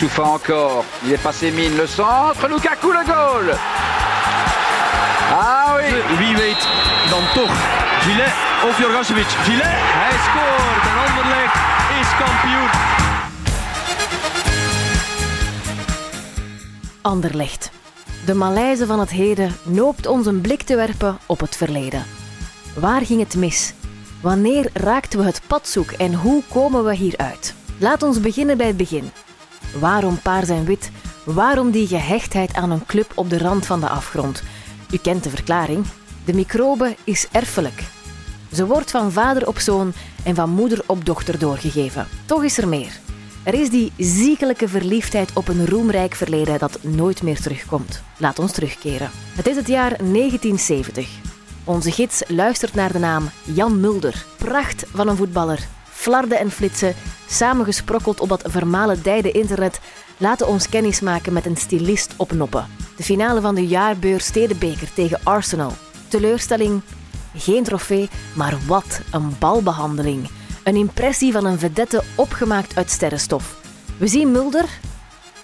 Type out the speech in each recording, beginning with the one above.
Oussoufa encore. Il est passé mine. Le centre. Lukaku le goal. Ah oui. Wie weet dan toch Gillet of Jorgasevic. Gillet, hij scoort en Anderlecht is kampioen. Anderlecht. De Maleise van het heden noopt ons een blik te werpen op het verleden. Waar ging het mis? Wanneer raakten we het pad zoek en hoe komen we hieruit? Laat ons beginnen bij het begin. Waarom paars en wit? Waarom die gehechtheid aan een club op de rand van de afgrond? U kent de verklaring. De microbe is erfelijk. Ze wordt van vader op zoon en van moeder op dochter doorgegeven. Toch is er meer. Er is die ziekelijke verliefdheid op een roemrijk verleden dat nooit meer terugkomt. Laat ons terugkeren. Het is het jaar 1970. Onze gids luistert naar de naam Jan Mulder. Pracht van een voetballer. Flarden en flitsen, samengesprokkeld op dat vermalendijde internet, laten ons kennis maken met een stylist op noppen. De finale van de jaarbeurs Stedenbeker tegen Arsenal. Teleurstelling? Geen trofee, maar wat een balbehandeling. Een impressie van een vedette opgemaakt uit sterrenstof. We zien Mulder.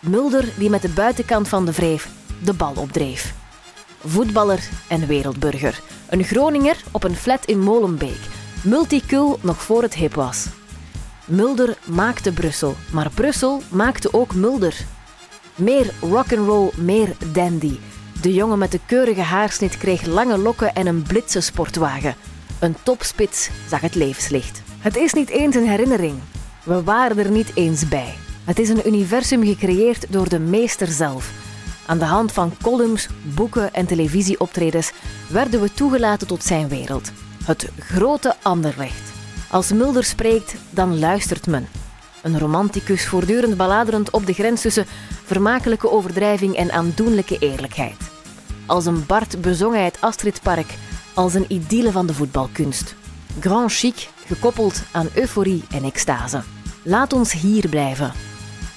Mulder die met de buitenkant van de wreef de bal opdreef. Voetballer en wereldburger. Een Groninger op een flat in Molenbeek. Multicul nog voor het hip was. Mulder maakte Brussel, maar Brussel maakte ook Mulder. Meer rock'n'roll, meer dandy. De jongen met de keurige haarsnit kreeg lange lokken en een blitse sportwagen. Een topspits zag het levenslicht. Het is niet eens een herinnering. We waren er niet eens bij. Het is een universum gecreëerd door de meester zelf. Aan de hand van columns, boeken en televisieoptredens werden we toegelaten tot zijn wereld. Het grote Anderlecht. Als Mulder spreekt, dan luistert men. Een romanticus voortdurend baladerend op de grens tussen vermakelijke overdrijving en aandoenlijke eerlijkheid. Als een Bart bezong hij het Astridpark als een idylle van de voetbalkunst. Grand chic, gekoppeld aan euforie en extase. Laat ons hier blijven,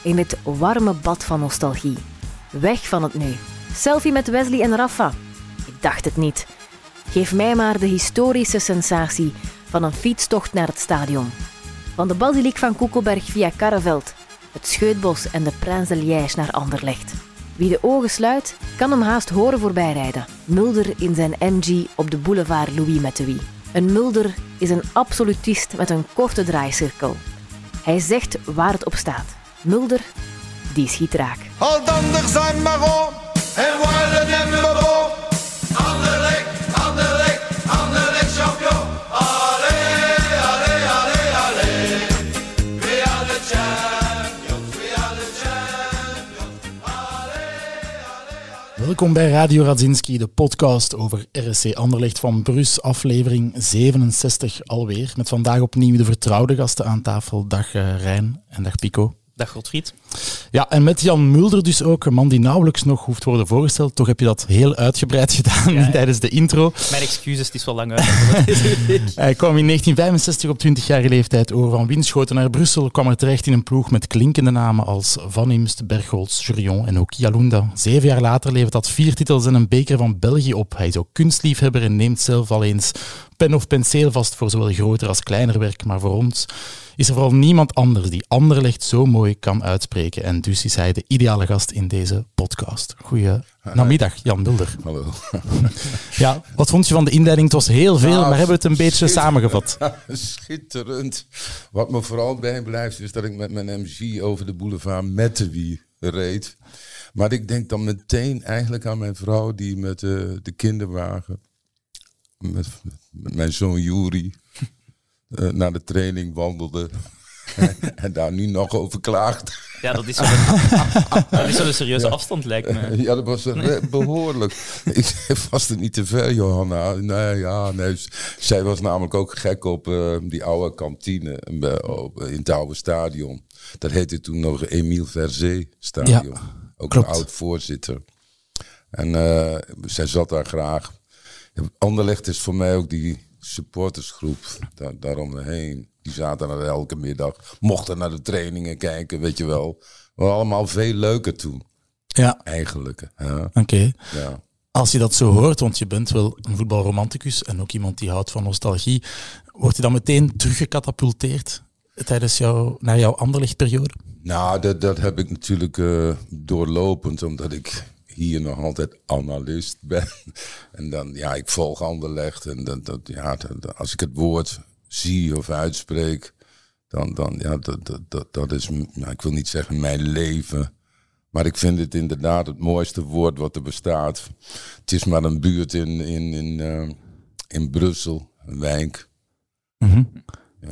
in het warme bad van nostalgie. Weg van het nu. Selfie met Wesley en Rafa. Ik dacht het niet. Geef mij maar de historische sensatie van een fietstocht naar het stadion. Van de basiliek van Koekelberg via Karreveld, het Scheutbos en de Prins de Liège naar Anderlecht. Wie de ogen sluit, kan hem haast horen voorbijrijden. Mulder in zijn MG op de boulevard Louis met de Wie. Een Mulder is een absolutist met een korte draaicirkel. Hij zegt waar het op staat. Mulder, die schiet raak. Al zijn maar op en willen en Welkom bij Radio Radzinski, de podcast over RSC Anderlecht van Brus, aflevering 67 alweer. Met vandaag opnieuw de vertrouwde gasten aan tafel. Dag eh, Rijn en dag Pico. Dag Godfried. Ja, en met Jan Mulder dus ook, een man die nauwelijks nog hoeft te worden voorgesteld. Toch heb je dat heel uitgebreid gedaan Ja, tijdens de intro. Mijn excuses, het is wel lang uit. Hij kwam in 1965 op 20-jarige leeftijd over van Winschoten naar Brussel, kwam er terecht in een ploeg met klinkende namen als Van Imst, Bergholz, Jurion en ook Jalunda. Zeven jaar later levert dat vier titels en een beker van België op. Hij is ook kunstliefhebber en neemt zelf al eens pen of penseel vast voor zowel groter als kleiner werk, maar voor ons is er vooral niemand anders die Anderlecht zo mooi kan uitspreken. En dus is hij de ideale gast in deze podcast. Goeie namiddag, Jan Mulder. Hallo. Ja, wat vond je van de inleiding? Het was heel veel, Nou, maar hebben we het een beetje samengevat? Schitterend. Wat me vooral bijblijft is dat ik met mijn MG over de boulevard met de wie reed. Maar ik denk dan meteen eigenlijk aan mijn vrouw die met de kinderwagen, met, met mijn zoon Juri, eh, naar de training wandelde. en daar nu nog over klaagt. Ja, dat is wel een, dat is wel een serieuze afstand, lijkt me. Ja, dat was eh, behoorlijk. ik zei, was het niet te ver, Johanna? Nee, ja, nee. Zij was namelijk ook gek op eh, die oude kantine in het oude stadion. Dat heette toen nog Emile Verzee stadion. Ja, ook klopt. een oud voorzitter. En eh, zij zat daar graag. Anderlecht is voor mij ook die supportersgroep daar, daaromheen. Die zaten er elke middag, mochten naar de trainingen kijken, weet je wel. We waren allemaal veel leuker toen. Ja, Eigenlijk. oké. Ja. Als je dat zo hoort, want je bent wel een voetbalromanticus en ook iemand die houdt van nostalgie, word je dan meteen teruggecatapulteerd tijdens jouw, naar jouw Anderlecht-periode? Nou, dat, dat heb ik natuurlijk eh, doorlopend, omdat ik hier nog altijd analist ben. En dan, ja, ik volg Anderlecht. En dat, dat, ja, dat- als ik het woord zie of uitspreek, dan, dan ja, dat, dat, dat, dat is, nou, ik wil niet zeggen mijn leven. Maar ik vind het inderdaad het mooiste woord wat er bestaat. Het is maar een buurt in, in, in, eh, in Brussel, een wijk. Mhm. Eh,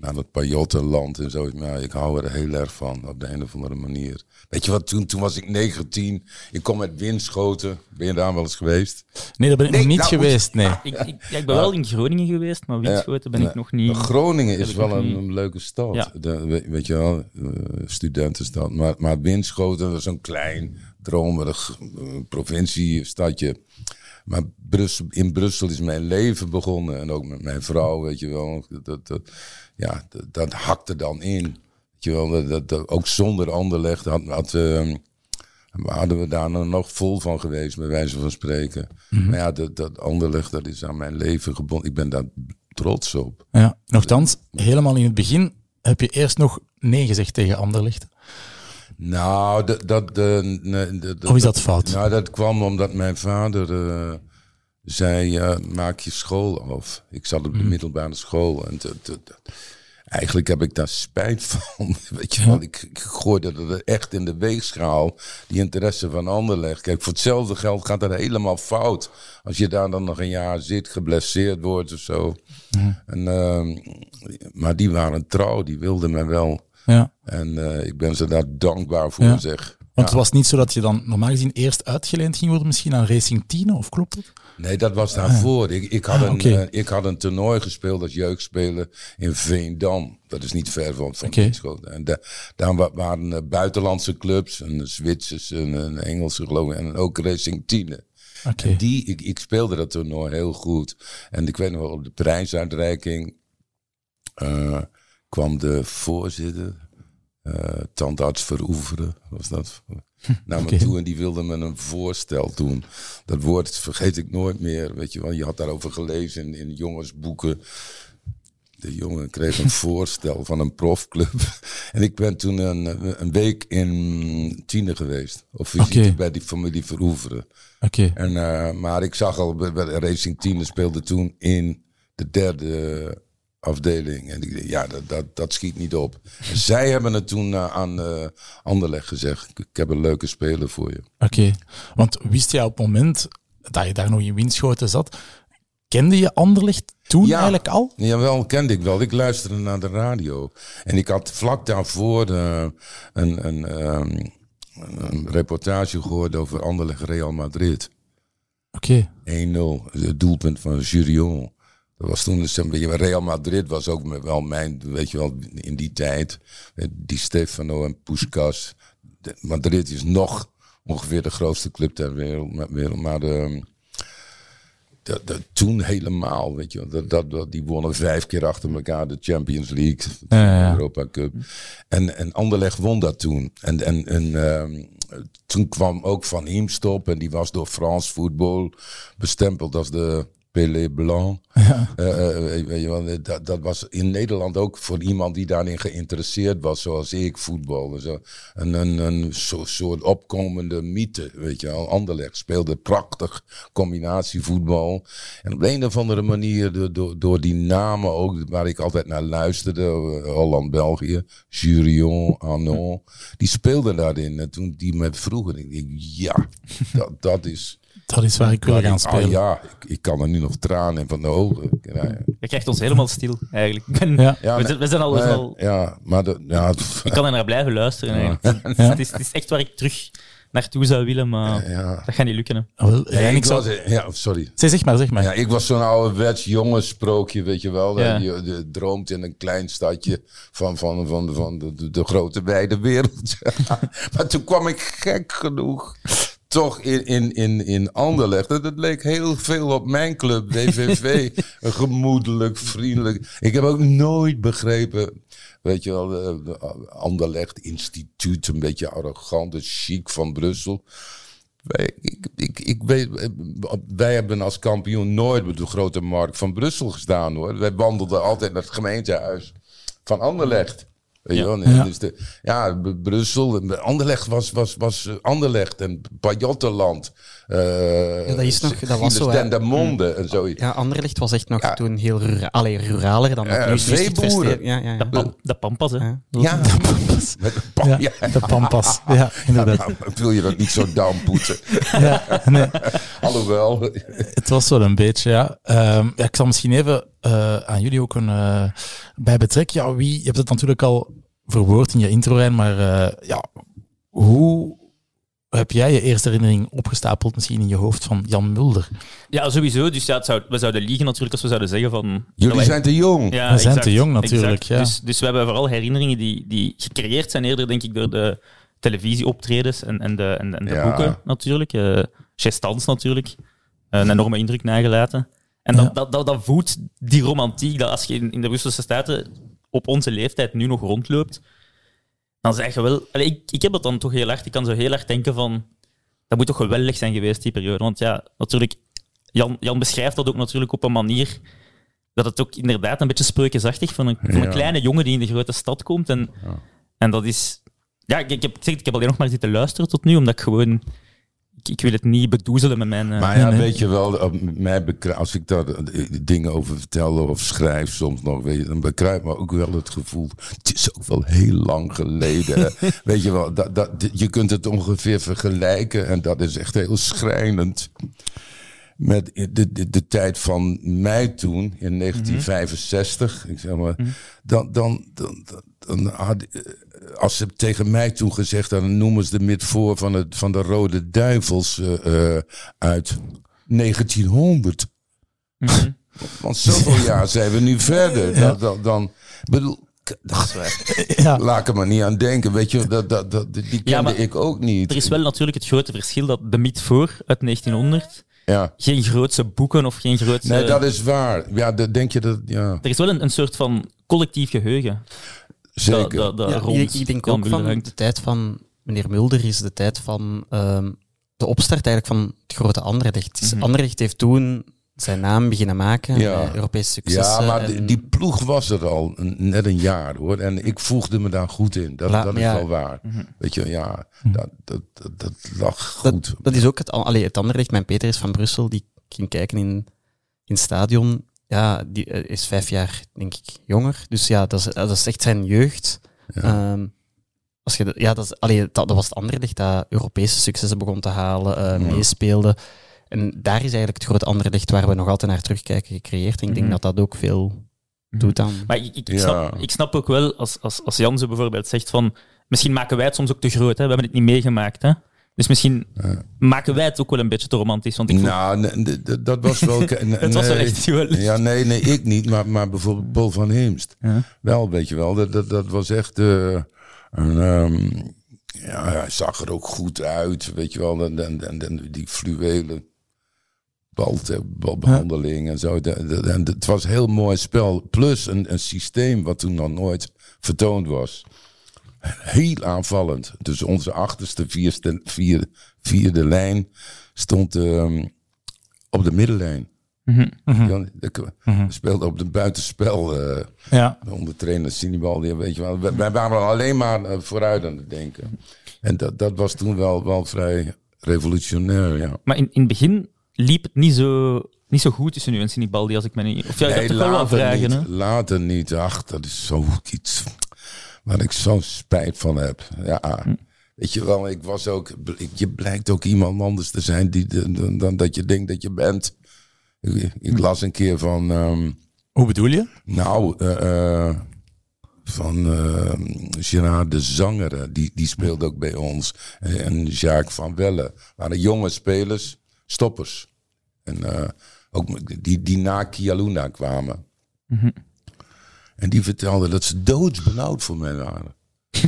naar het Pajottenland en zo. Maar ik hou er heel erg van, op de een of andere manier. Weet je wat, toen, toen was ik 19. Ik kom uit Winschoten. Ben je daar wel eens geweest? Nee, daar ben ik Nee, nog niet nou, geweest. Nee. Ik, ik, ja, ik ben wel in Groningen geweest, maar Winschoten ben ik nog niet. Groningen is wel een, leuke stad. Ja. De, weet, je wel, eh, studentenstad. Maar, maar Winschoten dat is een klein, dromerig eh, provinciestadje. Maar Brussel, in Brussel is mijn leven begonnen. En ook met mijn vrouw, weet je wel. Dat, dat, ja, dat, hakte dan in. Weet je wel, dat, ook zonder Anderlecht had, had, eh, hadden we daar nog vol van geweest, bij wijze van spreken. Maar ja, dat, dat Anderlecht, dat is aan mijn leven gebonden. Ik ben daar trots op. Ja. Nochtans, helemaal in het begin heb je eerst nog nee gezegd tegen Anderlecht. Nou, dat, dat, de, nee, de- de- Of is dat fout? Nou, dat kwam omdat mijn vader eh, zei, eh, maak je school af. Ik zat op de Mhm. middelbare school. En eigenlijk heb ik daar spijt van. Weet je wel, ik, ik gooide er echt in de weegschaal. Die interesse van Anderlecht. Kijk, voor hetzelfde geld gaat dat helemaal fout. Als je daar dan nog een jaar zit, geblesseerd wordt of zo. En, ehm, maar die waren trouw, die wilden me wel. Ja. En eh, ik ben ze daar dankbaar voor, zeg. Want het was niet zo dat je dan normaal gezien eerst uitgeleend ging worden, misschien aan Racing Tine, of klopt dat? Nee, dat was daarvoor. Ik, ik, had Ah, een, eh, ik had een toernooi gespeeld als jeugdspeler in Veendam. Dat is niet ver van. Winschoten. En da- daar wa- waren eh, buitenlandse clubs, een Zwitsers, een, een Engelse geloof ik, en ook Racing. En die, ik, ik speelde dat toernooi heel goed. En ik weet nog wel, op de prijsuitreiking eh, kwam de voorzitter, tandarts Veroeveren, was dat, naar me toe en die wilde me een voorstel doen. Dat woord vergeet ik nooit meer, weet je wel. Je had daarover gelezen in, in jongensboeken. De jongen kreeg een voorstel van een profclub. En ik ben toen een, een week in Tiene geweest. Op visite bij die familie Veroeveren. Oké. En, eh, maar ik zag al, Racing Team speelde toen in de derde afdeling. En ik dacht, ja, dat, dat, dat schiet niet op. En zij hebben het toen eh, aan Anderlecht gezegd. Ik, heb een leuke speler voor je. Oké. Want wist jij op het moment dat je daar nog in Winschoten zat, kende je Anderlecht toen Ja. eigenlijk al? Jawel, kende ik wel. Ik luisterde naar de radio. En ik had vlak daarvoor eh, een, een, ehm, een reportage gehoord over Anderlecht Real Madrid. Oké. 1-0, het doelpunt van Jurion. Dat was toen dus een beetje, Real Madrid was ook wel mijn, weet je wel, in die tijd. Die Stefano en Puskas. De- Madrid is nog ongeveer de grootste club ter wereld. maar- wereld, Maar de, dat, dat, toen helemaal, weet je wel. Dat, dat, dat, die wonnen vijf keer achter elkaar de Champions League, de Ja. Europa Cup. En, en Anderlecht won dat toen. En, en, en ehm, toen kwam ook Van Hiemstop en die was door Frans voetbal bestempeld als de Pelé Blanc. Eh, eh, weet je wel, dat, dat was in Nederland ook voor iemand die daarin geïnteresseerd was, zoals ik, voetbal. Een, een, een zo- soort opkomende mythe, weet je wel. Anderlecht speelde prachtig combinatievoetbal. En op de een of andere manier, door, door, door die namen ook, waar ik altijd naar luisterde, eh, Holland, België, Jurion, Anon, die speelden daarin. En toen die me vroegen, ik denk, ja, dat, dat is... Dat is waar ik wil gaan ik- spelen. Ah, ja, ik, ik kan er nu nog tranen van de ogen. Ja. Je krijgt ons helemaal stil, eigenlijk. Ja. Ja, we, zijn, we zijn al... Nee, al ja, maar de, ja, ik kan er naar blijven luisteren. eigenlijk. Het, is, het, is, het is echt waar ik terug naartoe zou willen, maar ja. dat gaat niet lukken. Hè. Ah, wel, Ja, en ik zou... ja, sorry. Zeg, zeg maar, zeg maar. Ja, ik was zo'n ouderwets jongenssprookje, weet je wel. Ja. Je, je droomt in een klein stadje van, van, van, van de, de, de grote wijde wereld. maar toen kwam ik gek genoeg toch in, in, in, in Anderlecht. Dat, dat leek heel veel op mijn club, DVV. Gemoedelijk, vriendelijk. Ik heb ook nooit begrepen, weet je wel, de, de Anderlecht Instituut, een beetje arrogant, chic van Brussel. Wij, ik, ik, ik weet, wij hebben als kampioen nooit op de grote markt van Brussel gestaan hoor. Wij wandelden altijd naar het gemeentehuis van Anderlecht. Weet je Ja. wel? Nee, Ja. Dus de, ja, Brussel. Anderlecht was, was, was eh, Anderlecht en Pajottenland. Eh Ja, dat is nog- dat was zo, hè. Dendermonde en zo. Ja, Anderlecht was echt nog Ja. toen heel rura allee, ruraler dan dat Ja, nu. Het veeboeren. Ja, ja, ja. De, pam, de pampas, hè. Ja. Ja, met een pa- Ja, ja. de Pampas. Ja, inderdaad. Nou, wil je dat niet zo downpoetsen? Ja, nee. Alhoewel. Het was wel een beetje, ja. Ehm, ja ik zal misschien even eh, aan jullie ook een, eh, bij betrekken. Ja, wie, je hebt het natuurlijk al verwoord in je intro, Rijn, maar eh, ja, hoe heb jij je eerste herinnering opgestapeld misschien in je hoofd van Jan Mulder? Ja, sowieso. Dus ja, het zou, we zouden liegen natuurlijk als we zouden zeggen van... Jullie wij- zijn te jong. Ja, We zijn te jong natuurlijk, ja. Dus, dus we hebben vooral herinneringen die, die gecreëerd zijn eerder, denk ik, door de televisieoptredens en, en de, en, en de Ja. boeken natuurlijk. Uh, Gestans natuurlijk. Eh, een enorme indruk nagelaten. En dat, Ja. dat, dat, dat voedt die romantiek dat als je in, in de Russische Staten op onze leeftijd nu nog rondloopt, dan zeg je wel... Allee, ik, ik heb dat dan toch heel erg. Ik kan zo heel erg denken van... Dat moet toch geweldig zijn geweest, die periode. Want ja, natuurlijk... Jan, Jan beschrijft dat ook natuurlijk op een manier dat het ook inderdaad een beetje spreukjesachtig van een, van een Ja. kleine jongen die in de grote stad komt. En, en dat is... Ja, ik, ik heb, ik zeg, ik heb alleen nog maar zitten luisteren tot nu, omdat ik gewoon... Ik, ik wil het niet bedoezelen met mijn... eh, Maar ja, weet je wel, eh, mij als ik daar eh, dingen over vertel of schrijf soms nog, weet je, dan bekruipt me ook wel het gevoel. Het is ook wel heel lang geleden. weet je wel, dat, dat, je kunt het ongeveer vergelijken en dat is echt heel schrijnend. Met de, de, de tijd van mij toen, in 1965, ik zeg maar, dan, dan, dan, dan, dan had, als ze tegen mij toen gezegd hadden, noemen ze de mid voor van, het, van de Rode Duivels eh, eh, uit 1900. mhm. Want zoveel jaar zijn we nu verder. Dan, bedoel, dat, Ja, laat ik er maar niet aan denken. Weet je, dat, dat, dat, die kende Ja, maar ik ook niet. Er is wel natuurlijk het grote verschil dat de mythe voor uit 1900 Ja. geen grootse boeken of geen grootse... Nee, dat is waar. Ja, denk je dat, ja, Er is wel een, een soort van collectief geheugen. Zeker. Rond ik, ik denk ook van hangt. de tijd van meneer Mulder is de tijd van ehm, de opstart eigenlijk van het grote Anderlecht. Dus Mhm. Anderlecht heeft toen zijn naam beginnen maken, Ja. Europese successen. Ja, maar die, en- die ploeg was er al een- net een jaar hoor. En ik voegde me daar goed in. Dat, La- dat is ja. wel waar. Mhm. Weet je, ja, dat, dat, dat, dat lag goed. dat is ook het, allee, het Anderlecht. Mijn Peter is van Brussel, die ging kijken in, in het stadion. Ja, die eh, is vijf jaar, denk ik, jonger. Dus ja, dat is, dat is echt zijn jeugd. Ehm, als je, ja, dat, is, allee, dat, dat was het Anderlecht dat Europese successen begon te halen, eh, Ja. meespeelde. En daar is eigenlijk het grote Anderlecht waar we nog altijd naar terugkijken gecreëerd. En ik denk Mhm. dat dat ook veel doet aan... Maar ik, ik, ik Ja. snap, ik snap ook wel, als, als, als Jan zo bijvoorbeeld zegt van... Misschien maken wij het soms ook te groot, hè? we hebben het niet meegemaakt. Hè? Dus misschien maken wij het ook wel een beetje te romantisch. Want ik voel- Nou, nee, nee, dat- was wel... het was wel nee. echt wel... Ja, nee, nee, ik niet, maar, maar bijvoorbeeld Paul van Heemst. Ja. Wel, weet je wel, dat, dat, dat was echt... eh, een, ehm, ja, hij zag er ook goed uit, weet je wel. En, en, en, en die fluwelen bal, balbehandeling en zo. En het was een heel mooi spel. Plus een, een systeem wat toen nog nooit vertoond was. Heel aanvallend. Dus onze achterste vierste, vierde, vierde lijn stond ehm, op de middenlijn. Mhm. Ja, de- We speelden op de buitenspel eh, ja. onder trainer Sinibal. die- Weet je wel. Wij, wij waren alleen maar eh, vooruit aan het denken. En dat, dat was toen wel, wel vrij revolutionair, ja. Maar in, in het begin liep het niet zo, niet zo goed tussen u en Sinibaldi, als ik me niet... Of ja, heb toch wel wat vragen, niet, hè? later niet. Ach, dat is zo iets waar ik zo'n spijt van heb. Ja, Hm. weet je wel, ik was ook... Je blijkt ook iemand anders te zijn die, dan, dan dat je denkt dat je bent. Ik, ik Hm. las een keer van... ehm, Hoe bedoel je? Nou, eh, eh, van eh Gerard de Zanger, die, die speelde ook bij ons. En, Jacques van Welle. waren jonge spelers, stoppers. En eh, ook die, die na Kialuna kwamen. En die vertelden dat ze doodsbenauwd voor mij waren.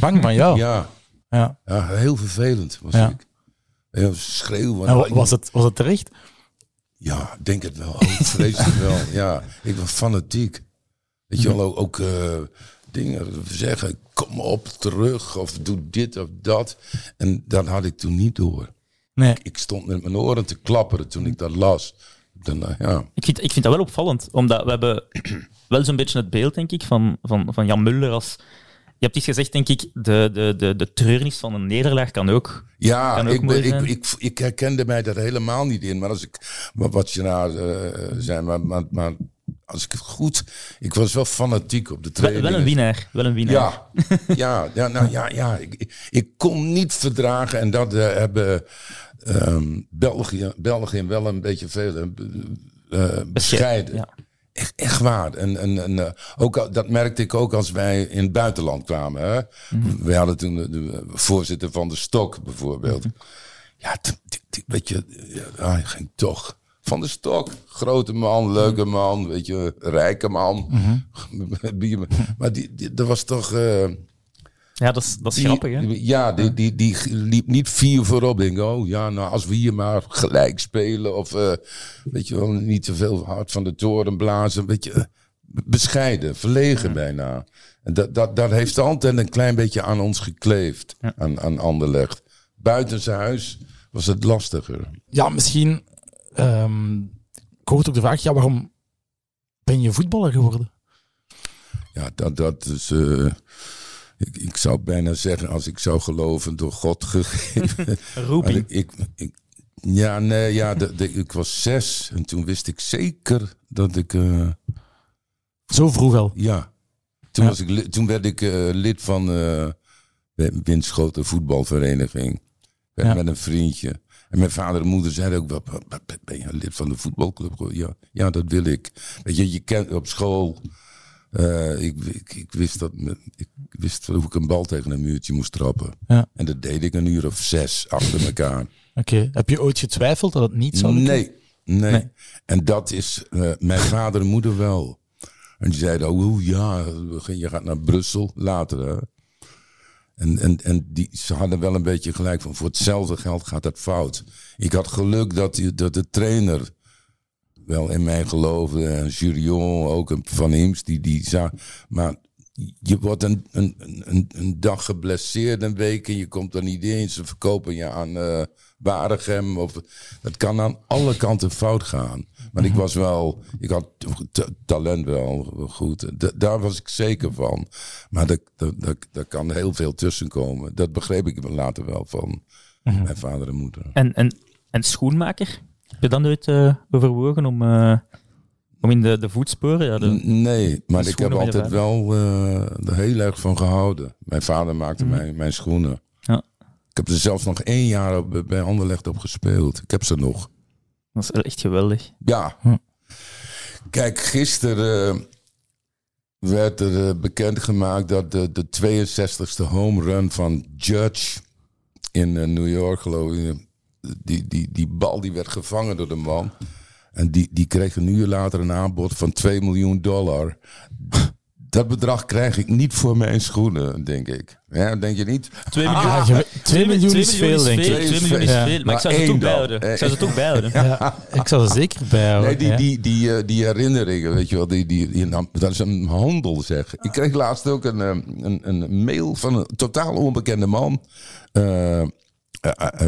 Bang van jou? Ja, Ja. ja, heel vervelend was Ja. ik. Ja, schreeuwen. En wa- was het, was het terecht? Ja, ik denk het wel. Ook vreselijk wel. Ja, ik was fanatiek. Weet je wel, ook, ook eh, dingen zeggen, kom op terug of doe dit of dat. En dat had ik toen niet door. Nee. Ik stond met mijn oren te klapperen toen ik dat las. Dan, eh, ja. Ik vind, ik vind dat wel opvallend, omdat we hebben wel zo'n beetje het beeld, denk ik, van, van, van Jan Mulder als Je hebt iets gezegd, denk ik, de, de, de, de treurnis van een nederlaag kan ook... Ja, Kan ook ik, ben- ik, ik, ik herkende mij daar helemaal niet in. Maar als ik, wat je nou eh, zei, maar, maar, maar als ik het goed... Ik was wel fanatiek op de training. wel een winnaar. Wel een winnaar. Ja, ja, ja, nou, ja, ja. Ik, ik- ik kon niet verdragen en dat eh, hebben ehm, België, België wel een beetje veel eh, eh, bescheiden. Ja. Echt, echt waar. En, en, en eh, ook, dat merkte ik ook als wij in het buitenland kwamen. Hè? Mhm. We hadden toen de, de voorzitter van de Stok bijvoorbeeld. Mhm. Ja, weet je, ja, hij ging toch. Van de Stok, grote man, leuke man, weet je, rijke man. Maar die, die, dat was toch... Ja, dat is, dat is die- grappig, hè? Ja, die, die, die liep niet vier voorop. Denk, oh ja, nou als we hier maar gelijk spelen. Of eh, weet je wel, niet te veel hard van de toren blazen. Weet je, eh, bescheiden, verlegen bijna. En dat, dat, dat heeft altijd een klein beetje aan ons gekleefd. Aan, aan Anderlecht. Buiten zijn huis was het lastiger. Ja, misschien... ehm ik hoorde ook de vraag, ja, waarom ben je voetballer geworden? Ja, dat, dat is... eh, ik, ik zou bijna zeggen, als ik zou geloven, door God gegeven. Roeping. ik, ik, ik- ja, nee, ja, de, de- ik was zes en toen wist ik zeker dat ik, eh, Zo vroeg al. ja, toen, Ja. Was ik, toen werd ik eh, lid van eh de Winschoten voetbalvereniging met, Ja. met een vriendje. En mijn vader en moeder zeiden ook, "Wat- wat- wat- ben je lid van de voetbalclub? Ja, ja, dat wil ik. Weet je, je kent op school, eh, ik, ik, ik wist dat, ik wist hoe ik een bal tegen een muurtje moest trappen. Ja. En dat deed ik een uur of zes achter elkaar. Oké. Heb je ooit getwijfeld dat het niet zou lukken? Nee, nee, Nee. En dat is eh, mijn vader en moeder wel. En die zeiden, oh ja, je gaat naar Brussel later. Hè? En, en, en die, ze hadden wel een beetje gelijk van, voor hetzelfde geld gaat dat fout. Ik had geluk dat, dat de trainer wel in mij geloofde. En Jurion ook, en Van Imst, die, die zag. Maar je wordt een, een, een, een dag geblesseerd, een week, en je komt er niet in. Ze verkopen je aan eh Waregem. Of, dat kan aan alle kanten fout gaan. Maar ik was wel, ik had talent wel goed. Da- daar was ik zeker van. Maar daar daar- daar- daar kan heel veel tussen komen. Dat begreep ik later wel van mijn vader en moeder. En, en, en schoenmaker? Heb je dat nooit eh, overwogen om, eh, om in de, de voetsporen? Ja, de, Nee, maar ik heb altijd wel eh, er heel erg van gehouden. Mijn vader maakte mijn, mijn schoenen. Ja. Ik heb er zelfs nog één jaar op, bij Anderlecht op gespeeld. Ik heb ze nog. dat is echt geweldig. Ja. Hm. Kijk, gisteren werd er bekendgemaakt dat de, de 62e home run van Judge in New York, geloof ik, die, die, die bal die werd gevangen door de man. En die, die kreeg een uur later een aanbod van 2 miljoen dollar. Dat bedrag krijg ik niet voor mijn schoenen, denk ik. Ja, denk je niet? 2 miljoen, Ah, je- twee miljoen is veel, denk ik. 2 miljoen is Ja. veel, maar Maar ik zou ze één toch bijhouden. Ik zou ze toch bijhouden. Ja, ik zou er zeker bij houden. Nee, die, die, die, eh, die herinneringen, weet je wel, die, die, die, dat is een handel, zeg. Ik kreeg laatst ook een, eh, een, een mail van een totaal onbekende man eh, eh, eh,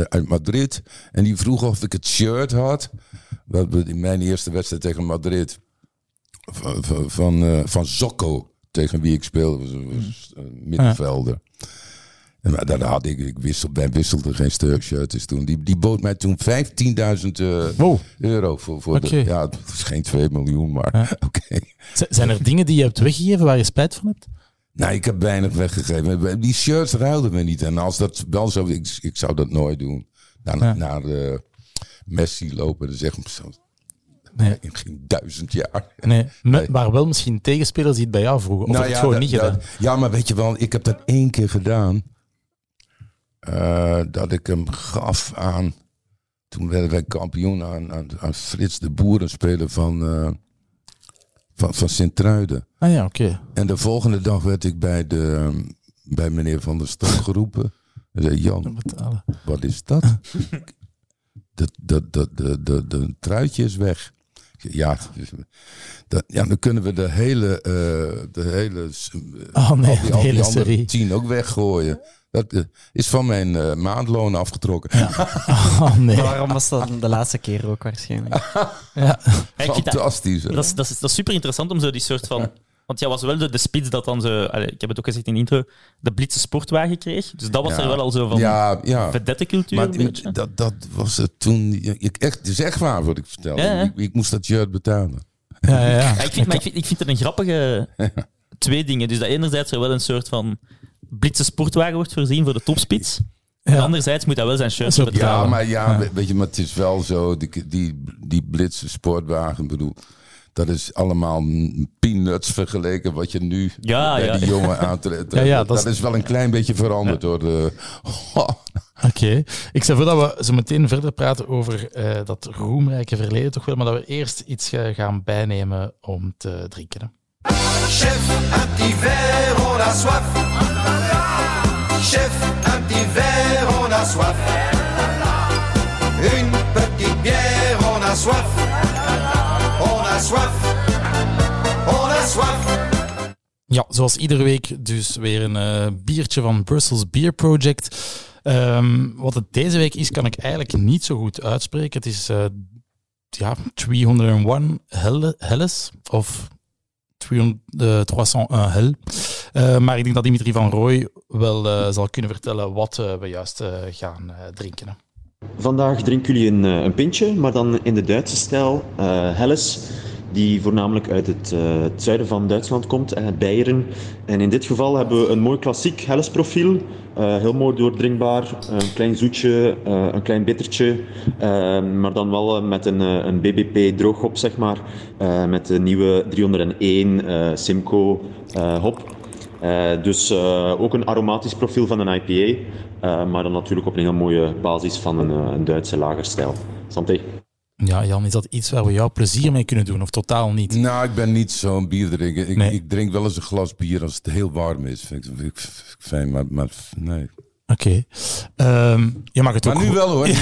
uit Madrid. En die vroeg of ik het shirt had. Dat we in mijn eerste wedstrijd tegen Madrid. Van, van, van, eh, Zocco, tegen wie ik speelde, was, was een middenvelder. En dat had ik, ik wissel, wij wisselden geen stuk shirts toen. Die, die bood mij toen 15.000 eh, Wow. euro voor, voor de. Ja, het is geen 2 miljoen, maar Ja. oké. Zijn er dingen die je hebt weggegeven waar je spijt van hebt? Nou, ik heb weinig weggegeven. Die shirts ruilden we niet. En als dat wel zo, ik, ik zou dat nooit doen. Naar, Ja. naar eh, Messi lopen, dan zeg ik zo, Nee. in geen duizend jaar. nee. Maar wel misschien tegenspelers die het bij jou vroegen. Of Nou je ja, het gewoon dat- niet gedaan. dat- ja, maar weet je wel, ik heb dat één keer gedaan. Eh, dat ik hem gaf aan. Toen werden wij kampioen aan, aan, aan Frits de Boer, een speler van, eh van, van Sint-Truiden. Ah ja, oké. En de volgende dag werd ik bij, de, ehm, bij meneer Van der Stad geroepen. Hij zei, Jan, wat is dat? dat, dat, dat, de, de, de truitje is weg. Ja, dat, ja, dan kunnen we de hele, eh, de hele, Oh nee, al die, de al die hele andere serie. tien ook weggooien. Dat eh, is van mijn eh, maandloon afgetrokken. Oh nee. Maar waarom was dat de laatste keer ook waarschijnlijk? Ja. Ja, Fantastisch. hè? dat, is, dat, is, dat is super interessant om zo die soort van Want jij was wel de, de spits dat dan zo... allee, ik heb het ook gezegd in de intro, de blitse sportwagen kreeg. Dus dat was Ja. er wel al zo van ja, ja. vedettencultuur Maar een beetje. dat, dat was het toen. Ik, echt, het is echt waar wat ik vertelde. Ja, ja. Ik, ik moest dat shirt betalen. Ja, ja, ja. Ja, ik, vind, maar ik, vind, ik vind het een grappige twee dingen. Dus dat enerzijds er wel een soort van blitse sportwagen wordt voorzien voor de topspits. En Ja. anderzijds moet dat wel zijn shirt betalen. Ja, maar ja, Ja. we- weet je, maar het is wel zo. Die, die, die blitse sportwagen, bedoel. Dat is allemaal peanuts vergeleken wat je nu Ja, bij ja. die jongen aantrekt. Ja, ja, dat, dat is- is wel een klein beetje veranderd hoor. De, Oké. Ik stel voor dat we zo meteen verder praten over eh, dat roemrijke verleden toch wel, maar dat we eerst iets gaan bijnemen om te drinken. Hè. Chef, un petit verre, on a soif. Chef, un petit verre, on a soif. Une petite bière, on a soif. On a soif. On a soif. Ja, zoals iedere week dus weer een eh, biertje van Brussels Beer Project. Ehm, wat het deze week is, kan ik eigenlijk niet zo goed uitspreken. Het is eh, ja, 301 Helle- Helles of 300, eh, 301 Hel. Eh, maar ik denk dat Dimitri van Rooij wel eh, zal kunnen vertellen wat eh, we juist gaan drinken. Vandaag drinken jullie een, een pintje, maar dan in de Duitse stijl. Helles, die voornamelijk uit het, zuiden van Duitsland komt, het Beieren. En in dit geval hebben we een mooi klassiek Helles profiel. Heel mooi doordrinkbaar, een klein zoetje, een klein bittertje. maar dan wel met een, een BBP drooghop, zeg maar. met de nieuwe 301 eh, Simcoe eh, hop. Eh, dus eh, ook een aromatisch profiel van een IPA, eh, maar dan natuurlijk op een heel mooie basis van een, eh, een Duitse lagerstijl. Santé. Ja, Jan, is dat iets waar we jou plezier mee kunnen doen of totaal niet? nou, ik ben niet zo'n bierdrinker. Ik, Nee. ik drink wel eens een glas bier als het heel warm is. Vind ik, vind ik fijn, maar, maar nee. Oké. Ehm, je mag het Maar ook nu goed- wel hoor. ik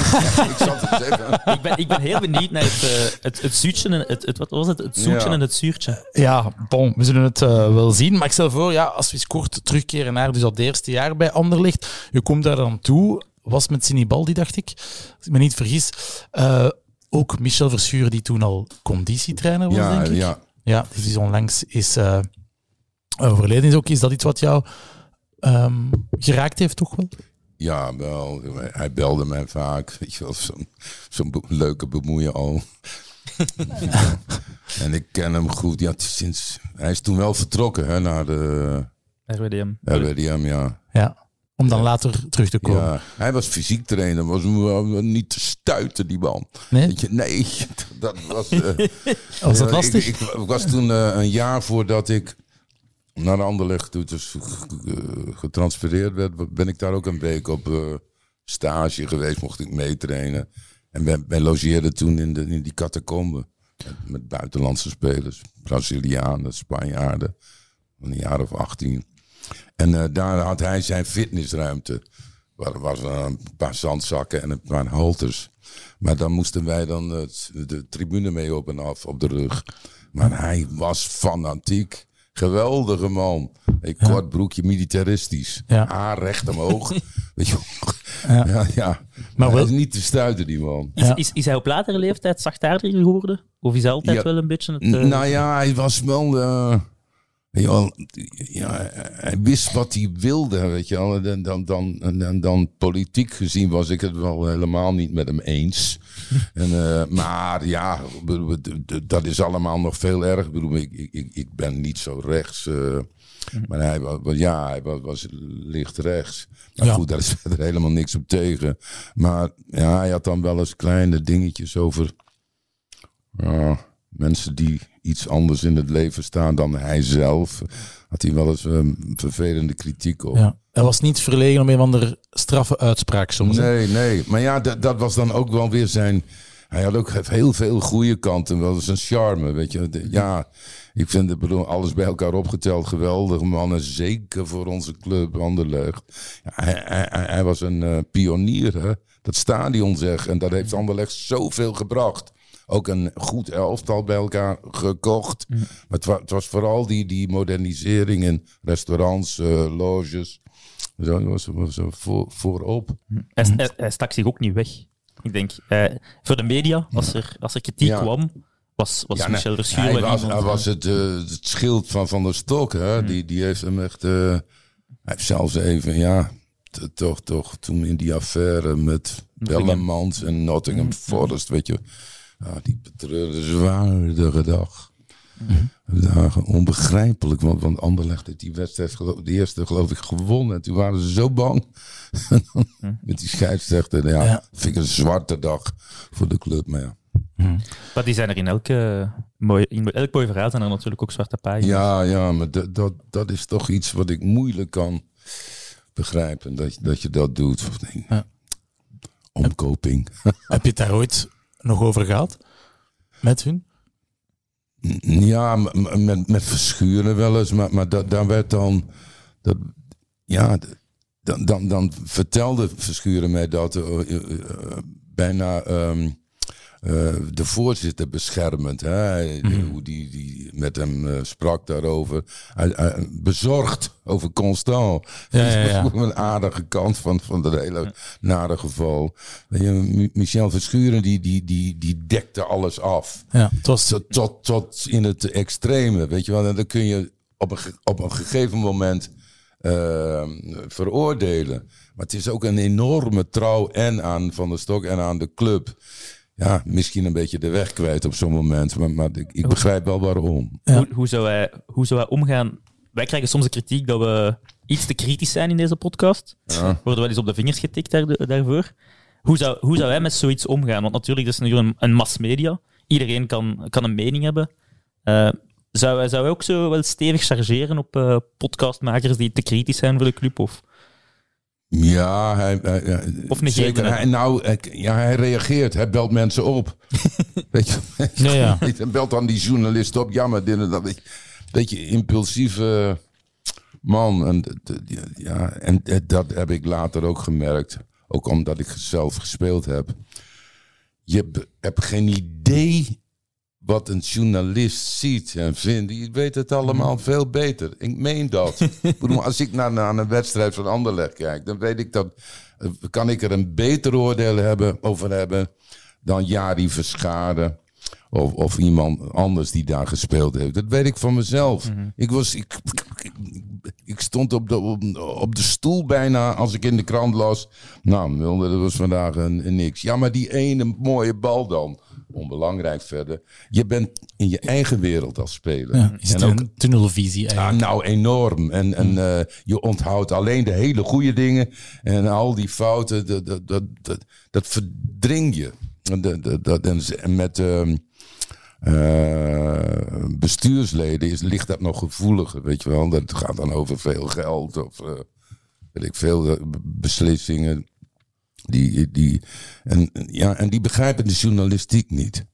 zat het zeggen. Ik, ben, ik ben heel benieuwd naar het, eh, het, het zuurtje en het, het, wat was het? Het zoetje Ja. en het zuurtje. Ja, bon, we zullen het eh, wel zien. Maar ik stel voor, ja, als we eens kort terugkeren naar dus dat eerste jaar bij Anderlecht. Je komt daar dan toe, was met Sinibaldi, dacht ik, als ik me niet vergis. Eh, ook Michel Verschuren, die toen al conditietrainer was, Ja, denk ik. ja. Ja, die is onlangs is eh, overleden. Is, ook, is dat iets wat jou ehm, geraakt heeft, toch wel? Ja, wel. Hij belde mij vaak. Weet je wel, zo'n zo'n be- leuke bemoeien al. en ik ken hem goed. Ja, sinds, hij is toen wel vertrokken hè, naar de RWDM. RWDM, ja. Ja. Om dan later terug te komen. ja. Hij was fysiek trainer, was niet te stuiten, die man. Nee? Weet je, nee, dat was... eh, Was dat lastig? Ik, ik, ik was toen eh, een jaar voordat ik naar Anderlecht toen dus getransfereerd werd, ben ik daar ook een week op eh, stage geweest, mocht ik meetrainen. En wij, logeerden toen in, de, in die catacombe met, buitenlandse spelers, Brazilianen, Spanjaarden, van een jaar of 18. En eh, daar had hij zijn fitnessruimte. Waar was een paar zandzakken en een paar halters. Maar dan moesten wij dan de tribune mee op en af op de rug. Maar hij was fanatiek. Geweldige man. Een kort broekje, militaristisch. Ja. Haar recht omhoog. Weet je. Ja. ja. ja, Maar Hij wel- is niet te stuiten, die man. Is, Ja. is, is hij op latere leeftijd zachtaardiger geworden? Of is hij altijd Ja. wel een beetje het... Eh, Nou ja, hij was wel. eh, wel, ja, hij wist wat hij wilde, weet je wel. En dan, dan, en dan, dan politiek gezien was ik het wel helemaal niet met hem eens. En, eh, maar ja, dat is allemaal nog veel erg. Ik, bedoel, ik, ik, ik ben niet zo rechts. eh, maar hij was, ja, hij was, was licht rechts. Maar Ja. goed, daar is verder helemaal niks op tegen. Maar ja, hij had dan wel eens kleine dingetjes over ja, mensen die iets anders in het leven staan dan hij zelf. Had hij wel eens een vervelende kritiek op. Ja. Hij was niet verlegen om een van de straffe uitspraak soms. Nee, nee. Maar ja, dat, dat was dan ook wel weer zijn... Hij had ook heel veel goede kanten. Wel zijn charme, weet je. Ja, ik vind het, bedoel, alles bij elkaar opgeteld geweldig man. En zeker voor onze club Anderlecht. Ja, hij, hij, hij- hij was een eh, pionier, hè. Dat stadion zeg. En dat heeft Anderlecht zoveel gebracht. Ook een goed elftal bij elkaar gekocht. Maar het, wa- het was vooral die, die modernisering in restaurants, eh, loges. Zo was, was voor, voorop. hij, hij, hij stak zich ook niet weg. Ik denk, eh, voor de media, als er, als er kritiek Ja. kwam, Was, was Ja, nee, Michel Verschuur hij was, hij eh, was het, het schild van Van der Stok. Hè? Die, die heeft hem echt... hij heeft zelfs even, ja... Toch, toch, toen in die affaire met Bellemans en Nottingham Forest, weet je. Ja, die betreurde zwaardige dag. Dagen onbegrijpelijk, want, want Anderlecht heeft die wedstrijd, geloof, de eerste geloof ik, gewonnen. En toen waren ze zo bang met die scheidsrechter. Ja, Ja. vind ik een zwarte dag voor de club, maar ja. Maar die zijn er in elke mooi, in elk mooi verhaal zijn er natuurlijk ook zwarte pagina's. Ja, ja, maar dat, dat, dat is toch iets wat ik moeilijk kan begrijpen. Dat, je- dat je dat doet. Nee. Ja. Omkoping. Heb je het daar ooit nog over gehad? Met hun? Ja, met, met verschuren wel eens. Maar, maar dat, daar werd dan... Dat, ja, dan, dan, dan vertelde Verschuren mij dat eh, eh, eh, bijna ehm, eh, de voorzitter beschermend. Hè? Hij- Hoe die, die met hem eh, sprak daarover. Hij- bezorgd over Constant. Ja, ja, ja. Dat is een aardige kant van, van dat hele nare geval. Michel Verschuren die, die, die, die dekte alles af Ja, was... tot, tot, tot in het extreme, weet je wel. En dan kun je op een, op een gegeven moment eh, veroordelen. Maar het is ook een enorme trouw en aan Van der Stok en aan de club. Ja, misschien een beetje de weg kwijt op zo'n moment. Maar, maar ik, ik begrijp wel waarom. Ja. Hoe, hoe, zou hij, hoe zou hij omgaan? Wij krijgen soms de kritiek dat we iets te kritisch zijn in deze podcast. Ja. Worden wel eens op de vingers getikt daar, daarvoor. Hoe zou, hoe zou hij met zoiets omgaan? Want natuurlijk, dat is natuurlijk een, een massmedia. Iedereen kan, kan een mening hebben. Eh, zou, hij, zou hij ook zo wel stevig chargeren op eh, podcastmakers die te kritisch zijn voor de club? Of? Ja, hij, Of negeerde zeker. Hij, nou, ja, hij reageert. Hij belt mensen op. Weet je? Ja, ja. Hij belt dan die journalist op. Ja, maar dit en dat. Beetje, beetje impulsieve man. En, ja, en dat heb ik later ook gemerkt. Ook omdat ik zelf gespeeld heb. Je hebt geen idee wat een journalist ziet en vindt. Die weet het allemaal veel beter. Ik meen dat. Ik bedoel, als ik naar, naar een wedstrijd van Anderlecht kijk, dan weet ik dat. eh, Kan ik er een beter oordeel hebben, over hebben dan Jari Verscharen. Of, of iemand anders die daar gespeeld heeft. Dat weet ik van mezelf. Ik, was, ik, ik, ik stond op de, op, op de stoel bijna als ik in de krant las. Nou, dat was vandaag een, een niks. Ja, maar die ene mooie bal dan. Onbelangrijk verder. Je bent in je eigen wereld als speler. Ja, je zit en ook, een tunnelvisie ja, eigenlijk. nou, enorm. En, en eh, je onthoudt alleen de hele goede dingen. En al die fouten, dat, dat, dat, dat, dat verdring je. En dat- dat- dat- en met ehm, eh, bestuursleden is, ligt dat nog gevoeliger, weet je wel. Dat gaat dan over veel geld of eh, weet ik veel beslissingen. Die, die, en, ja, en die begrijpen de journalistiek niet.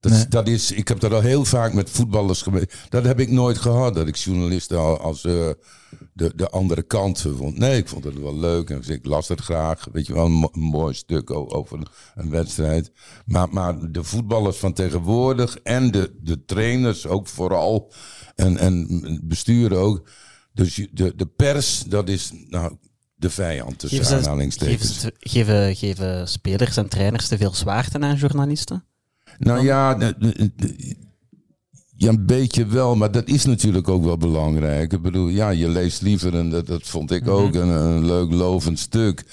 Dat, Nee. dat is, ik heb dat al heel vaak met voetballers geweest. Dat heb ik nooit gehad. Dat ik journalisten al als eh, de, de andere kant vond. Nee, ik vond het wel leuk. En ik las het graag. Weet je wel, een, mo- een mooi stuk over een, een wedstrijd. Maar, maar de voetballers van tegenwoordig en de, de trainers ook vooral. En, en besturen ook. Dus de, de pers, dat is nou de vijand tussen Geven, ze, geven, aanhalingstekens. ze- geven, geven spelers en trainers te veel zwaarte aan journalisten? Nou ja, de- de- de- ja, een beetje wel, maar dat is natuurlijk ook wel belangrijk. Ik bedoel, ja, je leest liever, en dat, dat vond ik ook, een, een leuk lovend stuk.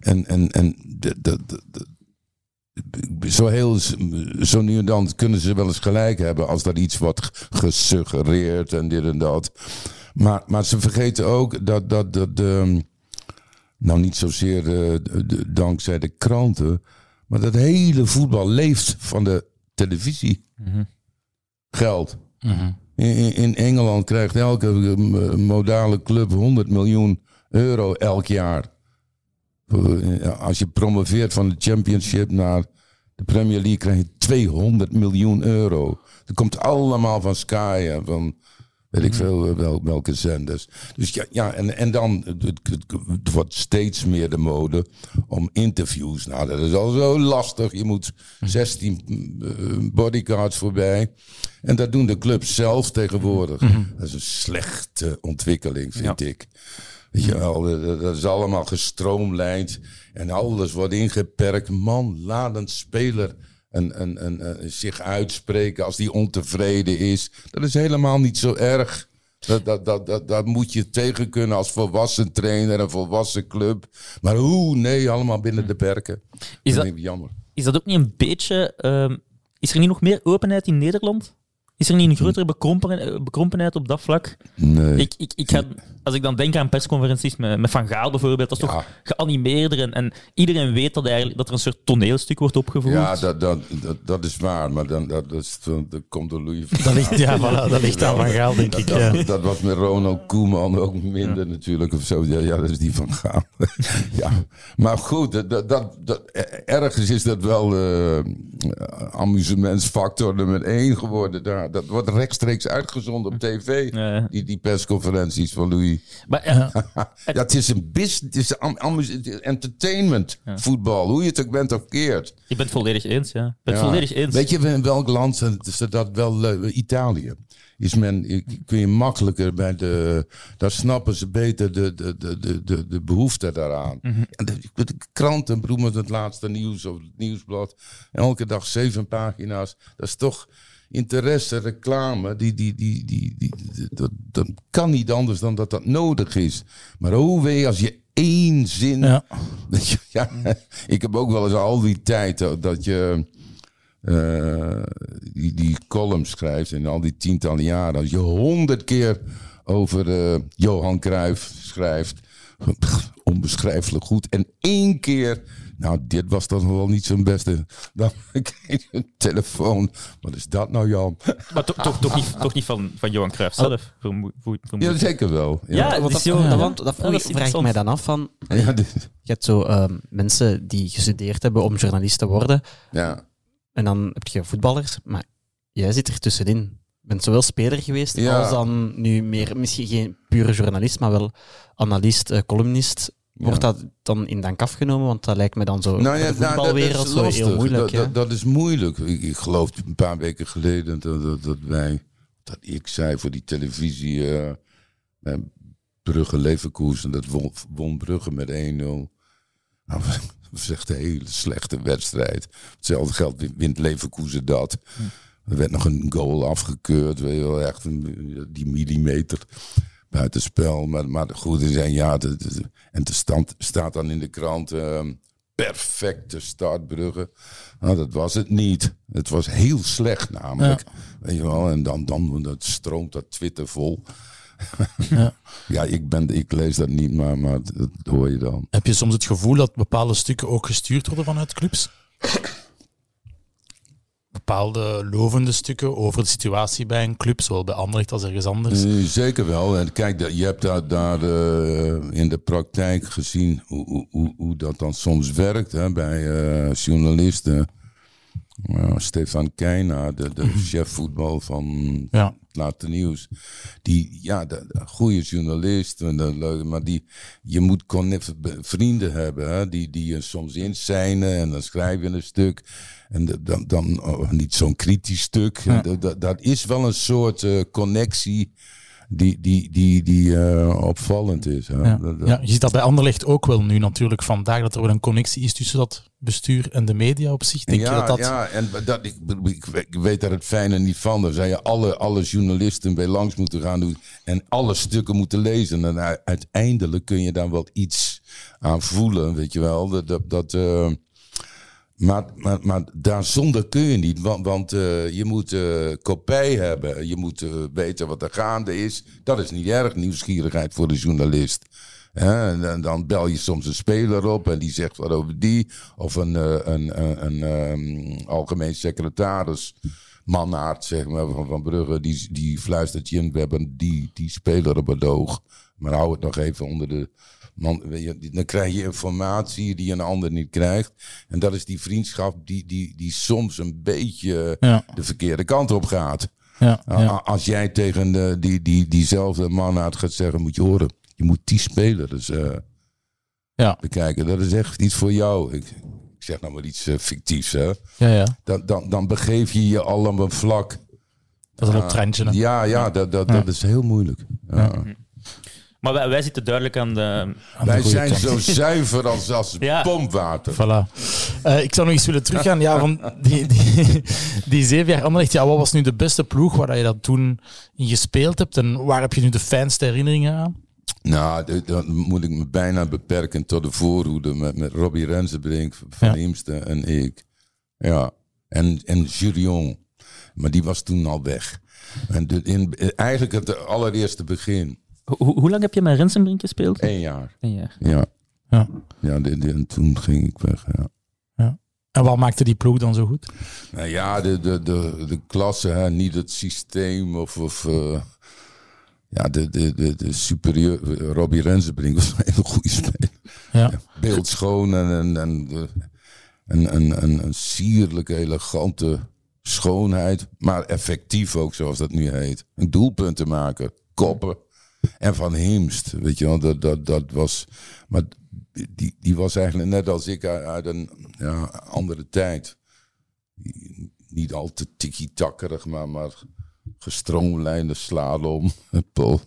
En, en, en dat, dat, dat- zo heel, zo nu en dan kunnen ze wel eens gelijk hebben als dat iets wordt gesuggereerd en dit en dat. Maar, maar ze vergeten ook dat, dat, dat ehm, nou niet zozeer eh, de- de- dankzij de kranten, maar dat hele voetbal leeft van de televisie. Geld. Mhm. In, in- in Engeland krijgt elke eh, modale club 100 miljoen euro elk jaar. Eh, Als je promoveert van de Championship naar de Premier League krijg je 200 miljoen euro. Dat komt allemaal van Sky en van weet ik veel eh, wel, welke zenders. Dus ja, ja en, en dan het, het, het wordt steeds meer de mode om interviews. Nou, dat is al zo lastig. Je moet 16 eh, bodyguards voorbij. En dat doen de clubs zelf tegenwoordig. Dat is een slechte ontwikkeling, vind ik. Weet je wel, dat dat is allemaal gestroomlijnd. En alles wordt ingeperkt. Man, laat een speler en, zich uitspreken als die ontevreden is. Dat is helemaal niet zo erg. Dat, dat, dat, dat, dat moet je tegen kunnen als volwassen trainer en volwassen club. Maar hoe? Nee, allemaal binnen de perken. Is dat dat- jammer. Is dat ook niet een beetje... ehm, is er niet nog meer openheid in Nederland? Is er niet een grotere bekrompen- bekrompenheid op dat vlak? Nee. Ik, ik, ik ga, als ik dan denk aan persconferenties met, met Van Gaal bijvoorbeeld, dat is Ja. toch geanimeerder en, en iedereen weet dat, eigenlijk, dat er een soort toneelstuk wordt opgevoerd. Ja, dat, dat, dat, dat is waar, maar dan, dat, dat, is, dat komt door Louis van Dat ligt, ja, voilà, dat ligt aan Van Gaal, denk ik. Dat, Ja. dat, dat was met Ronald Koeman ook minder natuurlijk. Of zo. Ja, dat is die van Gaal. ja. Maar goed, dat, dat, dat, dat- ergens is dat wel eh amusementsfactor nummer één geworden. Daar. Dat wordt rechtstreeks uitgezonden op tv. Ja. Die, die persconferenties van Louis. Maar, eh, ja, het is een business, het is am- entertainment, voetbal. Hoe je het ook bent of keert. ik ben het volledig eens, ja. Volledig eens. Weet je in welk land is dat wel leuk? Italië. Is men, kun je makkelijker bij de. Daar snappen ze beter de, de, de, de, de, de behoefte daaraan. Mhm. En de, de kranten, broer met het laatste nieuws of het nieuwsblad. Elke dag zeven pagina's. Dat is toch interesse, reclame. Die, die, die, die, die, die- dat, dat kan niet anders dan dat dat nodig is. Maar hoe weet je als je één zin. Ja. Dat je- ja, ik heb ook wel eens al die tijd dat je eh, die, die column schrijft en al die tientallen jaren. Als je honderd keer over eh, Johan Cruijff schrijft, onbeschrijfelijk goed. En één keer, nou dit was dan wel niet zijn beste. Dan kreeg je een telefoon. Wat is dat nou Jan? Maar toch, toch, toch niet, toch niet van, van Johan Cruijff zelf, vermoed, vermoed- Ja, zeker wel. Ja, Want dat, zo- ja. want dat Ja, vroeg, dat is vraag ik mij dan af van... Ja, dit- Je hebt zo ehm, mensen die gestudeerd hebben om journalist te worden. ja. En dan heb je voetballers, maar jij zit er tussenin. Je bent zowel speler geweest Ja. als dan nu meer, misschien geen pure journalist, maar wel analist, eh, columnist. Wordt dat dan in dank afgenomen? Want dat lijkt me dan zo Nou ja, de nou, dat- voetbalwereld is zo heel moeilijk. Dat, ja. dat, dat is moeilijk. Ik, ik geloof een paar weken geleden dat, dat, wij, dat ik zei voor die televisie, bij Brugge Leverkusen, dat won, won Brugge met 1-0. Nou, dat is echt een hele slechte wedstrijd. Hetzelfde geld wint Leverkusen dat. Er werd nog een goal afgekeurd, weet je wel, echt een, die millimeter buitenspel. Maar, maar goed, er zijn ja, de, de- en de stand staat dan in de krant. ehm, perfecte startbruggen. Nou, dat was het niet. Het was heel slecht namelijk. Weet je wel, en dan, dan dat stroomt dat Twitter vol. Ja. ja, ik, ben, ik lees dat niet, maar, maar dat hoor je dan. Heb je soms het gevoel dat bepaalde stukken ook gestuurd worden vanuit clubs? Bepaalde lovende stukken over de situatie bij een club, zowel bij Anderlecht als ergens anders. Eh, Zeker wel. En kijk, je hebt daar, daar eh, in de praktijk gezien hoe, hoe, hoe, dat dan soms werkt hè, bij eh, journalisten. Stefan Keina, de, de chef voetbal van Ja. het Laatste Nieuws. Die, ja, de, de goede journalist, en de maar die, je moet vrienden hebben, hè, die, die je soms inzijnen en dan schrijf je een stuk. En de- dan, dan oh, niet zo'n kritisch stuk. Dat, dat, dat is wel een soort eh, connectie die, die, die, die eh, opvallend is. Hè. Ja. Je ziet dat bij Anderlecht ook wel nu natuurlijk vandaag, dat er wel een connectie is tussen dat bestuur en de media op zich. Denk ja, je dat dat... ja, en dat, ik, ik, weet daar het fijne niet van. Dan zou je alle, alle journalisten bij langs moeten gaan doen en alle stukken moeten lezen. En uiteindelijk kun je daar wel iets aan voelen, weet je wel. Dat, dat, dat, eh, maar, maar, maar daar zonder kun je niet, want, want eh, je moet eh kopij hebben. Je moet eh, weten wat er gaande is. Dat is niet erg, nieuwsgierigheid voor de journalist. Dan, bel je soms een speler op en die zegt wat over die. Of een, een, een, een, ehm, algemeen secretaris, Mannaert zeg maar, van, van Brugge, die, die fluistert je in. We hebben die, die speler op het oog. Maar hou het nog even onder de... Man, dan krijg je informatie die een ander niet krijgt. En dat is die vriendschap die, die, die soms een beetje Ja. de verkeerde kant op gaat. Ja, ja. Als jij tegen de, die, die, diezelfde man uit gaat zeggen, moet je horen, je moet die speler dus eh, Ja. bekijken. Dat is echt iets voor jou. Ik, ik zeg nou maar iets eh, fictiefs, hè. Ja, ja. Dan, dan, dan begeef je je al op een vlak. Dat is een trendje. hè. Ja, ja, dat, dat, dat is heel moeilijk. Ja. Maar wij, wij zitten duidelijk aan de... Aan Wij zijn kant. zo zuiver als, als Ja. pompwater. Voilà. Eh, ik zou nog eens willen teruggaan. Ja, van die, die, die zeven jaar Anderlecht, ja, wat was nu de beste ploeg waar je dat toen in gespeeld hebt? En waar heb je nu de fijnste herinneringen aan? Nou, dan moet ik me bijna beperken tot de voorhoede met, met Robbie Rensenbrink, Van Ja. Heemsten en ik. Ja, en, en Jurion. Maar die was toen al weg. En de, in, eigenlijk het allereerste begin. Hoe, hoe lang heb je met Rensenbrink gespeeld? Eén jaar. Een jaar. Ja, Ja. ja de- de- en toen ging ik weg. Ja. En wat maakte die ploeg dan zo goed? Nou ja, de, de, de, de klasse, hè, niet het systeem of. of eh, ja, de, de, de, de superieur. Robbie Rensenbrink was een hele goede speler. Ja. beeldschoon en, en, en, eh, en, en, en een sierlijke, elegante schoonheid. Maar effectief ook, zoals dat nu heet. Een doelpunt te maken, koppen. En Van Heemst, weet je wel, dat, dat, dat was... Maar die, die was eigenlijk net als ik uit, een ja, andere tijd. Niet al te tiki-takkerig, maar, maar gestroomlijnde slalom. Paul.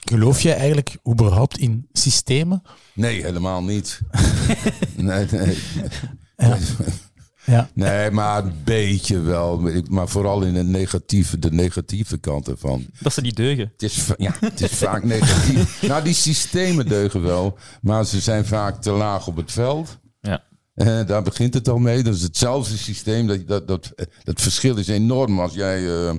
Geloof jij eigenlijk überhaupt in systemen? Nee, helemaal niet. nee, nee. Ja. Ja. Nee, maar een beetje wel. Maar vooral in het negatieve, de negatieve kant ervan. Dat ze niet deugen. Het is, ja, het is vaak negatief. Nou, die systemen deugen wel, maar ze zijn vaak te laag op het veld. Ja. Eh, daar begint het al mee. Dat is hetzelfde systeem. Dat, dat, dat, dat verschil is enorm als jij eh,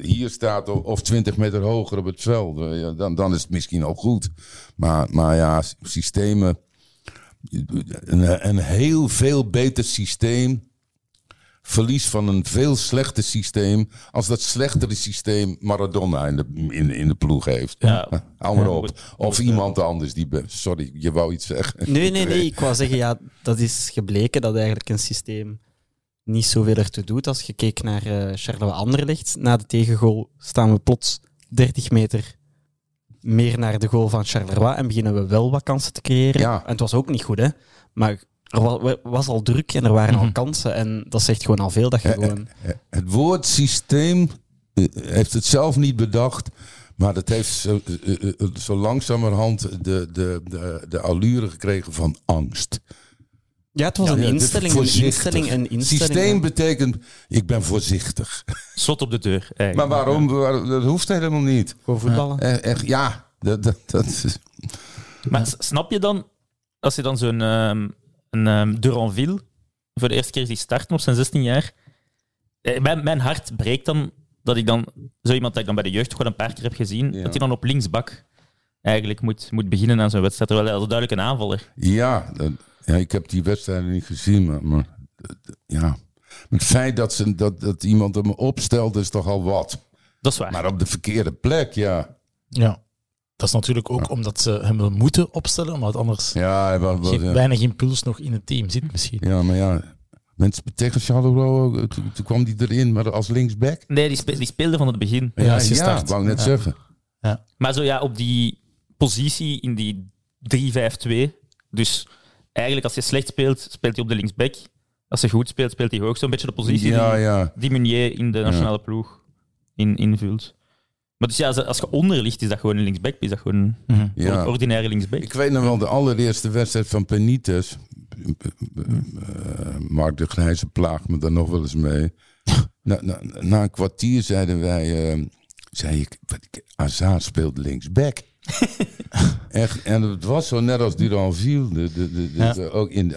hier staat of- of 20 meter hoger op het veld. Eh, ja, dan, dan is het misschien al goed. Maar, maar ja, systemen. Een, een heel veel beter systeem. Verlies van een veel slechter systeem. Als dat slechtere systeem Maradona in de, in, in de ploeg heeft. Ja. Hou maar op. Of iemand anders die. be- Sorry, je wou iets zeggen. Nee, nee, nee. Ik wou zeggen, ja, dat is gebleken dat eigenlijk een systeem niet zoveel ertoe doet. Als je keek naar eh Charleroi Anderlecht, na de tegengoal staan we plots 30 meter meer naar de goal van Charleroi en beginnen we wel wat kansen te creëren. Ja. En het was ook niet goed, hè. Maar er wa- was al druk en er waren al kansen. En dat zegt gewoon al veel dat je gewoon... Het woord systeem eh, heeft het zelf niet bedacht. Maar het heeft zo, eh, eh, zo langzamerhand de, de, de, de allure gekregen van angst. Ja, het was Ja, een instelling, een instelling, een instelling. Systeem betekent, ik ben voorzichtig. Slot op de deur. eigenlijk. Maar waarom? Waar- Dat hoeft helemaal niet. Gewoon voetballen. Eh, Echt, ja. Dat, dat, dat is- Maar snap je dan, als je dan zo'n ehm een ehm, Duranville voor de eerste keer ziet starten op zijn 16 jaar, eh, mijn, mijn hart breekt dan dat ik dan, zo iemand dat ik dan bij de jeugd gewoon een paar keer heb gezien, Ja. dat hij dan op linksbak eigenlijk moet, moet beginnen aan zo'n wedstrijd, terwijl hij als duidelijk een aanvaller. ja, dat- ja, ik heb die wedstrijden niet gezien, maar, maar ja. Het feit dat, ze, dat, dat iemand hem opstelt is toch al wat. Dat is waar. Maar op de verkeerde plek, ja. Ja. Dat is natuurlijk ook omdat ze hem wel moeten opstellen, omdat anders Ja, hij was, was- ja. weinig impuls nog in het team zit misschien. ja, maar ja. Mensen tegen Charleroi, eh, toen, toen kwam die erin, maar als linksback. Nee, die, spe- die speelde van het begin. Ja, gestart. wou ik net Ja. zeggen. Maar zo ja, op die positie in die 3-5-2. Dus eigenlijk als je slecht speelt, speelt hij op de linksback. Als je goed speelt, speelt hij hoog. Zo'n beetje de positie Ja, die, ja. die Meunier in de nationale ploeg in, invult. Maar dus ja, als- je onder ligt, is dat gewoon een linksback. Is dat gewoon Mhm. een ja. ordinaire linksback. Ik weet nog wel de allereerste wedstrijd van Penites. Eh, Mark de Grijze plaagt me daar nog wel eens mee. na, na, na een kwartier zeiden wij... eh, zei ik, Azar speelt linksback. Echt, en het was zo net als Duranville. De, de, de, de, Ja. de- ook in,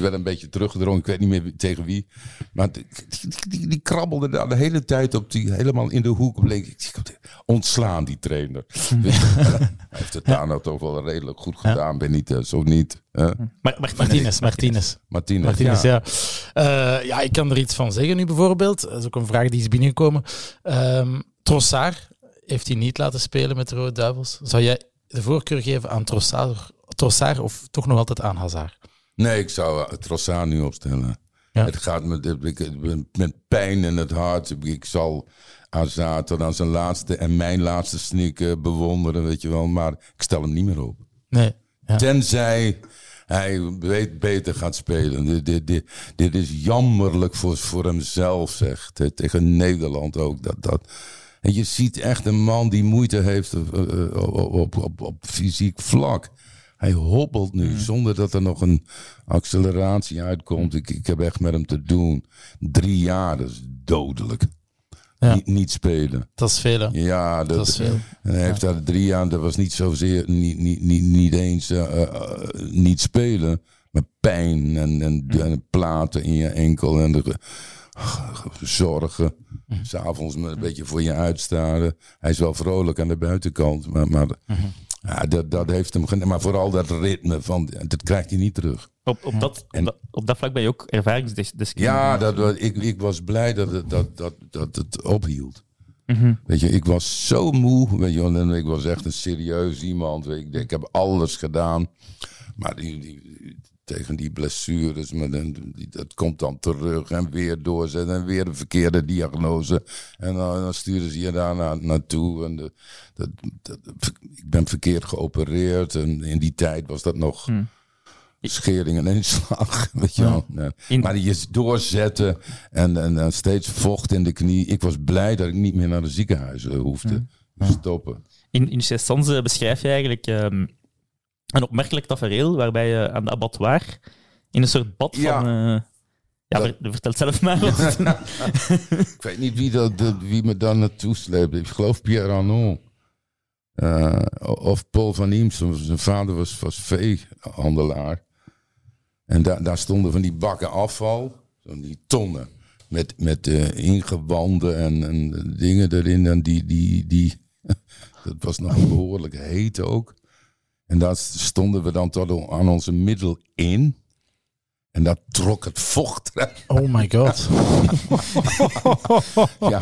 werd een beetje teruggedrongen. Ik weet niet meer tegen wie. Maar die, die, krabbelde daar de hele tijd op. Die, helemaal in de hoek. Bleek, ontslaan die trainer. Hij heeft het daar nou toch wel redelijk goed gedaan. Benitez, of niet? hè? Maar, maar, Martinez, Martinez. Martinez. Martinez, ja. ja. Eh, ja, ik kan er iets van zeggen nu bijvoorbeeld. Dat is ook een vraag die is binnengekomen. Ehm Trossard heeft hij niet laten spelen met de Rode Duivels. Zou jij de voorkeur geven aan Trossard, Trossard of toch nog altijd aan Hazard? Nee, ik zou uh, Trossard nu opstellen. Ja. Het gaat met, met pijn in het hart. Ik zal Hazard tot aan zijn laatste en mijn laatste sneak eh, bewonderen, weet je wel. Maar ik stel hem niet meer op. Nee. Ja. Tenzij hij weet beter gaat spelen. Dit, dit, dit, dit is jammerlijk voor, voor hemzelf, zeg. Te- Tegen Nederland ook. Dat, dat. En je ziet echt een man die moeite heeft eh, eh, op, op, op, op fysiek vlak. Hij hobbelt nu zonder dat er nog een acceleratie uitkomt. Ik, ik heb echt met hem te doen. Drie jaar, dat is dodelijk. Ja. Niet, niet spelen. Dat is veel? Ja, dat, Dat is veel. En hij heeft daar drie jaar, dat was niet zozeer, niet, niet, niet, niet eens eh, eh, niet spelen, maar pijn en, en, en platen in je enkel en de, zorgen. S'avonds met een beetje voor je uitstaren. Hij is wel vrolijk aan de buitenkant, maar, maar ja, dat, dat heeft hem. Maar vooral dat ritme, van, dat krijgt hij niet terug. Op, op, dat, op, En- dat, op dat vlak ben je ook ervaringsdeskundige. Ja, dat, ik, ik was blij dat het, dat, dat, dat het ophield. Mhm. Weet je, ik was zo moe. Weet je, en ik was echt een serieus iemand. Weet je, ik heb alles gedaan. Maar die, die, tegen die blessures, maar dan, die- dat komt dan terug en weer doorzetten en weer een verkeerde diagnose. En dan, dan sturen ze je daar na, naartoe. En de, dat, dat, ik ben verkeerd geopereerd en in die tijd was dat nog Hmm. schering en inslag. Weet je wel. Ja. Maar je doorzetten en, en, en steeds vocht in de knie. Ik was blij dat ik niet meer naar de ziekenhuis eh, hoefde te stoppen. In, in beschrijf je eigenlijk ehm, een opmerkelijk tafereel waarbij je aan de abattoir in een soort bad Ja. van... eh, ja, ver- vertel het zelf maar. Ik weet niet wie, dat, dat- wie me daar naartoe sleepte. Ik geloof Pierre Arnaud. Eh, of Paul van Iems. Zijn vader was, was veehandelaar. En daar daar stonden van die bakken afval. Van die tonnen. Met, met eh, ingewanden en, en dingen erin. En die, die, die, dat was nog behoorlijk heet ook. En daar stonden we dan tot aan onze middel in. En dat trok het vocht. Oh my god. Ja,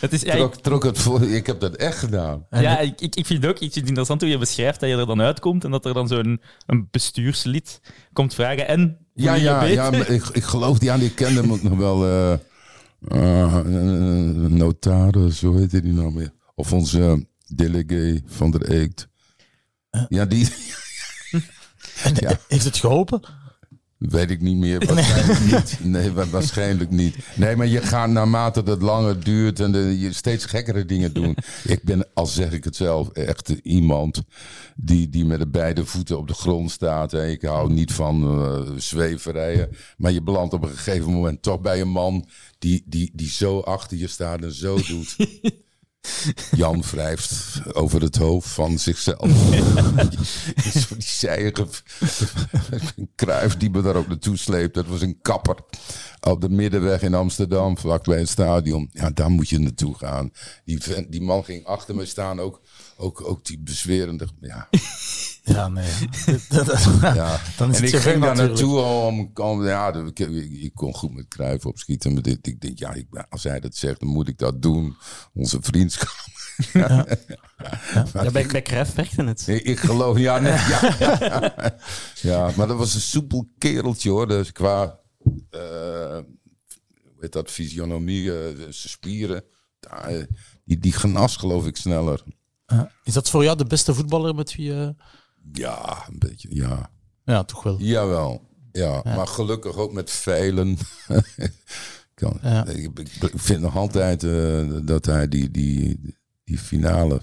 het is, ja, ik, trok, trok het vocht. Ik heb dat echt gedaan. ja ik, ik, vind het ook iets interessant hoe je beschrijft dat je er dan uitkomt en dat er dan zo'n een bestuurslid komt vragen en... Ja, ja, ja maar ik, ik geloof die aan, die kende hem ook nog wel. eh eh, een notaris, hoe heet die nou meer? Of onze delegé van der Eekt. Ja, die En, Ja. Heeft het geholpen? weet ik niet meer. Waarschijnlijk niet. Nee, wa- waarschijnlijk niet. Nee, maar je gaat naarmate het langer duurt en de, je steeds gekkere dingen doen. Ik ben, al zeg ik het zelf, echt iemand die, die met de beide voeten op de grond staat. Hè. Ik hou niet van eh, zweverijen. Maar je belandt op een gegeven moment toch bij een man die, die, die zo achter je staat en zo doet. Jan wrijft over het hoofd van zichzelf. Zo die zijige een kruif die me daar ook naartoe sleept. Dat was een kapper op de middenweg in Amsterdam, vlakbij het stadion. Ja, daar moet je naartoe gaan. Die, die man ging achter me staan, ook, ook, ook die bezwerende... Ja, Ja, nee. Dat- dat- ja. Dan is en het ik ging daar naartoe om, om ja, ik, ik, ik kon goed met kruif opschieten. Maar dit, ik denk, ja, ik, als hij dat zegt, dan moet ik dat doen. Onze vriendschap. Ja, bij, bij Cruijff werkte het. Ik, ik geloof, ja, nee, ja, ja. Ja, maar dat was een soepel kereltje hoor. Dus qua, eh hoe heet dat, fysionomie, eh, zijn spieren. daar, eh, die, die genas geloof ik sneller. Ja. Is dat voor jou de beste voetballer met wie je... Ja, een beetje, ja. Ja, toch wel. Jawel. Ja, maar gelukkig ook met veilen. kan, Ja. ik, ik vind nog altijd eh, dat hij die, die, die finale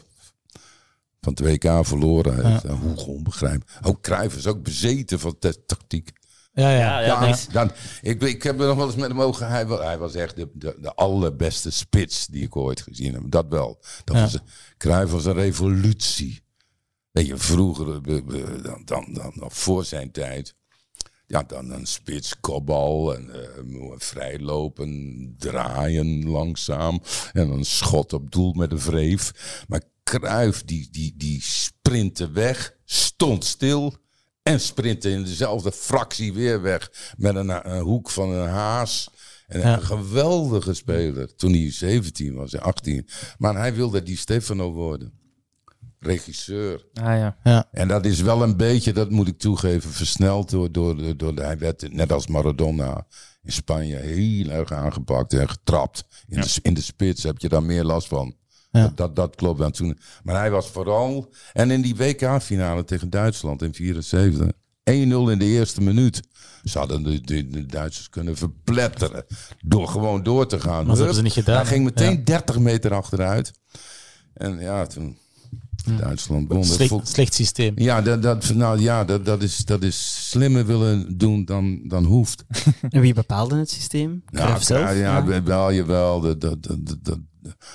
van het WK verloren heeft. Ja. Hoe onbegrijpelijk. Ook Cruijff is ook bezeten van tactiek. Ja, ja. Ja, ja, Ja, niks. dan, ik, ik heb er nog wel eens met hem over. Hij, hij was echt de, de, de allerbeste spits die ik ooit gezien heb. Dat wel. Dat Ja. was, een- Cruijff was een revolutie. Weet je, vroeger, eh, dan, dan, dan, dan voor zijn tijd. Ja, dan een spits, kopbal en eh, vrijlopen, draaien langzaam. En een schot op doel met een wreef. Maar Cruijff, die, die, die sprintte weg, stond stil en sprintte in dezelfde fractie weer weg. Met een, een hoek van een haas. En Ja. een geweldige speler. Toen hij 17 was, 18. Maar hij wilde die Stefano worden. Regisseur. Ah, ja. En dat is wel een beetje, dat moet ik toegeven, versneld door, door, door hij werd net als Maradona in Spanje heel erg aangepakt en getrapt. In, de, in de spits heb je daar meer last van. Ja. Dat, dat, dat klopt dan toen. Maar hij was vooral, en in die WK-finale tegen Duitsland in 74, 1-0 in de eerste minuut. Ze hadden de, de, de Duitsers kunnen verpletteren door gewoon door te gaan. Maar dat hebben ze niet gedaan. Hij ging meteen Ja. 30 meter achteruit. En ja, toen Duitsland won. Dat Slecht, systeem. ja, dat, dat, nou, ja dat, dat, is, dat is slimmer willen doen dan, dan hoeft. En wie bepaalde het systeem? Nou, Cruijff zelf? ja, ja, wel, jawel. Dat, dat, dat, dat, dat-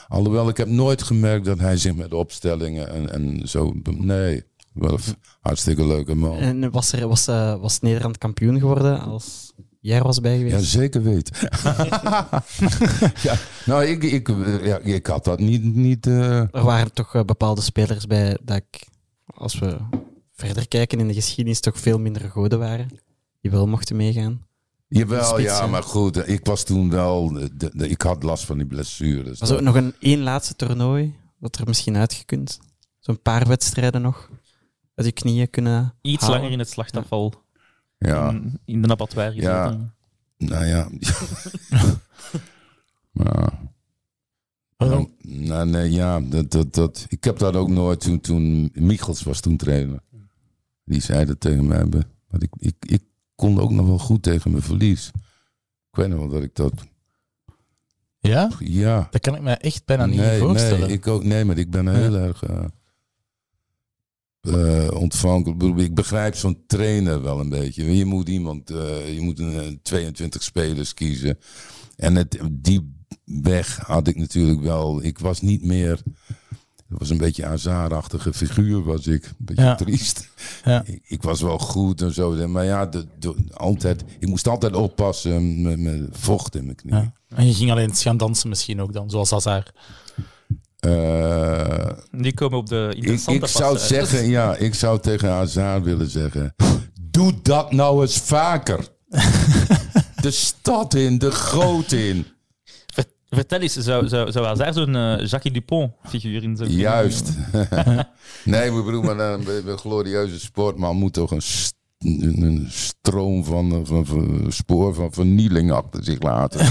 alhoewel, ik heb nooit gemerkt dat hij zich met opstellingen en, en zo... Nee, wel hartstikke leuke man. En was, er, was, eh, was Nederland kampioen geworden als jij er was bij geweest? Ja, zeker weet. ja, nou, ik, ik, ja, ik had dat niet... niet eh, Er waren toch eh, bepaalde spelers bij dat ik, als we verder kijken in de geschiedenis, toch veel minder goden waren. Die wel mochten meegaan. Jawel, ja, maar goed. Ik was toen wel... De, de- ik had last van die blessures. Was er ook nog een één laatste toernooi dat er misschien uitgekund? Zo'n paar wedstrijden nog? Dat je knieën kunnen Iets halen? langer in het slachtafval. Ja. In, in de abattoir Ja. gezeten. Nou ja. ja. Nou, nou, nee, ja, dat, dat, dat, ik heb dat ook nooit toen, toen Michels was toen trainer. Die zei dat tegen mij. Maar ik, ik, ik kon ook nog wel goed tegen mijn verlies. Ik weet nog wel dat ik dat... Ja? Ja. Dat kan ik me echt bijna niet voorstellen. Nee, ik ook, nee, maar ik ben heel erg eh, eh, ontvankelijk. Ik begrijp zo'n trainer wel een beetje. Je moet iemand, eh, je moet een, eh, 22 spelers kiezen. En het, die weg had ik natuurlijk wel. Ik was niet meer. Het was een beetje Hazard-achtige figuur, was ik. Een beetje Ja. triest. Ja. Ik, ik was wel goed en zo. Maar ja, de, de- altijd, ik moest altijd oppassen met, met vocht in mijn knie. Ja. En je ging alleen gaan dansen misschien ook dan, zoals Hazard. Eh, Die komen op de Ik, interessante ik zou zeggen, ja, ik zou tegen Hazard willen zeggen: Doe dat nou eens vaker. de stad in, de goot in. Ver- Vertel eens, zou, zou, zou Hazard zo'n eh, Jacques Dupont-figuur in zijn Juist. nee, we bedoelen, maar een, een, een glorieuze sportman moet toch een, st- een, stroom van, van, van spoor van vernieling achter zich laten.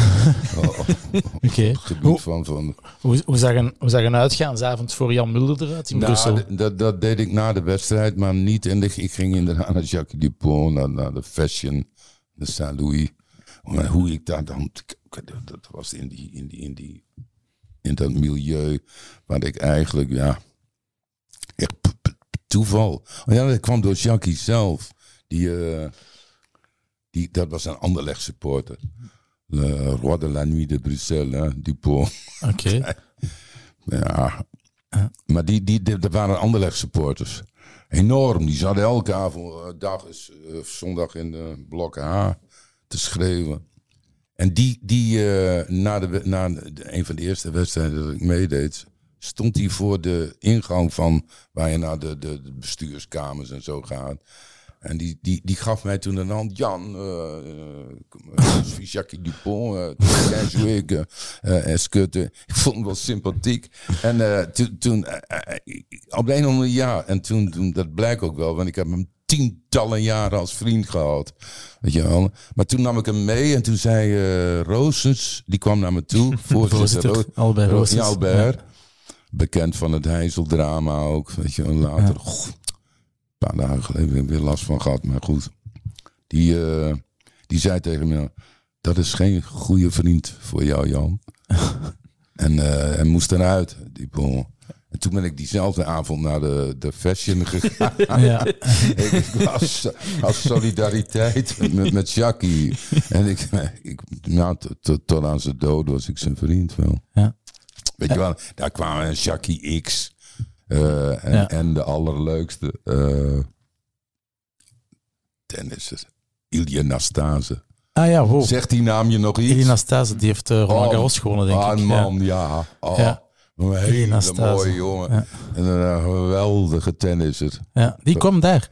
Oh, op Oké. het gebied Hoe, van, van hoe, hoe, zag een, hoe zag een uitgaansavond voor Jan Mulder eruit in Nou, Brussel? dat, dat deed ik na de wedstrijd, maar niet. En ik ging inderdaad naar Jacques Dupont, naar, naar de Fashion, de Saint-Louis. Maar hoe ik daar dan... Dat, dat was in, die, in, die, in, die, in dat milieu waar ik eigenlijk, ja... Echt toeval. Oh ja, dat kwam door Jackie zelf. Die, eh, die, dat was een Anderlecht supporter. Le Roi de la Nuit de Bruxelles, hè, Dupont. Oké. Ja. Maar die, die, die, dat waren Anderlecht supporters. Enorm. Die zaten elke avond, eh, dag, is, eh, zondag in de blok H te schreeuwen. En die, die eh, na, de, na een van de eerste wedstrijden dat ik meedeed, stond hij voor de ingang van waar je naar de, de, bestuurskamers en zo gaat. En die, die, die gaf mij toen een hand. Jan, uh, uh, Jacques Dupont, uh, ken jouer, uh, uh, est-ce que te- Ik vond hem wel sympathiek. En eh, toen, eh, eh, op een of andere ja, en toen, toen, dat blijkt ook wel, want ik heb hem tientallen jaren als vriend gehad. Weet je wel. Maar toen nam ik hem mee en toen zei eh Roosens, die kwam naar me toe. Voorzitter, Ro- Albert Ro- Roosens. Ja, Albert. Bekend van het Heizeldrama ook. Weet je, en later, goh, een paar dagen geleden weer last van gehad, maar goed. Die, eh, die zei tegen me, dat is geen goede vriend voor jou, Jan. en eh, hij moest eruit, die bon. En toen ben ik diezelfde avond naar de, de fashion gegaan. Ja. ik was als solidariteit met, met Jackie. En ik, ik nou, tot, aan zijn dood was ik zijn vriend wel. Ja. Weet je wel, daar kwamen Jackie X. eh, en, Ja. en de allerleukste eh tennisser. Ilya Nastase. Ah ja, wow. Zegt die naam je nog iets? Elina Stase, die heeft uh, Roland Oh, Garros gewonnen, denk ah, ik. man, ja. Oh, Ja. Een hele mooie jongen. Ja. En een geweldige tennisser. Ja. die kwam daar.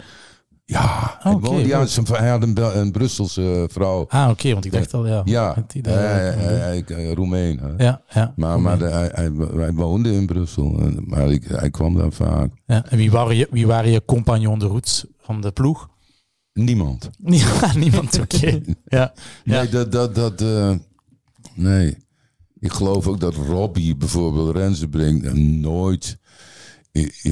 Ja, Oh, ja zijn- hij had een, Brusselse vrouw. Ah, oké, want ik dacht al, ja. Ja, hij, hij, eh, hij- Roemeen. hè. ja, ja. Maar, maar de- hij, hij, hij woonde in Brussel. En- Maar ik, hij kwam daar vaak. ja. En wie waren, je, wie waren je compagnon de routes van de ploeg? Niemand. Ja, niemand, oké. Ja. Ja. Nee, dat... dat, dat eh, nee. Ik geloof ook dat Robbie bijvoorbeeld en nooit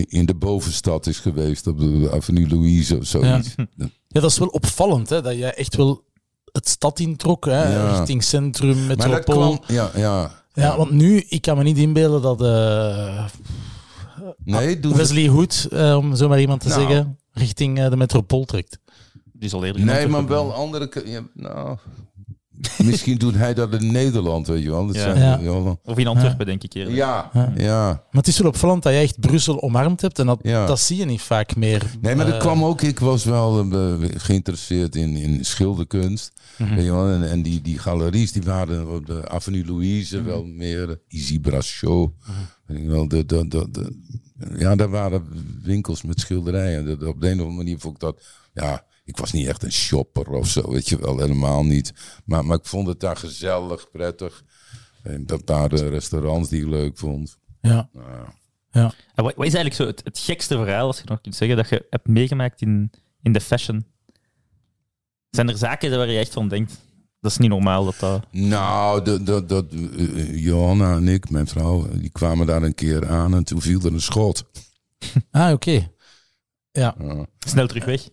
in, de bovenstad is geweest, op de Avenue Louise of zoiets. Ja, dat is wel opvallend, hè, dat jij echt wel het stad introk, hè, Ja. richting centrum, Maar dat metropool. kwam, ja, ja. Ja, want nu, ik kan me niet inbeelden dat eh, Nee, doe Wesley Hood, eh, om zo maar iemand te Nou. zeggen, richting eh, de metropool trekt. Die zal eerder in Nee, maar wel andere. Ja, nou, misschien doet hij dat in Nederland, weet je wel. Dat Ja. zijn, Ja. ja. Of in Antwerpen, denk ik eerder. Ja, Ja. ja. Maar het is wel opvallend dat jij echt Brussel omarmd hebt en dat, Ja. dat zie je niet vaak meer. Nee, maar dat Eh, kwam ook. Ik was wel eh, geïnteresseerd in, in schilderkunst. Mhm. Weet je wel, en, en die, die galeries die waren op de Avenue Louise Mhm. wel meer. Easy. Weet je wel, de, de, de, de- ja, daar waren winkels met schilderijen. Op de een of andere manier vond ik dat. Ja, ik was niet echt een shopper of zo, weet je wel, helemaal niet. Maar, maar ik vond het daar gezellig, prettig. En dat paar eh, restaurants die ik leuk vond. Ja. Nou, Ja. En wat, wat is eigenlijk zo het, het gekste verhaal, als je nog kunt zeggen, dat je hebt meegemaakt in, in de fashion? Zijn er zaken waar je echt van denkt? Dat is niet normaal dat dat... Nou, dat, dat, dat, eh, Johanna en ik, mijn vrouw, die kwamen daar een keer aan en toen viel er een schot. Ah, oké. Ja. Ja. Snel terug weg.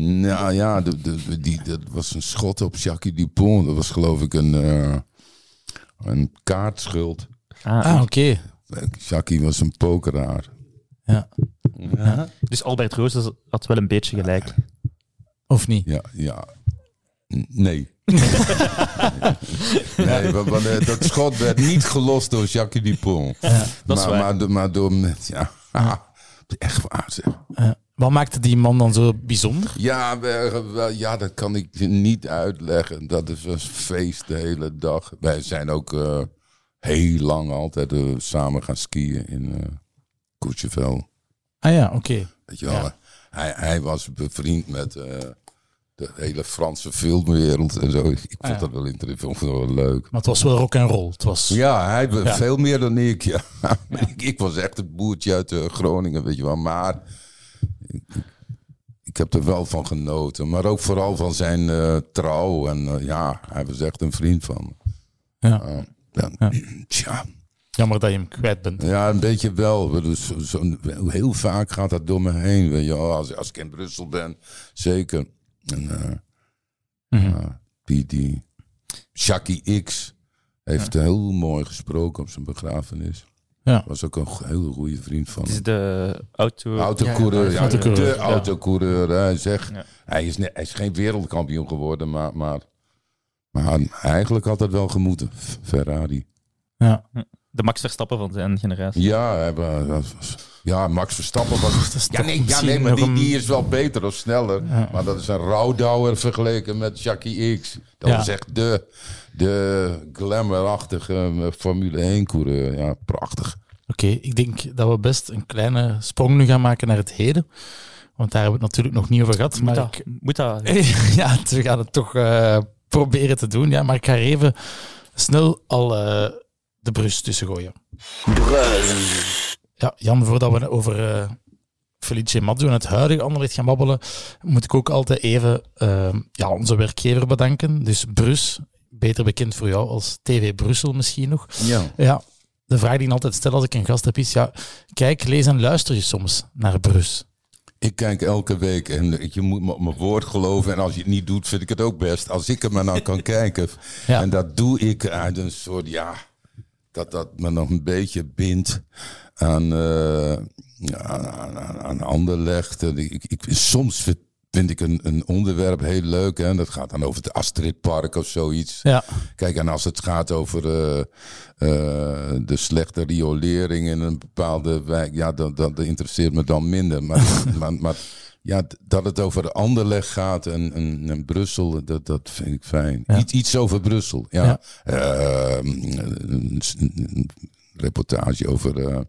Nou ja, de, de, die, dat was een schot op Jacques Dupont. Dat was geloof ik een, eh, een kaartschuld. Ah, Ah, oké. Jacques was een pokeraar. Ja. Dus Albert Roos had wel een beetje gelijk. Of niet? Ja, ja. Nee. nee, want, want, eh, dat schot werd niet gelost door Jacques Dupont. dat is maar, waar. maar, door- maar door... met- Ja, echt waar zeg. Eh, wat maakte die man dan zo bijzonder? Ja, ja, dat kan ik je niet uitleggen. Dat is een feest de hele dag. Wij zijn ook eh, heel lang altijd eh, samen gaan skiën in Courchevel. Ah ja, oké. Weet je wel, Ja. hij, hij was bevriend met de hele Franse filmwereld en zo. Ik vond Ah, ja. dat wel interessant, ik vond dat wel leuk. Maar het was wel rock en roll. Het was... Ja, hij Ja. veel meer dan ik. Ja. ik. Ik was echt het boertje uit Groningen, weet je wel. Maar ik, heb er wel van genoten. Maar ook vooral van zijn eh, trouw. En eh, ja, hij was echt een vriend van me. Ja. Eh, ja, Ja. Tja, Jammer dat je hem kwijt bent. ja, een beetje wel. Zo- heel vaak gaat dat door me heen. Weet je wel. Als, als ik in Brussel ben, zeker. En, ja, die, die Jackie X heeft heel mooi gesproken op zijn begrafenis. Ja. Was ook een hele goede vriend van Het is hem. de auto... Autocoureur, ja, autocoureur. de autocoureur. Hij, zegt, Ja. hij, is hij is geen wereldkampioen geworden, maar, maar, maar eigenlijk had het wel gemoeten. Ferrari. Ja. De Max Verstappen van zijn generatie. Ja, hij wa- was- was- ja, Max Verstappen was... is Ja, nee, ja, nee maar die, die is wel beter of sneller. Ja. Maar dat is een rouwdouwer vergeleken met Jackie X. Dat Ja. was echt de, de glamourachtige eh, Formule 1-coureur. Ja, prachtig. Oké, ik denk dat we best een kleine sprong nu gaan maken naar het heden. Want daar hebben we het natuurlijk nog niet over gehad. Moet Maar dat? ik, Moet dat? ja, we gaan het toch eh, proberen te doen. Ja, maar ik ga er even snel al eh, de brus tussen gooien. Ja, Jan, voordat we over eh Felice en het huidige Anderlecht gaan babbelen, moet ik ook altijd even eh, ja, onze werkgever bedanken. Dus Brus, beter bekend voor jou als TV Brussel misschien nog. Ja. Ja, de vraag die ik altijd stel als ik een gast heb is, ja, kijk, lees en luister je soms naar Brus? Ik kijk elke week en je moet me op mijn woord geloven. En als je het niet doet, vind ik het ook best. Als ik er maar naar kan kijken. Ja. En dat doe ik uit een soort, ja, dat dat me nog een beetje bindt aan, eh ja, aan, aan, Anderlecht. En Ik, ik, soms vind, ik een, een onderwerp heel leuk. Hè? Dat gaat dan over het Astridpark of zoiets. Ja, Kijk, en als het gaat over eh, eh, de slechte riolering in een bepaalde wijk, ja, dat, dat, dat interesseert me dan minder. Maar, maar, maar ja, dat het over de Anderleg gaat en, en, en Brussel, dat, dat vind ik fijn. Ja. Iets, iets over Brussel, ja. Eh, een- een reportage over,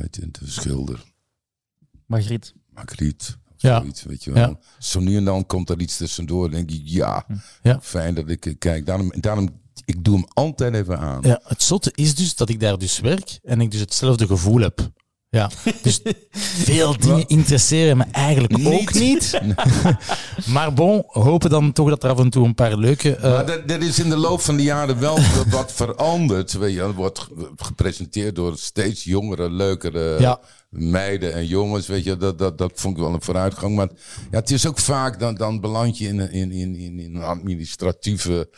heet het, de schilder, Margriet. Magritte. of Ja. Zoiets, weet je wel. Ja. Zo nu en dan komt er iets tussendoor. Denk ik, ja, Ja. fijn dat ik eh, kijk. Daarom, daarom, ik doe hem altijd even aan. ja, het zotte is dus dat ik daar dus werk en ik dus hetzelfde gevoel heb. Ja, dus veel dingen interesseren me eigenlijk ook niet. maar bon, hopen dan toch dat er af en toe een paar leuke... eh, Maar er, er is in de loop van de jaren wel wat veranderd. Weet je, wordt ge- gepresenteerd door steeds jongere, leukere Ja. Meiden en jongens. Weet je, dat, dat, dat vond ik wel een vooruitgang. Maar ja, het is ook vaak, dan, dan beland je in, een- in, in, in, in een administratieve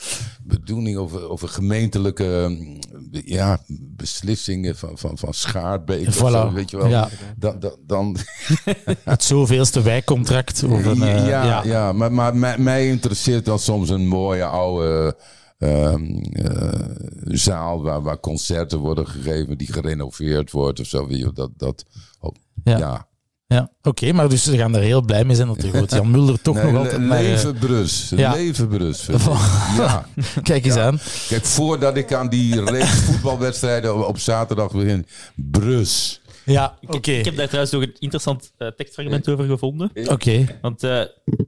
bedoeling over, over gemeentelijke mm, ja, beslissingen van, van, van Schaarbeek. of Voilà. zo, weet je wel. Ja. Dan, dan, dan, het zoveelste wijkcontract. Of een, eh, ja, ja. ja. maar, maar mij, mij interesseert dan soms een mooie oude ehm, eh, zaal waar, waar concerten worden gegeven die gerenoveerd wordt of zo. Dat, dat, oh, Ja. ja. Ja, oké, maar dus ze gaan er heel blij mee zijn dat goed Jan Mulder toch Nee, nog le- altijd maar... eh, leven Brus. ja. Leven Brus. Ja. Kijk eens aan. Kijk, voordat ik aan die reeks voetbalwedstrijden op, op zaterdag begin. Brus. Ja, oké. Ik heb daar trouwens nog een interessant eh, tekstfragment over gevonden. Oké. Want, eh,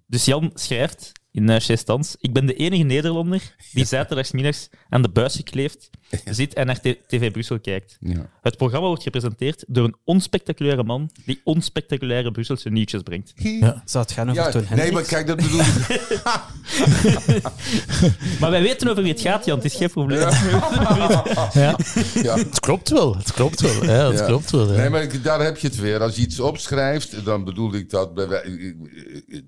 dus Jan schrijft in uh, Stans: Ik ben de enige Nederlander die zaterdagsmiddags aan de buis gekleefd zit en naar TV Brussel kijkt. Ja. Het programma wordt gepresenteerd door een onspectaculaire man die onspectaculaire Brusselse nieuwtjes brengt. Ja. Zou het gaan over Ja, Toon nee, maar kijk, dat bedoel ik. Maar wij weten over wie het gaat, Jan. Het is geen probleem. Ja. Ja. Het klopt wel, het klopt wel. Ja, het Ja. klopt wel. Nee, maar daar heb je het weer. Als je iets opschrijft, dan bedoel ik dat. bij wij-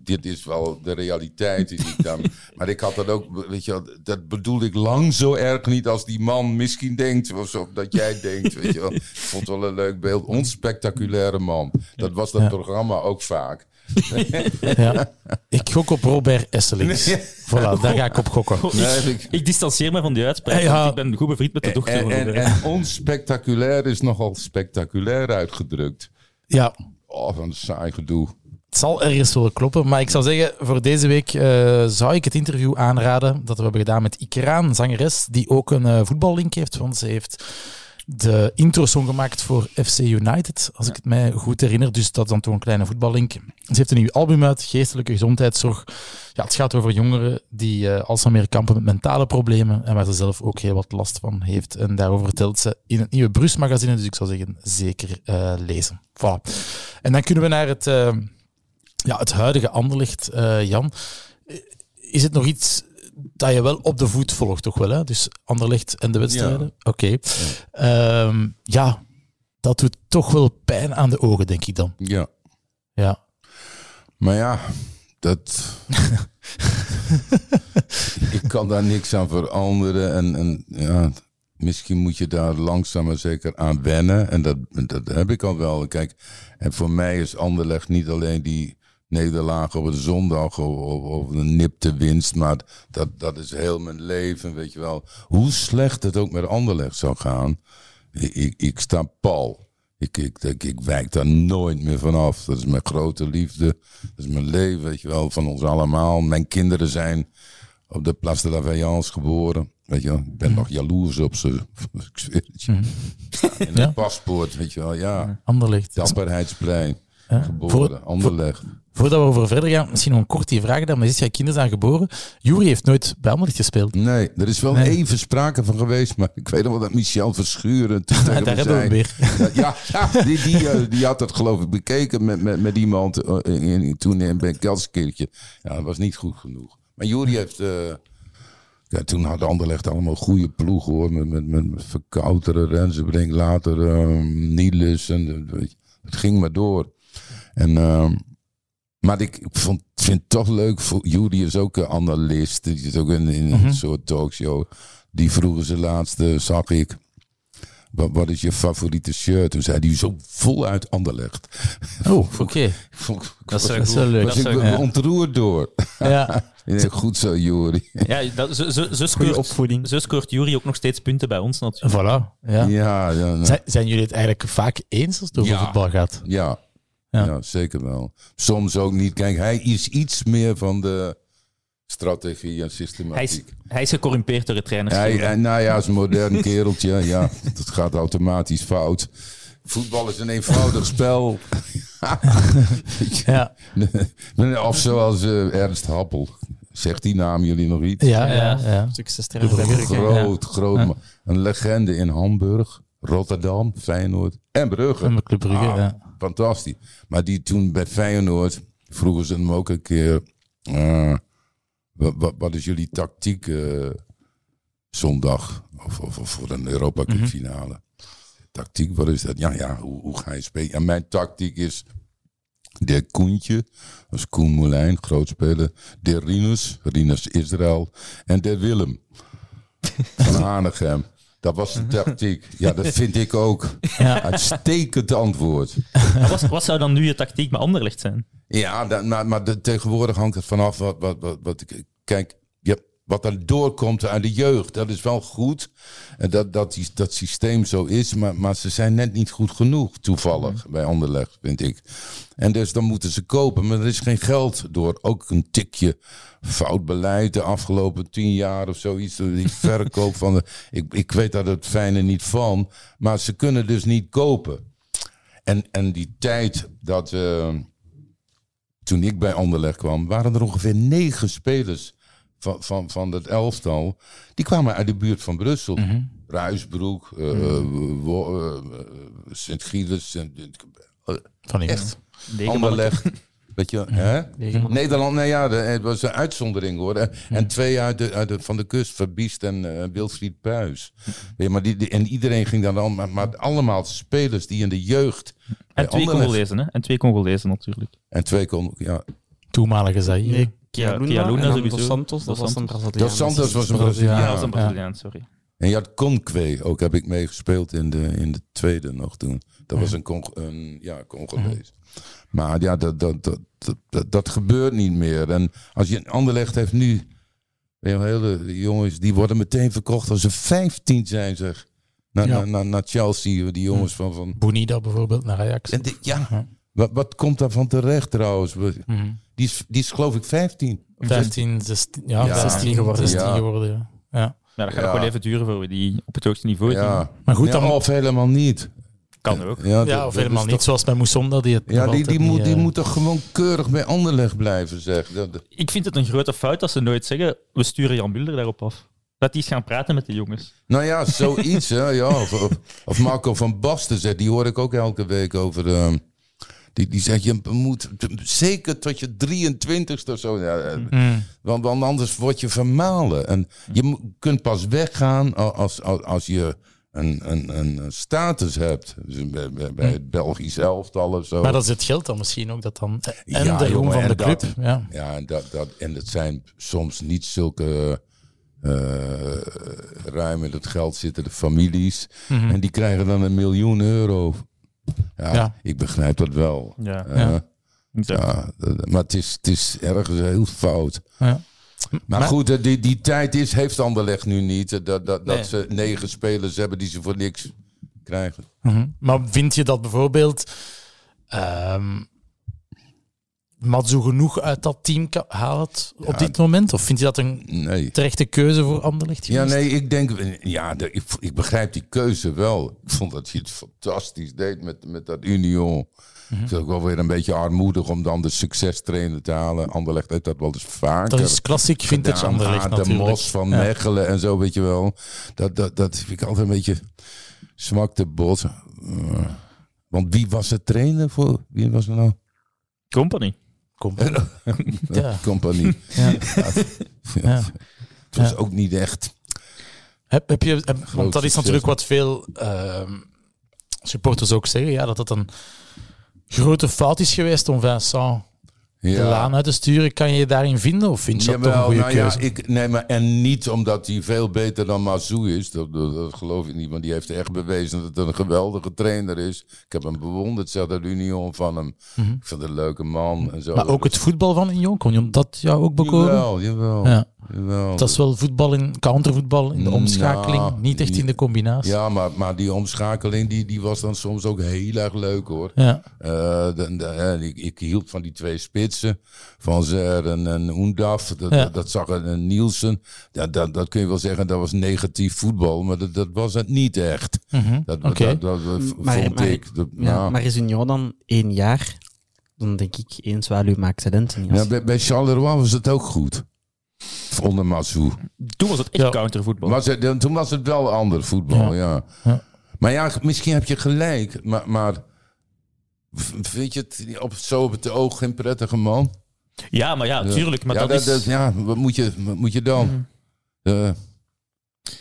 Dit is wel de realiteit. Die ik dan, maar ik had dat ook, weet je, wel, dat bedoel ik lang zo erg niet als die man misschien denkt. Of zo, dat jij denkt. Weet je wel. Ik vond het wel een leuk beeld. Onspectaculaire man. Dat was dat Ja. programma ook vaak. Ja. Ik gok op Robert Esselings. Voilà, daar ga ik op gokken. Nee, ik- Ik distancieer me van die uitspraak, Ja. want ik ben goed bevriend met de dochter en, onspectaculair is nogal spectaculair uitgedrukt. Ja, Oh, van een saai gedoe. Het zal ergens wel kloppen. Maar ik zou zeggen, voor deze week eh, zou ik het interview aanraden dat we hebben gedaan met Ikeraan, zangeres, die ook een eh, voetballink heeft. Want ze heeft de intro-song gemaakt voor FC United, als ik het mij goed herinner. Dus dat is dan toch een kleine voetballink. Ze heeft een nieuw album uit, Geestelijke Gezondheidszorg. Ja, het gaat over jongeren die uh, alsmaar kampen met mentale problemen en waar ze zelf ook heel wat last van heeft. En daarover vertelt ze in het nieuwe Brus-magazine, dus ik zou zeggen, zeker lezen. Voilà. En dan kunnen we naar het, ja, het huidige Anderlicht, uh, Jan. Is het nog iets dat je wel op de voet volgt, toch wel? Hè? Dus Anderlicht en de wedstrijden? Ja. Oké. Okay. Um, ja, dat doet toch wel pijn aan de ogen, denk ik dan. Ja. Ja. Maar ja, dat. ik kan daar niks aan veranderen. En, en ja, misschien moet je daar langzaam maar zeker aan wennen. En dat, dat heb ik al wel. Kijk, en voor mij is Anderlecht niet alleen die nederlaag op een zondag of, of een nipte winst. Maar dat, dat is heel mijn leven, weet je wel. Hoe slecht het ook met Anderlecht zou gaan. Ik, ik, ik sta pal. Ik, ik, ik, ik wijk daar nooit meer vanaf. Dat is mijn grote liefde. Dat is mijn leven, weet je wel, van ons allemaal. Mijn kinderen zijn op de Place de la Veillance geboren. Weet je wel, ik ben mm. nog jaloers op ze. Ik zweer het je. Mm. In een ja. paspoort, weet je wel, ja. Anderlicht. Dapperheidsplein. Ja. Geboren, voor, voordat we over verder gaan, misschien nog een kort die vraag. Dan is jij kinderen aan geboren. Jury heeft nooit Anderlicht gespeeld. Nee, er is wel nee. even sprake van geweest. Maar ik weet nog wel dat Michel Verschuren toen Daar hebben we weer. Ja, ja die, die, uh, die had dat geloof ik bekeken met, met, met iemand in, in, toen in Kelsekeertje. Ja, dat was niet goed genoeg. Maar Jury heeft... Uh, ja, toen had Anderlecht allemaal goede ploegen hoor. Met, met, met, met Verkouteren, Rensenbrink, later um, Niels. En, het ging maar door. En, uh, maar ik vond, vind het toch leuk. Voor, Jury is ook een analist. Die zit ook in, in mm -hmm. een soort talkshow. Die vroegen ze laatste, zag ik. Wat, wat is je favoriete shirt? Toen zei hij zo voluit Anderlecht. Oh, oké. Okay. Dat is wel, dat is wel leuk. Was ik ben ja. ontroerd door. Ja. Goed zo, Jury. Ja, dat, zo, zo, zo, scoort, opvoeding. zo scoort Jury ook nog steeds punten bij ons natuurlijk. Voilà. Ja. Ja, ja, nou. zijn, zijn, jullie het eigenlijk vaak eens als het over ja. voetbal gaat? Ja. Ja. Ja. zeker wel. Soms ook niet. Kijk, hij is iets meer van de strategie en systematiek. Hij is, hij is gecorrumpeerd door het trainers. Hij, hij, nou ja, is een modern kereltje. Ja, dat gaat automatisch fout. Voetbal is een eenvoudig spel. ja. Of zoals uh, Ernst Happel. Zegt die naam jullie nog iets? Ja, ja. ja. Groot, groot. Ja. Een legende in Hamburg. Rotterdam, Feyenoord en Brugge. En Brugge, Ah, ja. Fantastisch. Maar die toen bij Feyenoord vroegen ze hem ook een keer... eh, wat, is jullie tactiek eh, zondag? Of, of, of voor een Europa Cup Mhm. finale. Tactiek, wat is dat? Ja, ja, hoe, hoe ga je spelen? Mijn tactiek is... De Koentje, dat is Koen Moulijn, groot speler. De Rinus, Rinus Israël. En de Willem van Hanegem. Dat was de tactiek. Ja, dat vind ik ook. Ja. Uitstekend antwoord. Wat, wat zou dan nu je tactiek met Anderlecht zijn? Ja, dat, maar, maar de, tegenwoordig hangt het vanaf wat, wat, wat, wat ik. Kijk, wat er doorkomt uit de jeugd, dat is wel goed. En dat, dat, die, dat systeem zo is, maar, maar ze zijn net niet goed genoeg, toevallig, bij Anderlecht, vind ik. En dus dan moeten ze kopen, maar er is geen geld door. Ook een tikje fout beleid de afgelopen tien jaar of zoiets. Die verkoop van de. Ik, ik weet daar het fijne niet van, maar ze kunnen dus niet kopen. En, en die tijd dat. eh, toen ik bij Anderlecht kwam, waren er ongeveer negen spelers van, van, van het elftal. Die kwamen uit de buurt van Brussel. Mhm. Ruisbroek, eh, Wo- eh, Sint-Gilles. en- eh, Van hier. Echt. Anderlecht. Weet je, hè? Nederland, nee ja, het was een uitzondering hoor. En twee uit de, uit de, van de kust, Verbiest en eh, Wilfried Puis. Ja, maar die, die- en iedereen ging dan al, maar, maar allemaal spelers die in de jeugd. En twee Anderlecht- Congolezen, hè? En twee Congolezen natuurlijk. En twee kon, ja. Toenmalige Zaire. Kialuna, dan sowieso. Dos Santos, dat was een. Braziliaan. Dos Santos was een Ja, Braziliaan. Ja, Ja, dat is een ja. Braziliaan, sorry. En je had Conque ook, heb ik meegespeeld in de, in de tweede nog toen. Dat was een, Cong een ja, Congolees. Maar ja, dat, dat, dat, dat, dat, gebeurt niet meer. En als je een Anderlecht heeft nu, weet je wel, hele jongens, die worden meteen verkocht als ze 15 zijn, zeg. Naar, Ja. naar, naar, naar Chelsea, die jongens van... van Bonida bijvoorbeeld, naar Ajax. en ja, wat, wat komt daar van terecht trouwens? Mhm. Die is, die is geloof ik 15. 15, 16, ja, Ja. 16 geworden. 16 Ja. geworden ja. ja. Ja, dat gaat Ja. nog wel even duren voor we die op het hoogste niveau. Ja. Maar goed, Ja, dan, of helemaal niet. Kan ook. Ja, of helemaal toch- niet, zoals bij Moussonda, die het Ja, die, die, moet, niet, die eh, moet toch gewoon keurig bij Anderlecht blijven, zeg. Dat, dat- Ik vind het een grote fout dat ze nooit zeggen, we sturen Jan Mulder daarop af. Dat die is gaan praten met de jongens. nou ja, zoiets, hè. Ja, of, Marco van Basten zegt, die hoor ik ook elke week over... ehm, die, die zegt, je moet zeker tot je 23ste of zo... Ja, eh, mm, want, want anders word je vermalen. En je kunt pas weggaan als, als, als je een, een, een status hebt. Dus bij, bij, bij het Belgisch elftal of zo. Maar dat is het geld dan misschien ook, dat dan... En Ja, de roem jongen, van en de club. dat- ja. Ja, en, dat, dat, en het zijn soms niet zulke eh ruim in het geld zittende families. Mhm. En die krijgen dan een miljoen euro. Ja, Ja. ik begrijp dat wel. Ja. Eh, Ja. maar het is, het is ergens heel fout. Ja. Maar, Maar- goed, eh, die, die tijd is, heeft Anderlecht nu niet. eh, Dat, dat, dat Nee. ze negen spelers hebben die ze voor niks krijgen. Mhm. Maar vind je dat bijvoorbeeld ehm Matsu genoeg uit dat team halen op dit moment? Of vind je dat een Nee. terechte keuze voor Anderlecht Ja, nee, ik denk, ja, de- ik, ik begrijp die keuze wel. Ik vond dat hij het fantastisch deed met, met dat Union. Ik vind het ook wel weer een beetje armoedig om dan de succestrainer te halen. Anderlecht heeft dat wel eens vaker. Dat is klassiek vintage gedaan. Anderlecht Ah, de natuurlijk. Mos van Ja. Mechelen en zo, weet je wel. Dat, dat, dat vind ik altijd een beetje smak de bot. Eh, want wie was het trainer voor? Wie was er nou? Company. Ja. Compagnie. Ja. Ja. Het was ook niet echt. Heb, heb je, heb- want dat is natuurlijk wat veel ehm, supporters ook zeggen, ja, dat dat een grote fout is geweest om Vincent de laan uit te sturen. Kan je je daarin vinden of vind je dat toch een goede nou keuze? Ja, ik, nee, maar en niet omdat hij veel beter dan Mazou is. Dat, dat, dat geloof ik niet, want die heeft echt bewezen dat het een geweldige trainer is. Ik heb hem bewonderd, zeg dat Union van hem. Ik vind het een leuke man en zo. Mhm. maar ook het voetbal van Union, kon je dat jou ook bekoren? Jawel, jawel. Ja. Jawel. Dat is wel voetbal in countervoetbal, in de Nou, omschakeling, niet echt in de combinatie. Ja, maar, maar die omschakeling die, die was dan soms ook heel erg leuk hoor. Ja. Eh, de, de- eh, ik, ik hield van die twee spitsen, van Zer en, en Oendaf. Dat, Ja. dat, dat zag een en Nielsen. Dat, dat, dat kun je wel zeggen, dat was negatief voetbal, maar dat, dat was het niet echt. Mhm. Dat, Maar- vond maar- ik. Dat, Ja, ja. Maar is Union dan één jaar? Dan denk ik, één zwaluw maakt talenten niet. Ja, Als- bij, bij Charleroi was het ook goed. Onder Massou. Toen was het echt Ja. countervoetbal. Was het, toen was het wel ander voetbal, ja. Ja. Maar ja, misschien heb je gelijk. Maar, maar vind je het op, zo op het oog geen prettige man? Ja, maar ja, Ja. tuurlijk. Maar ja, dat, is... Ja, wat moet je, wat moet je dan? Eh,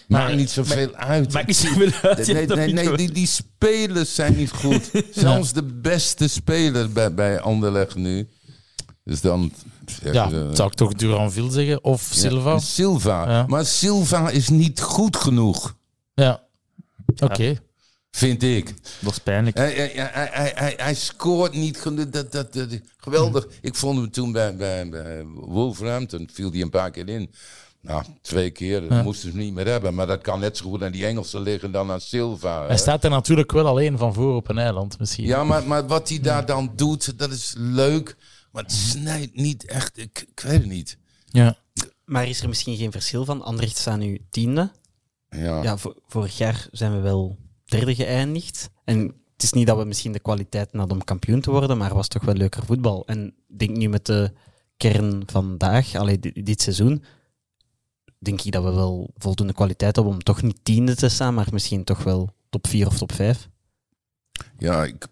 maakt niet zoveel uit. Maakt niet zoveel uit. Nee, nee, die, die spelers zijn niet goed. Zelfs de beste speler bij, bij Anderlecht nu. Dus dan... Ja, je, zou ik toch Duranville zeggen? Of ja, Silva? Silva. Ja. Maar Silva is niet goed genoeg, Ja. Oké. vind ik. Dat is pijnlijk. Hij, hij, hij, hij, hij, hij scoort niet genoeg. Dat, dat, dat, geweldig. Ik vond hem toen bij, bij, bij Wolverhampton, viel hij een paar keer in. Nou, twee keer, dat Ja. moesten ze niet meer hebben. Maar dat kan net zo goed aan die Engelsen liggen dan aan Silva. Hij staat er natuurlijk wel alleen van voor op een eiland misschien. Ja, maar, maar wat hij daar dan doet, dat is leuk. Maar het snijdt niet echt. Ik, ik weet het niet. Ja. Maar is er misschien geen verschil van? Anderlecht staan nu tiende. Ja. Ja, vo- vorig jaar zijn we wel derde geëindigd. En het is niet dat we misschien de kwaliteit hadden om kampioen te worden, maar het was toch wel leuker voetbal. En ik denk nu met de kern vandaag, allee, dit, dit seizoen, denk ik dat we wel voldoende kwaliteit hebben om toch niet tiende te staan, maar misschien toch wel top 4 of top 5. Ja, ik,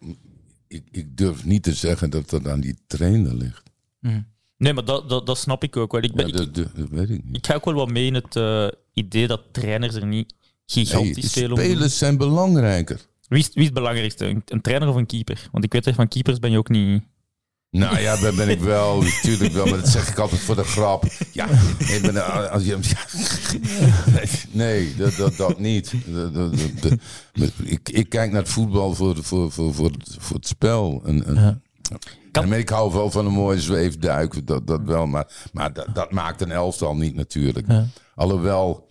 ik, ik durf niet te zeggen dat dat aan die trainer ligt. Nee, maar dat, dat, dat snap ik ook wel. Ik, ben, Ja, dat, weet ik niet. ik ga ook wel wat mee in het eh, idee dat trainers er niet Nee, gigantisch veel om doen. spelers zijn belangrijker. Wie is, wie is het belangrijkste? Een, een trainer of een keeper? Want ik weet dat van keepers ben je ook niet... Nou ja, daar ben ik wel, natuurlijk wel, maar dat zeg ik altijd voor de grap. Ja, ik ben, eh, als je, nee, nee, dat, dat, dat niet. Dat- dat- dat- dat- ik, ik kijk naar het voetbal voor, voor, voor, voor, voor het spel. En, en, Ja. en ik hou wel van een mooie zweefduik, dat, dat wel. Maar, maar dat, dat maakt een elftal niet natuurlijk. Ja. Alhoewel,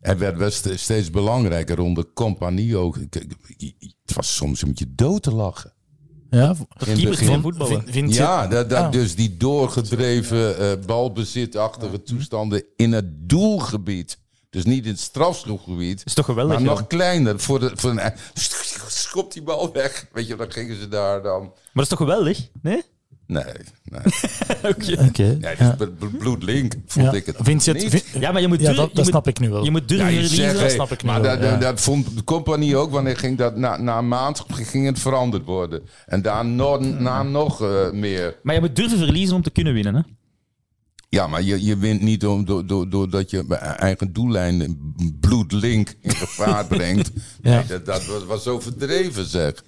het werd wel steeds belangrijker rond de compagnie ook. Het was soms een beetje dood te lachen. Ja, In het Keepers begin- zijn voetballen. vind, vind je- Ja, dat, dat, Ah. dus die doorgedreven eh balbezitachtige toestanden in het doelgebied. Dus niet in het strafschopgebied. is toch geweldig, Maar ja? nog kleiner. Voor de, voor een, schop die bal weg. Weet je, dan gingen ze daar dan. Maar dat is toch geweldig? Nee? Nee, nee. Oké. Nee dat ja. is bl- bl- bloedlink, vond Ja. ik het. Vind je het? niet. vind- Ja, maar je moet ja, dat, je dat moet- snap ik nu wel. Je moet durven Ja, dat hey, snap ik nu maar wel, dat, ja. dat, dat vond de compagnie ook, wanneer ging dat na, na een maand ging het veranderd worden. En daarna na nog eh, meer. Maar je moet durven verliezen om te kunnen winnen. Hè? Ja, maar je, je wint niet om, door, door, doordat je bij eigen doellijn bloedlink in gevaar brengt. Ja. Nee, dat, dat was, was zo verdreven, zeg.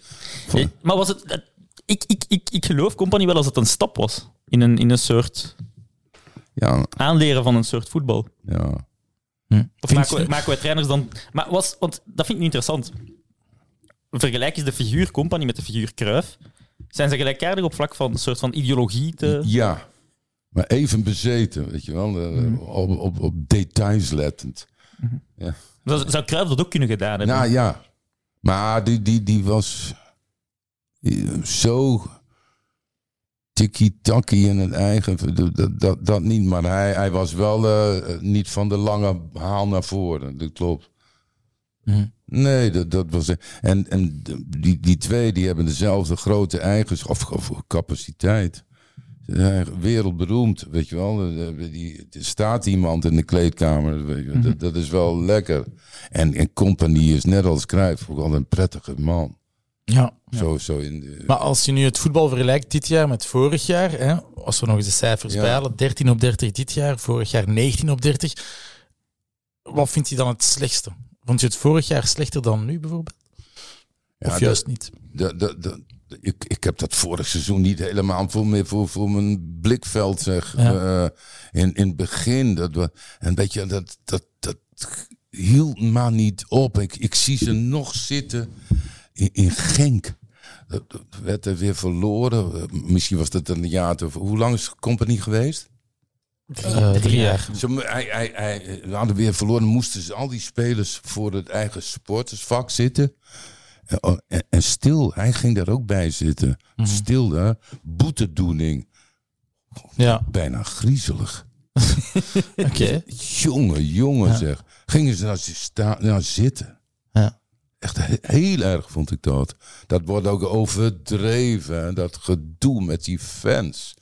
Maar was het... ik, ik, ik, ik geloof Company wel als het een stap was. In een, in een soort Ja, aanleren van een soort voetbal. ja. Of Vind maken we, maken we trainers dan... Maar was, want dat vind ik niet interessant. Vergelijk eens de figuur Company met de figuur Cruijff. Zijn ze gelijkaardig op vlak van een soort van ideologie te... ja, maar even bezeten, weet je wel. eh, op, op, op details lettend. Zou, zou Cruijff dat ook kunnen gedaan hebben? Nou ja, maar die, die, die was zo tiki-taki in het eigen. Dat, dat, dat niet, maar hij, hij was wel eh, niet van de lange haal naar voren. Dat klopt. Mhm. Nee, dat, dat was. En, en die, die twee die hebben dezelfde grote eigenschap of, of capaciteit. Ze zijn wereldberoemd, weet je wel. Er- die- Er staat iemand in de kleedkamer, weet je, wel. dat, dat is wel lekker. En, en Compagnie is net als Cruijff ook al een prettige man. Ja. Zo, zo in de, Maar als je nu het voetbal vergelijkt dit jaar met vorig jaar, hè, als we nog eens de cijfers Ja. bijhalen, 13 op 30 dit jaar, vorig jaar 19 op 30. Wat vindt hij dan het slechtste? Vond je het vorig jaar slechter dan nu bijvoorbeeld? Ja, of juist niet? dat, dat, dat, ik, ik heb dat vorig seizoen niet helemaal voor, me, voor, voor mijn blikveld, zeg. Ja. Eh, in, in het begin, dat we, en weet je, dat, dat, dat hield maar niet op. Ik, ik zie ze nog zitten in, in Genk. Dat dat werd er weer verloren. Eh, Misschien was dat een jaar te... Hoe lang is de compagnie geweest? Eh, drie jaar. Ze, mo- hij, hij, hij, we hadden weer verloren. Moesten ze al die spelers voor het eigen supportersvak zitten. En, oh, en, en stil, hij ging daar ook bij zitten. Stil, hè? boetedoening. Ja, Bijna griezelig. oké. Jongen, jongen Ja. zeg. Gingen ze nou, sta, nou zitten. Ja. Echt he- heel erg vond ik dat. Dat wordt ook overdreven. Dat gedoe met die fans.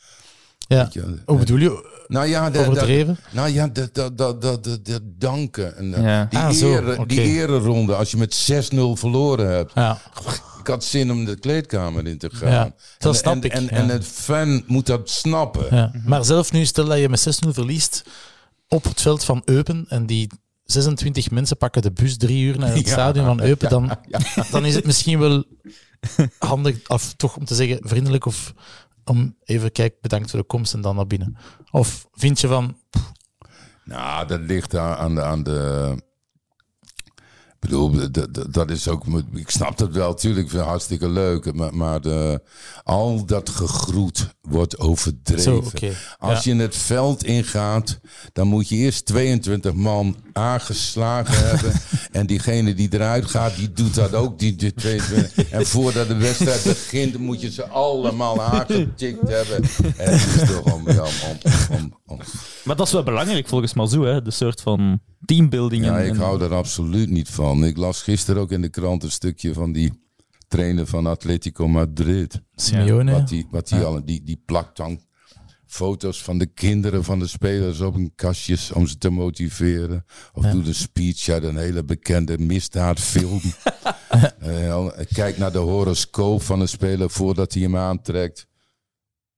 Ja. Hoe bedoel je? Nou ja, de, overdreven? nou ja, dat dat dat dat dat- danken. En, eh, Ja. die, Ah, zo, ere, die ereronde, als je met 6-0 verloren hebt. Ja. Ik had zin om de kleedkamer in te gaan. Ja, dat en, snap en, ik, En, en het fan moet dat snappen. Ja. Maar zelf nu, stel dat je met 6-0 verliest op het veld van Eupen en die 26 mensen pakken de bus drie uur naar het Ja, stadion van Eupen, ja, dan, dan is het misschien wel handig, of toch om te zeggen vriendelijk, of om even kijk, bedankt voor de komst en dan naar binnen. Of vind je van, Nou, dat ligt aan, aan de. Aan de bedoel, dat, dat- dat is ook. Ik snap dat wel, natuurlijk. Ik vind het hartstikke leuk. Maar, maar de, al dat gegroet wordt overdreven. Zo. Als je het veld ingaat, dan moet je eerst 22 man aangeslagen hebben. En diegene die eruit gaat, die doet dat ook. Die, die 22. En voordat de wedstrijd begint, moet je ze allemaal aangetikt hebben. En het is toch om, ja, om, om, om, Maar dat is wel belangrijk volgens Mazou, hè? de soort van teambuilding. Ja, en, ik en- hou daar absoluut niet van. Ik las gisteren ook in de krant een stukje van die trainer van Atletico Madrid. Simeone? Wat die, wat die, al, die, die plakt dan foto's van de kinderen van de spelers op een kastjes om ze te motiveren. Of doet een speech uit een hele bekende misdaadfilm. Eh, kijk naar de horoscoop van een speler voordat hij hem aantrekt.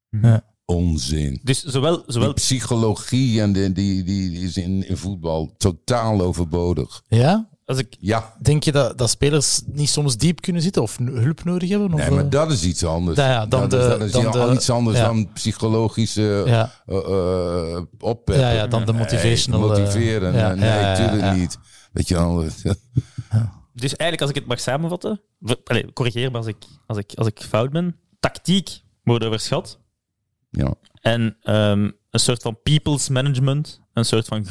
Ja. Onzin. Dus zowel, Die zowel psychologie en die, die, die is in, in voetbal totaal overbodig. ja? Als ik Ja, Denk je dat, dat spelers niet soms diep kunnen zitten of hulp nodig hebben? Of, nee, maar eh, dat is iets anders. Ja, ja, dan dat, is- de- dat is dan al de- iets anders ja. dan psychologische ja. eh eh, oppeppen. Ja, ja, dan de motivational, motiveren, ja, nee, ja, ja, natuurlijk ja. niet. Weet je wel, Dus eigenlijk, als ik het mag samenvatten, allee, corrigeer me als ik, als, ik, als ik fout ben. Tactiek wordt overschat. ja. En ehm, een soort van people's management, een soort van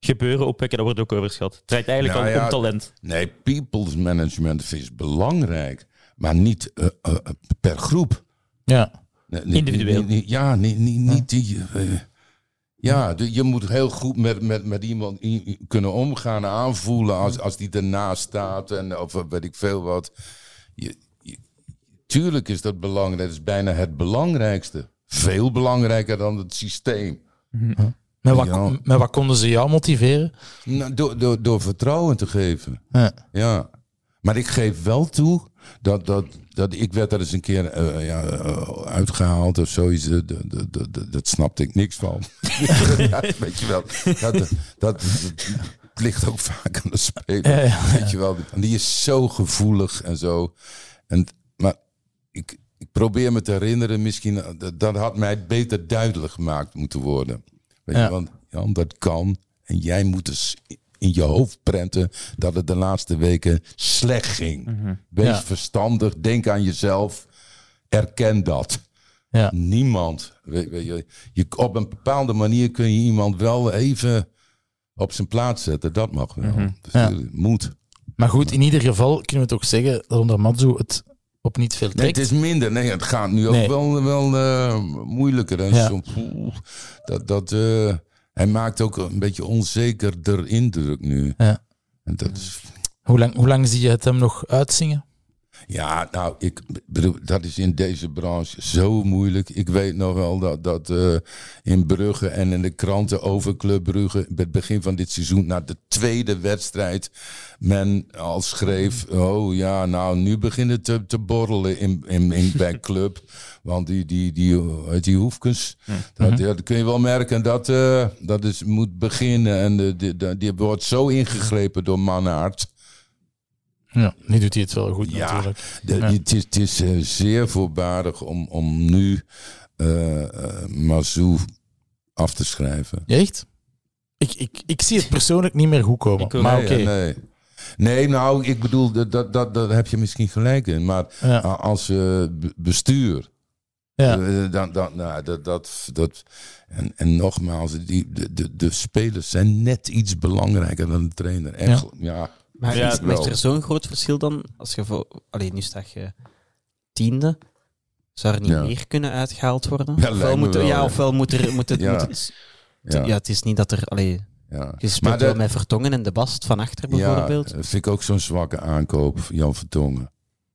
groepsgebeuren opwekken, dat wordt ook overschat. Het draait eigenlijk Nou al ja, om talent. Nee, people's management is belangrijk, maar niet eh, eh, per groep. ja. Nee, Individueel. niet- niet- ja, niet, niet, niet die. eh, ja, je moet heel goed met, met, met iemand kunnen omgaan, aanvoelen als, als die ernaast staat en of weet ik veel wat. Je, je- tuurlijk is dat belangrijk, dat is bijna het belangrijkste. Veel belangrijker dan het systeem. Met, wat, Ja. met wat konden ze jou motiveren? Nou, door, door, door vertrouwen te geven. Ja. Ja, maar ik geef wel toe dat, dat, dat ik werd er eens een keer eh, ja, eh, uitgehaald of zoiets. eh, Dat, dat, dat, dat, snapte ik niks van. ja, weet je wel, dat, dat, ligt ook vaak aan de speler. Ja, Weet je wel, En die is zo gevoelig en zo. En, maar ik, ik probeer me te herinneren, misschien, eh, dat, dat had mij beter duidelijk gemaakt moeten worden. Weet Ja. je, want Jan, dat kan. En jij moet dus in je hoofd prenten dat het de laatste weken slecht ging. Wees Ja. verstandig, denk aan jezelf, erken dat. Ja. Niemand, weet, weet je, je, op een bepaalde manier kun je iemand wel even op zijn plaats zetten. Dat mag wel. Dus, Ja. eh, Moet. Maar goed, in ieder geval kunnen we toch zeggen dat onder Matsu het op niet veel Nee, trekt. het is minder. Nee, het gaat nu ook Nee. wel, wel eh, moeilijker. En Ja. dat, dat, eh, hij maakt ook een beetje onzekerder indruk nu. Ja. En dat is, Hoe, lang, hoe lang zie je het hem nog uitzingen? Ja, nou, ik bedoel, dat is in deze branche zo moeilijk. Ik weet nog wel dat, dat eh, in Brugge en in de kranten over Club Brugge... bij het begin van dit seizoen, na de tweede wedstrijd... men al schreef, oh ja, nou, nu begint het te, te borrelen in, in, in, bij Club. Want die, die, die, uit die hoefkens, dat, ja, dat kun je wel merken dat eh, dat is, moet beginnen. En de, die, die, die wordt zo ingegrepen door Mannaert... Ja, nu doet hij het wel goed Ja, natuurlijk. de- Ja. Het is, het is eh, zeer voorbarig om, om nu eh eh, Mazou af te schrijven. Echt? Ik, ik, ik zie het persoonlijk niet meer goed komen. Ook. maar nee, oké. nee. nee, nou, ik bedoel, dat, dat, dat, daar heb je misschien gelijk in. Maar Ja. als be- bestuur, Ja. dan, dan, nou, dat, dat, dat, en, en nogmaals, die, de, de, de spelers zijn net iets belangrijker dan de trainer. Echt, ja. Maar Ja, is, er zo'n groot verschil dan? Als je voor, alleen nu sta je tiende. Zou er niet Ja. meer kunnen uitgehaald worden? Ja, ofwel moet, er- wel, ja, ja. ofwel moet, er, moet het. Ja. Moet het Ja. ja. het is niet dat er. Allee, ja. je speelt Maar de- wel met Vertongen en de Bast van achter Ja, bijvoorbeeld. dat vind ik ook zo'n zwakke aankoop, Jan Vertongen.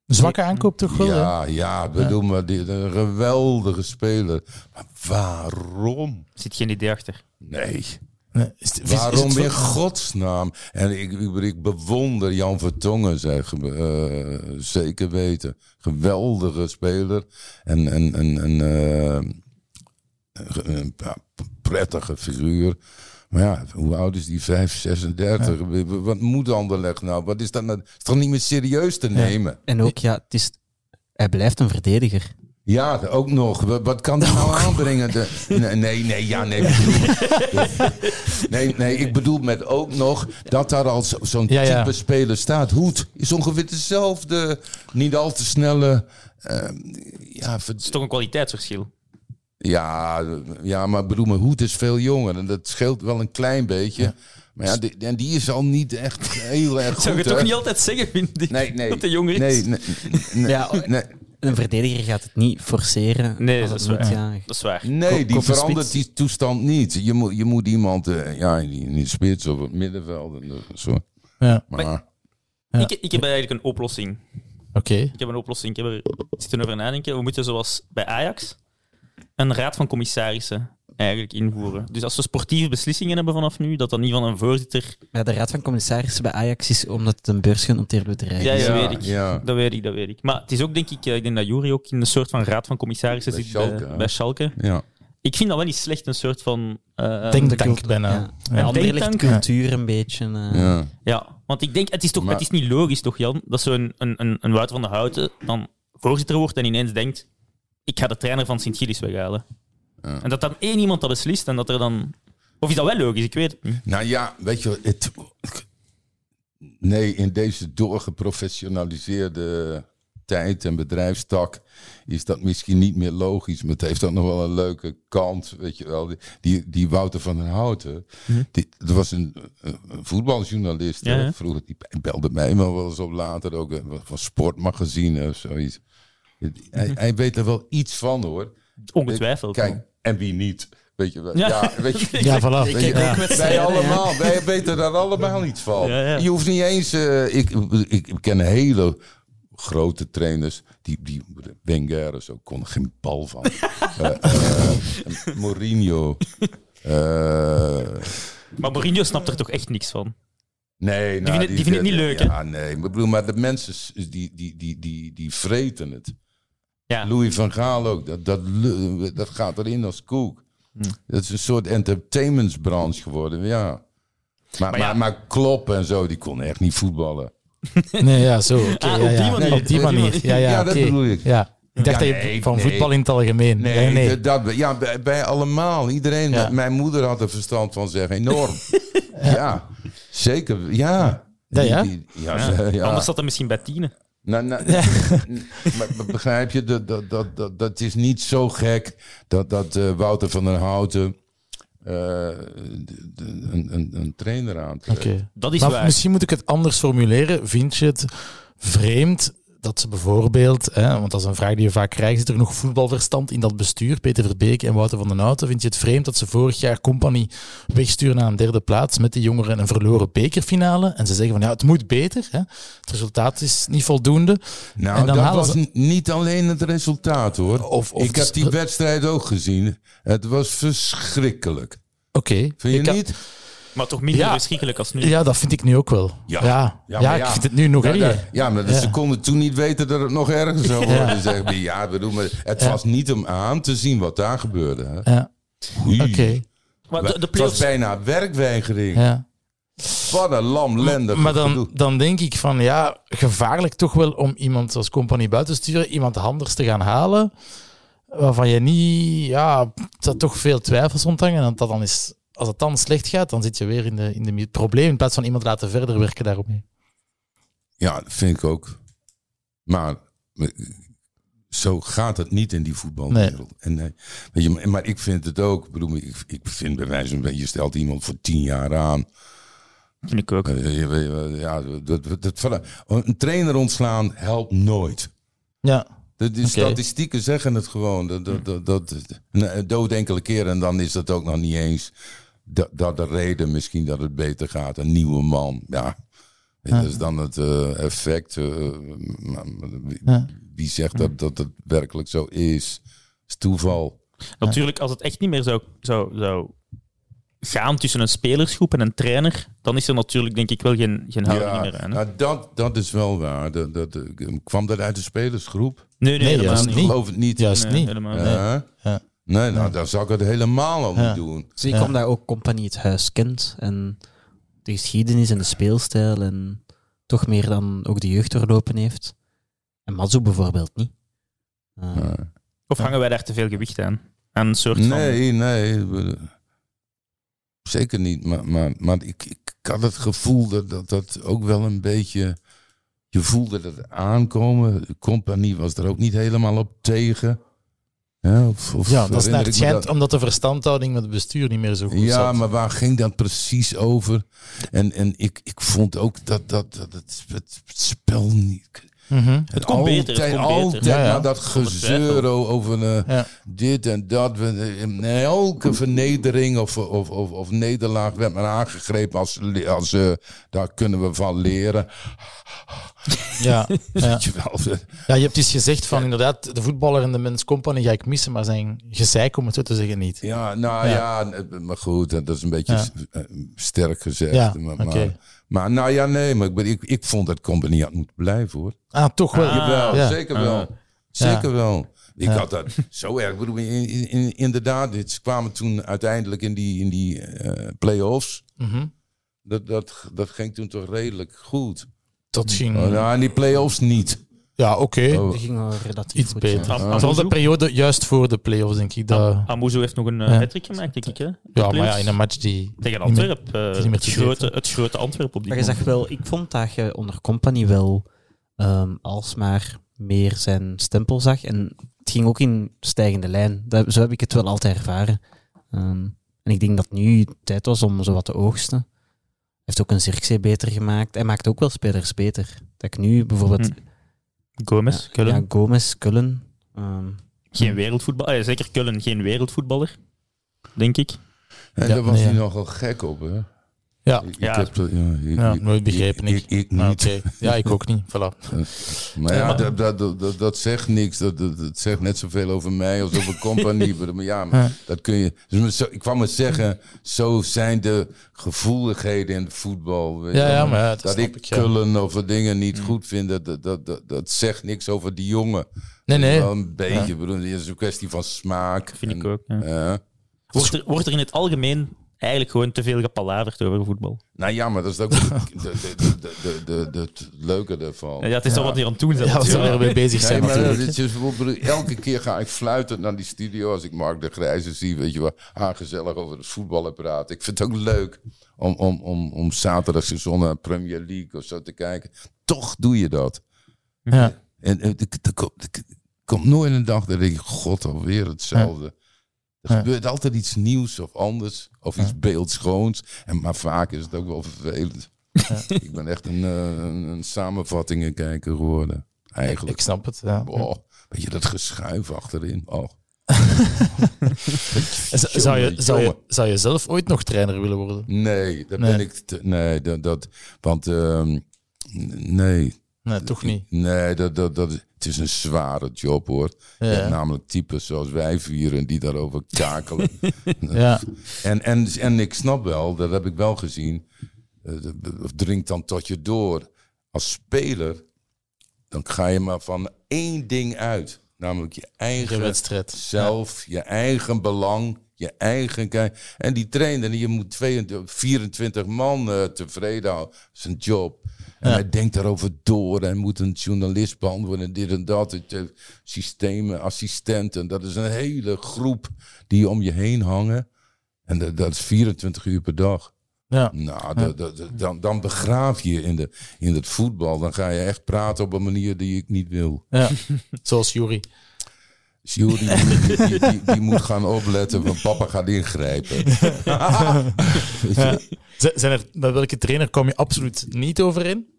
Een zwakke aankoop toch wel? Ja, ja, bedoel maar, die, een geweldige speler. Maar waarom? Zit geen idee achter. Nee. Nee, is het- is- is Waarom het in godsnaam? En ik, ik, ik bewonder Jan Vertongen, zeg, eh, zeker weten. Geweldige speler. En, en, en, en eh, een, prettige figuur. Maar ja, hoe oud is die? 5, 36. Wat moet Anderlecht nou? Wat is dat nou? Is toch niet meer serieus te nemen? En ook, ja, het is, hij blijft een verdediger. Ja, ook nog. Wat, kan hij nou aanbrengen? De, nee, nee, nee, ja, nee. bedoel- nee, nee, ik bedoel met ook nog dat daar al zo- zo'n Ja, ja. type speler staat. Hoed is ongeveer dezelfde, niet al te snelle. eh, ja, ver- Het is toch een kwaliteitsverschil. ja, ja, maar ik bedoel, maar Hoed is veel jonger en dat scheelt wel een klein beetje. Maar ja, die, en die is al niet echt heel erg goed. Zou je toch hè? niet altijd zeggen, vind ik, Nee, nee. dat hij jonger is? Nee, nee, nee, Ja, nee. Een verdediger gaat het niet forceren. Nee, dat is moet, ja. Dat is waar. Nee, die verandert die toestand niet. Je moet, je moet iemand eh, ja, in, die, in de spits of het middenveld. En zo. Ja, Maar, Ja. Ik, ik heb eigenlijk een oplossing. oké. Ik heb een oplossing. Ik heb er zitten over nadenken. We moeten zoals bij Ajax een raad van commissarissen eigenlijk invoeren. Dus als we sportieve beslissingen hebben vanaf nu, dat dan niet van een voorzitter... Ja, de raad van commissarissen bij Ajax is omdat het een beursgenoteerd bedrijf Ja, is. ja, Ja, weet ik. ja. Dat weet ik, dat weet ik. Maar het is ook, denk ik, eh, ik denk dat Jury ook in een soort van raad van commissarissen Bij zit Schalke, bij, Schalke. ja. Ik vind dat wel niet slecht, een soort van... eh, Denktank bijna. Ja. Denktank. cultuur een beetje. eh, Ja. Ja, want ik denk, het is toch Maar- het is niet logisch, toch Jan, dat zo'n een, een, een Wouter van der Houten dan voorzitter wordt en ineens denkt, ik ga de trainer van Sint-Gilles weghalen. En dat dan één iemand dat beslist en dat er dan... Of is dat wel logisch? Ik weet het niet. Nou ja, weet je, het, nee, in deze doorgeprofessionaliseerde tijd en bedrijfstak is dat misschien niet meer logisch, maar het heeft ook nog wel een leuke kant, weet je wel. Die, die, Wouter van den Houten, die, dat was een, een voetbaljournalist, Ja, hè, ja. vroeger, die belde mij maar wel eens op later ook, eh, van sportmagazine of zoiets. Hij, hij weet er wel iets van hoor. Ongetwijfeld. Kijk, en wie niet? Weet je wel. Ja. Ja, weet je, Ja. Ik kijk ook wij allemaal, wij weten daar allemaal iets van. Ja, ja. Je hoeft niet eens. eh, ik, ik, ik ken hele grote trainers. Die, die Wenger zo kon er geen bal van. Eh, eh, Mourinho. eh, Maar Mourinho snapt er toch echt niks van? nee, nou, vinden- die vinden het niet leuk, hè? Ja, nee. Ik bedoel, maar de mensen die, die, die, die, die vreten het. Ja. Louis van Gaal ook. Dat, dat, dat gaat erin als koek. Hm. Dat is een soort entertainmentsbranche geworden. Ja. Maar, maar, ja. maar, Klopp en zo, die kon echt niet voetballen. Nee, ja, zo. oké, Ah, ja, op die ja. manier. Op die manier. Ja, ja, Ja, dat bedoel ik. Ja. Ik dacht Ja, dat je van nee. voetbal in het algemeen. Nee, Nee, nee. Dat, dat- ja, bij, bij allemaal. Iedereen. Ja. Mijn moeder had er verstand van, zeg. Enorm. ja. zeker. Ja. Ja, ja? Die- die- ja, Ja. ze- ja. Anders zat hij misschien bij tienen. Nou, nou, maar, maar begrijp je, dat, dat, dat, dat, dat is niet zo gek dat, dat eh, Wouter van der Houten eh, de- de- een, een, een trainer aantrekt. Oké. Dat is Maar waar. misschien moet ik het anders formuleren. Vind je het vreemd dat ze bijvoorbeeld, hè, want dat is een vraag die je vaak krijgt, zit er nog voetbalverstand in dat bestuur, Peter Verbeek en Wouter van den Houten? Vind je het vreemd dat ze vorig jaar Company wegsturen naar een derde plaats met de jongeren een verloren bekerfinale? En ze zeggen van ja, het moet beter. Hè? Het resultaat is niet voldoende. Nou, En dan dat was ze- niet alleen het resultaat hoor. Of- of ik heb die st- wedstrijd ook gezien. Het was verschrikkelijk. Oké. Vind je ik niet? Maar toch minder Ja. verschrikkelijk als nu. Ja, dat vind ik nu ook wel. Ja. Ja, ik vind het nu nog Ja, erger. Ja, maar Ja. ze konden toen niet weten dat het nog erger zou worden. Ja. Zeg maar. Ja, bedoel, maar het Ja. was niet om aan te zien wat daar gebeurde. Hè. Ja, oké. Maar de, de Het was bijna werkweigering. Ja. Wat een lamlendig Maar dan, dan denk ik van ja, gevaarlijk toch wel om iemand als compagnie buiten te sturen, iemand anders te gaan halen, waarvan je niet, ja, dat toch veel twijfels rondhangen. En dat dan is, als het dan slecht gaat, dan zit je weer in de, in de het probleem in plaats van iemand laten verder werken daaromheen. Ja, dat vind ik ook. Maar eh, zo gaat het niet in die voetbalwereld. En, nee, weet je, maar- ik vind het ook. Ik, bedoel, ik, ik vind bij wijze van je stelt iemand voor tien jaar aan. Vind ik ook. Eh, wel, Ja, dat, dat, dat- een trainer ontslaan helpt nooit. Ja, De, statistieken zeggen het gewoon. Dat, dat, dat, dat, nee, dood enkele keer en dan is dat ook nog niet eens dat, dat de reden misschien dat het beter gaat. Een nieuwe man. Ja, En Dat is dan het eh, effect. eh, wie, zegt dat, dat het werkelijk zo is? is toeval. Natuurlijk, als het echt niet meer zou, zou, zou gaan tussen een spelersgroep en een trainer, dan is er natuurlijk denk ik wel geen, geen houding meer aan. hè? nou, dat, dat is wel waar. Dat, dat, eh, kwam dat uit de spelersgroep? nee, nee, Nee, helemaal niet. Ik geloof het niet. Juist Nee, niet. helemaal Nee. Ja? Nee, nou, dan zou ik het helemaal al Ja. niet doen. Zie ik Ja. omdat ook Compagnie het huis kent en de geschiedenis en de speelstijl en toch meer dan ook de jeugd doorlopen heeft. En Matsu bijvoorbeeld niet. Eh. Of hangen wij daar te veel gewicht aan? Aan een soort van... Nee, nee. we- Zeker niet. Maar, maar, maar ik, ik had het gevoel dat, dat dat ook wel een beetje... Je voelde het aankomen. De compagnie was er ook niet helemaal op tegen. Ja, of, of Ja, dat is naar het me schijnt omdat de verstandhouding met het bestuur niet meer zo goed Ja, zat. maar waar ging dat precies over? En, en ik, ik vond ook dat, dat, dat het, het spel niet... Mhm. Het kon beter, het Altijd, kon beter. altijd Ja, ja. dat gezeur over eh, Ja. dit en dat. We- In elke vernedering of, of, of, of nederlaag werd men aangegrepen als, als eh, daar kunnen we van leren. Ja, ja. Ja, je hebt dus gezegd van inderdaad, de voetballer en de mens company ga ik missen, maar zijn gezeik, om het zo te zeggen, niet. Ja, nou Ja. ja, maar goed, dat is een beetje Ja. eh, sterk gezegd. Ja, maar, maar, maar nou ja, nee, maar ik, ik, ik vond dat Company had moeten blijven hoor. Ah, toch wel. Ah. Jawel, zeker wel. Zeker wel. Ik had dat zo erg. Bedoel, in, in- in- inderdaad, ze kwamen toen uiteindelijk in die, in die eh, play-offs. Mhm. Dat, dat, dat ging toen toch redelijk goed. Dat ging... Nou, in die play-offs niet. Ja, oké. Oh. Die ging wel relatief Iets goed. beter. ja. Vooral de periode juist voor de play-offs, denk ik. Dat, Amuzu heeft nog een uh, Ja. hat-trick gemaakt, denk ik. Hè? De ja, maar ja, in een match die... Tegen niet meer- Antwerp. eh, het, te grote, het grote Antwerp op die Maar je zag wel, ik vond dat je onder Company wel ehm, alsmaar meer zijn stempel zag. En het ging ook in stijgende lijn. Dat, zo heb ik het wel altijd ervaren. Ehm, en ik denk dat nu tijd was om zo wat te oogsten. Hij heeft ook een Zirkzee beter gemaakt. Hij maakt ook wel spelers beter. Dat ik nu bijvoorbeeld... Hm. Gomez, Kullen. Ja, Gomez, Kullen. ehm, Geen wereldvoetballer. eh, zeker Kullen, geen wereldvoetballer. Denk ik. En Ja, daar was nee, hij ja. nogal gek op, hè? Ja, Ik, Ja. heb ja, ik- nooit begrepen. Ik, Ik, Ah, niet. Ja, ik ook niet. Voilà. Maar ja, dat, dat, dat, dat, zegt niks. Dat, dat, dat zegt net zoveel over mij als over compagnie. maar ja, maar Ja. dat kun je. Dus zo- ik kwam maar zeggen, zo zijn de gevoeligheden in het voetbal. weet Ja, je ja, wel. maar ja, dat dat ik ik, ja. kullen of dingen niet goed vind, dat, dat, dat, dat, dat zegt niks over die jongen. Nee, nee. Wel een beetje. bedoel, Het is een kwestie van smaak. Vind ik ook. Ja. ja. Wordt, er, wordt er in het algemeen eigenlijk gewoon te veel gepalaverd over voetbal? Nou ja, maar dat is ook de, de, de, de, de, de, de- het leuke ervan. Ja, het is al wat hier aan het doen zijn. Ja, we er weer bezig zijn dus elke keer ga ik fluitend naar die studio als ik Mark de Grijze zie, weet je wel, aangezellig over het voetballen praten. Ik vind het ook leuk om, om, om, om zaterdagseizoen naar Premier League of zo te kijken. Toch doe je dat. Ja. En eh, komt- er komt nooit een dag dat ik, god, alweer hetzelfde. Er Ja. gebeurt altijd iets nieuws of anders, of iets beeldschoons. En, maar vaak is het ook wel vervelend. ik ben echt een, eh, een, een samenvattingenkijker geworden, eigenlijk. Ik snap het, ja. Oh, weet je, dat geschuif achterin. Oh. Zou je, zou, je, zou je zelf ooit nog trainer willen worden? Nee, dat Nee. ben ik. te- nee, dat, dat. Want. ehm, nee. Nee, toch niet. Nee, dat, dat, dat, het is een zware job hoor. Je Ja. hebt namelijk types zoals wij vieren die daarover kakelen. Ja. en, en, en ik snap wel, dat heb ik wel gezien. eh, dat dringt dan tot je door. Als speler, dan ga je maar van één ding uit. Namelijk je eigen wedstrijd. zelf, je eigen belang, je eigen... kijk. En die trainer, je moet 22, 24 man eh, tevreden houden. Dat is een job. En Ja. hij denkt daarover door en moet een journalist beantwoorden en dit en dat. Het, eh, systemen, assistenten, dat is een hele groep die om je heen hangen. En dat, dat is 24 uur per dag. Ja. Nou, dan, dan begraaf je in, de, in het voetbal. Dan ga je echt praten op een manier die ik niet wil. ja. Zoals Jury. Jury, die, die, die, die moet gaan opletten, want papa gaat ingrijpen. Z- Zijn er, bij welke trainer kom je absoluut niet overeen?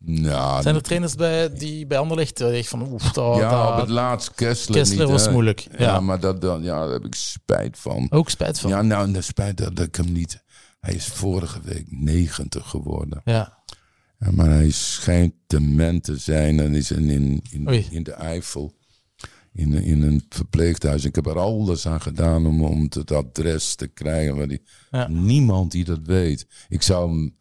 Nou, Zijn er trainers bij, die bij Anderlecht echt van oef, dat, ja, op dat- het laatst Kessler, Kessler niet, was hè. moeilijk. Ja, Ja. maar dat, dan, ja, daar heb ik spijt van. ook spijt van. Ja, nou, de spijt dat, dat ik hem niet... Hij is vorige week 90 geworden. Ja. Maar hij schijnt dement te zijn en is in, in, in, de Eifel. In, in een verpleeghuis. Ik heb er alles aan gedaan om, om het adres te krijgen. Maar die, Ja. niemand die dat weet. Ik zou hem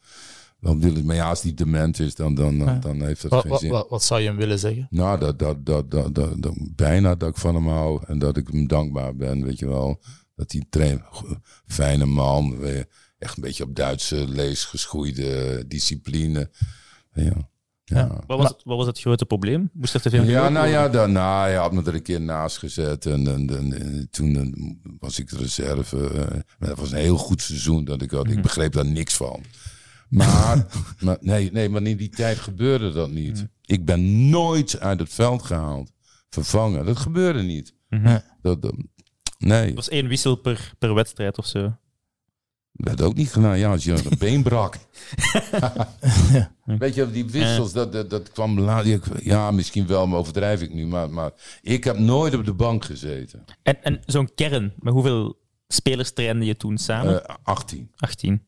wel willen. Maar ja, als die dement is, dan, dan, dan, dan heeft dat Wat, geen wat, zin. wat, wat zou je hem willen zeggen? Nou, dat, dat, dat, dat, dat, dat- bijna dat ik van hem hou en dat ik hem dankbaar ben, weet je wel. Dat hij train, fijne man, echt een beetje op Duitse lees geschoeide discipline. Ja. Ja. Wat was, het, wat was het grote probleem? Moest er te veel Ja, nou worden? ja, dan, nou, hij had me er een keer naast gezet. En, en, en, en toen eh, was ik de reserve. eh, maar dat was een heel goed seizoen dat ik had. Ik begreep daar niks van. Maar, maar, nee, nee, maar in die tijd gebeurde dat niet. Ik ben nooit uit het veld gehaald. Vervangen. Dat gebeurde niet. Mhm. Dat, dat- nee, Het was één wissel per, per wedstrijd of zo. dat werd ook niet gedaan. Ja, als je een been brak. Weet je, die wissels, dat, dat, dat kwam later. Ja, misschien wel, maar overdrijf ik nu. Maar, maar ik heb nooit op de bank gezeten. En, en zo'n kern, met hoeveel spelers trainde je toen samen? Eh 18. 18.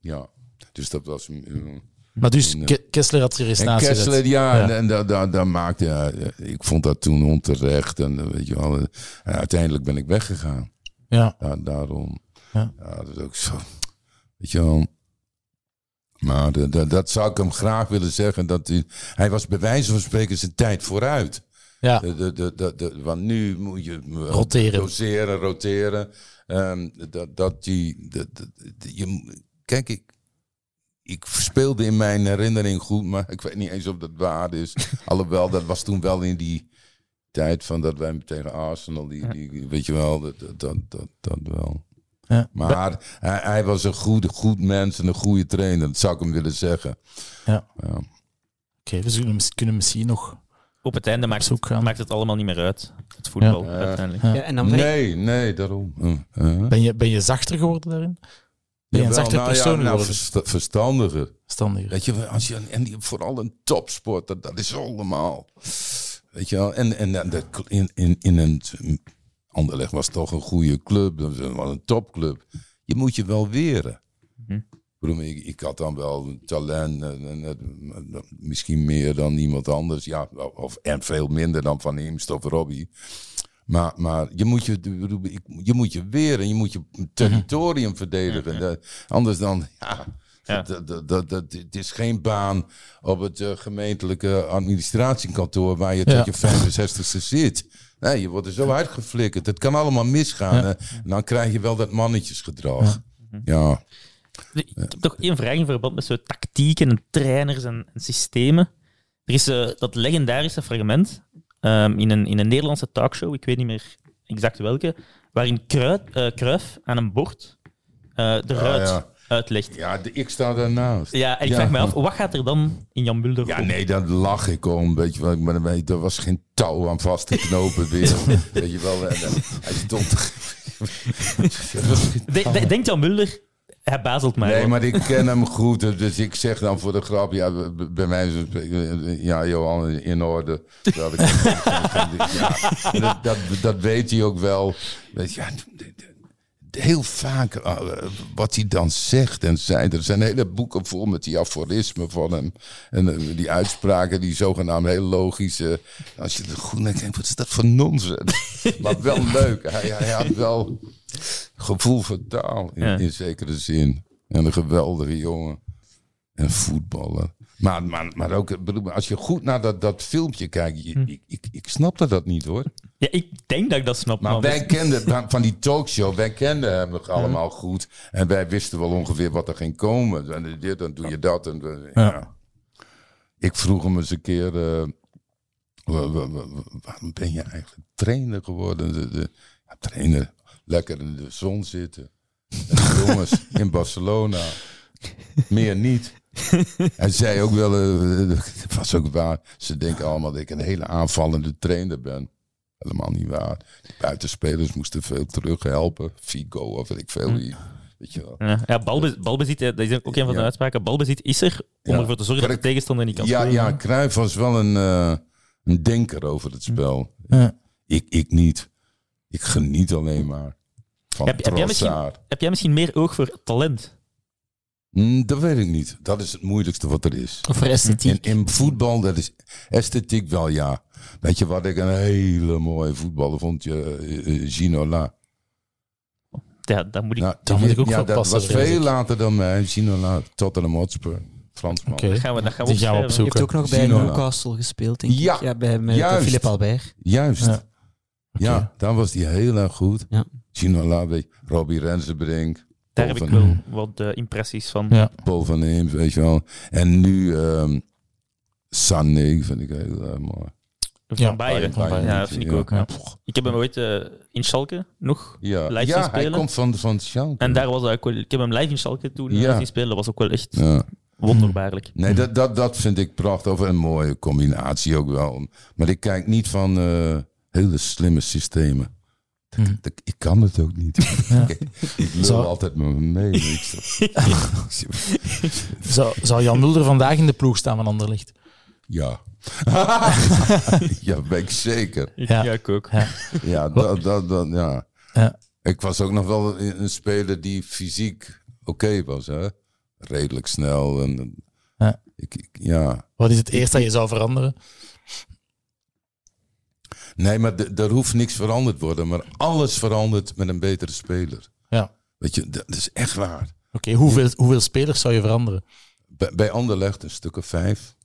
Ja, dus dat was. uh, Maar dus En, eh, Ke- Kessler had zijn en Kessler, ja, Ja. en, en daar maakte ja, Ik vond dat toen onterecht. En, eh, weet je wel, eh, en uiteindelijk ben ik weggegaan. Ja. Daarom. Ja. Ja. dat is ook zo. Weet je wel. Maar de- de- dat zou ik hem graag willen zeggen. Dat hij, hij was bij wijze van spreken zijn tijd vooruit. Ja. De, de, de, want nu moet je eh, Roteren. doseren, roteren. Ehm, dat, dat die, de, de- de- je, kijk, ik, ik speelde in mijn herinnering goed, maar ik weet niet eens of dat waar is. Alhoewel, dat was toen wel in die tijd van dat wij tegen Arsenal, die, die, weet je wel, dat, dat, dat, dat, wel. Ja. Maar hij, hij was een goed, goed mens en een goede trainer, dat zou ik hem willen zeggen. Ja. Ja. Oké, we zullen, kunnen misschien nog... Op het einde maakt, zoek maakt het allemaal niet meer uit. Het voetbal, Ja. uiteindelijk. Ja. Ja, en dan Nee, nee, daarom. Uh, uh. Ben je, ben je zachter geworden daarin? Ben je een zachter nou ja, persoon nou, geworden? versta- verstandiger. Standiger. Weet je, als je, en die, vooral een topsport, dat, is allemaal. Weet je wel, en, en, en dat- in, in, in een. Anderlecht was toch een goede club, dat was een topclub. Je moet je wel weren. Mhm. Ik, ik, ik had dan wel talent, en, en, en, misschien meer dan iemand anders. Ja, of, en veel minder dan Van Imst of Robbie. Maar, maar je, moet je, je moet je weren, je moet je territorium verdedigen. Dat- anders dan, ja, Ja. Dat, dat, dat, het is geen baan op het eh, gemeentelijke administratiekantoor waar je tot je 65ste zit. Nee, je wordt er zo uitgeflikkerd. Het kan allemaal misgaan. En dan krijg je wel dat mannetjesgedrag. Ja. Ik heb toch één vraag in verband met zo tactieken en trainers en, en systemen. Er is eh, dat legendarische fragment ehm, in, een, in een Nederlandse talkshow, ik weet niet meer exact welke, waarin Kruid, eh, aan een bord eh, de Ah, ruit ja. uitlegt. ja, de, ik sta daarnaast. Ja, en ik Ja. vraag me af, wat gaat er dan in Jan Mulder Ja, nee, daar lach ik om. Weet je wel, weet, er was geen touw aan vast te knopen weer. weet je wel, en hij stond... Denkt Jan Mulder, hij bazelt mij. Nee, maar ik ken hem goed. dus Ik zeg dan voor de grap, ja, bij mij is het, ja, Johan, in orde. Dat, ik, ja, dat, dat, dat weet hij ook wel. Weet je, ja, heel vaak eh, wat hij dan zegt en zei. Er zijn hele boeken vol met die aforismen van hem. En eh, die uitspraken, die zogenaamd heel logische. Als je er goed naar kijkt, wat is dat voor nonsens? maar wel leuk. Hij, hij had wel gevoel voor taal in, Ja. in zekere zin. En een geweldige jongen. En voetballer. Maar, maar, maar ook, als je goed naar dat, dat filmpje kijkt, je- ik, ik, ik snapte dat niet hoor. Ja, ik denk dat ik dat snap. Maar wij kenden van die talkshow, wij kenden hem nog allemaal goed. En wij wisten wel ongeveer wat er ging komen. En dit, dan doe je dat. En, ja. Ja. Ik vroeg hem eens een keer, eh, wa- wa- wa- waarom ben je eigenlijk trainer geworden? De, trainer, lekker in de zon zitten. Jongens in Barcelona. Meer niet. Hij zei ook wel, eh, het was ook waar, ze denken allemaal dat ik een hele aanvallende trainer ben. Helemaal niet waar. De buitenspelers moesten veel terug helpen. Figo of weet ik veel wie. Weet je wel. Ja, ja balbe- balbezit, eh, dat is ook een van de Ja. uitspraken. Balbezit is er om Ja. ervoor te zorgen dat de tegenstander niet kan Ja, scoren. ja, Cruijff was wel een, eh, een denker over het spel. Ja. Ik, ik niet. Ik geniet alleen maar van Heb- heb jij misschien-. Heb jij misschien meer oog voor talent? Hm, dat weet ik niet. Dat is het moeilijkste wat er is. Of voor esthetiek. In, in voetbal, dat is esthetiek wel ja. Weet je wat ik een hele mooie voetballer vond? Je, eh, eh, Ginola. Ja, daar moet ik... Nou, daar moet ik ook ja, voor dat passen, was vrees veel ik. later dan mij. Ginola, Tottenham Hotspur. Fransman. Oké, dat gaan we, dat gaan we. Je hebt ook nog bij Ginola. Newcastle gespeeld, denk ik. Ja, ja bij met juist. Philippe Albert. Juist. Ja. Ja, daar was hij heel erg goed. Ja. Ginola, weet je, Robbie Rensenbrink. Daar heb ik wel wat eh, impressies van. Ja. Paul van Eems, weet je wel. En nu ehm Sané vind ik heel erg mooi. Van Ja, Bayern. van Bayern. Ja, dat vind ik Ja. ook. Ja. Ik heb hem ooit eh, in Schalke nog Ja, live zien ja hij komt van, van Schalke. En daar was hij ook wel... Ik heb hem live in Schalke toen eh, Ja. zien spelen. Dat was ook wel echt Ja. wonderbaarlijk. Nee, dat, dat, dat vind ik prachtig. Of een mooie combinatie ook wel. Maar ik kijk niet van eh, hele slimme systemen. Dat- Hm. dat- ik kan het ook niet. Ja. ik, lul altijd met me mee. Zou, zou Jan Mulder vandaag in de ploeg staan van Anderlicht? ja. ja, ben ik zeker. Ik, Ja. ja. ik ook. Ja. Ja, dat, dat, dat, ja. Ja. Ik was ook nog wel een speler die fysiek oké was. Hè? Redelijk snel. En, Ja. Ik, ik- ja. Wat is het eerste dat je zou veranderen? Nee, maar er hoeft niks veranderd te worden. Maar alles verandert met een betere speler. Ja. Weet je, dat is echt waar. Oké, hoeveel, hoeveel spelers zou je veranderen? Bij, bij Anderlecht een stuk of vijf.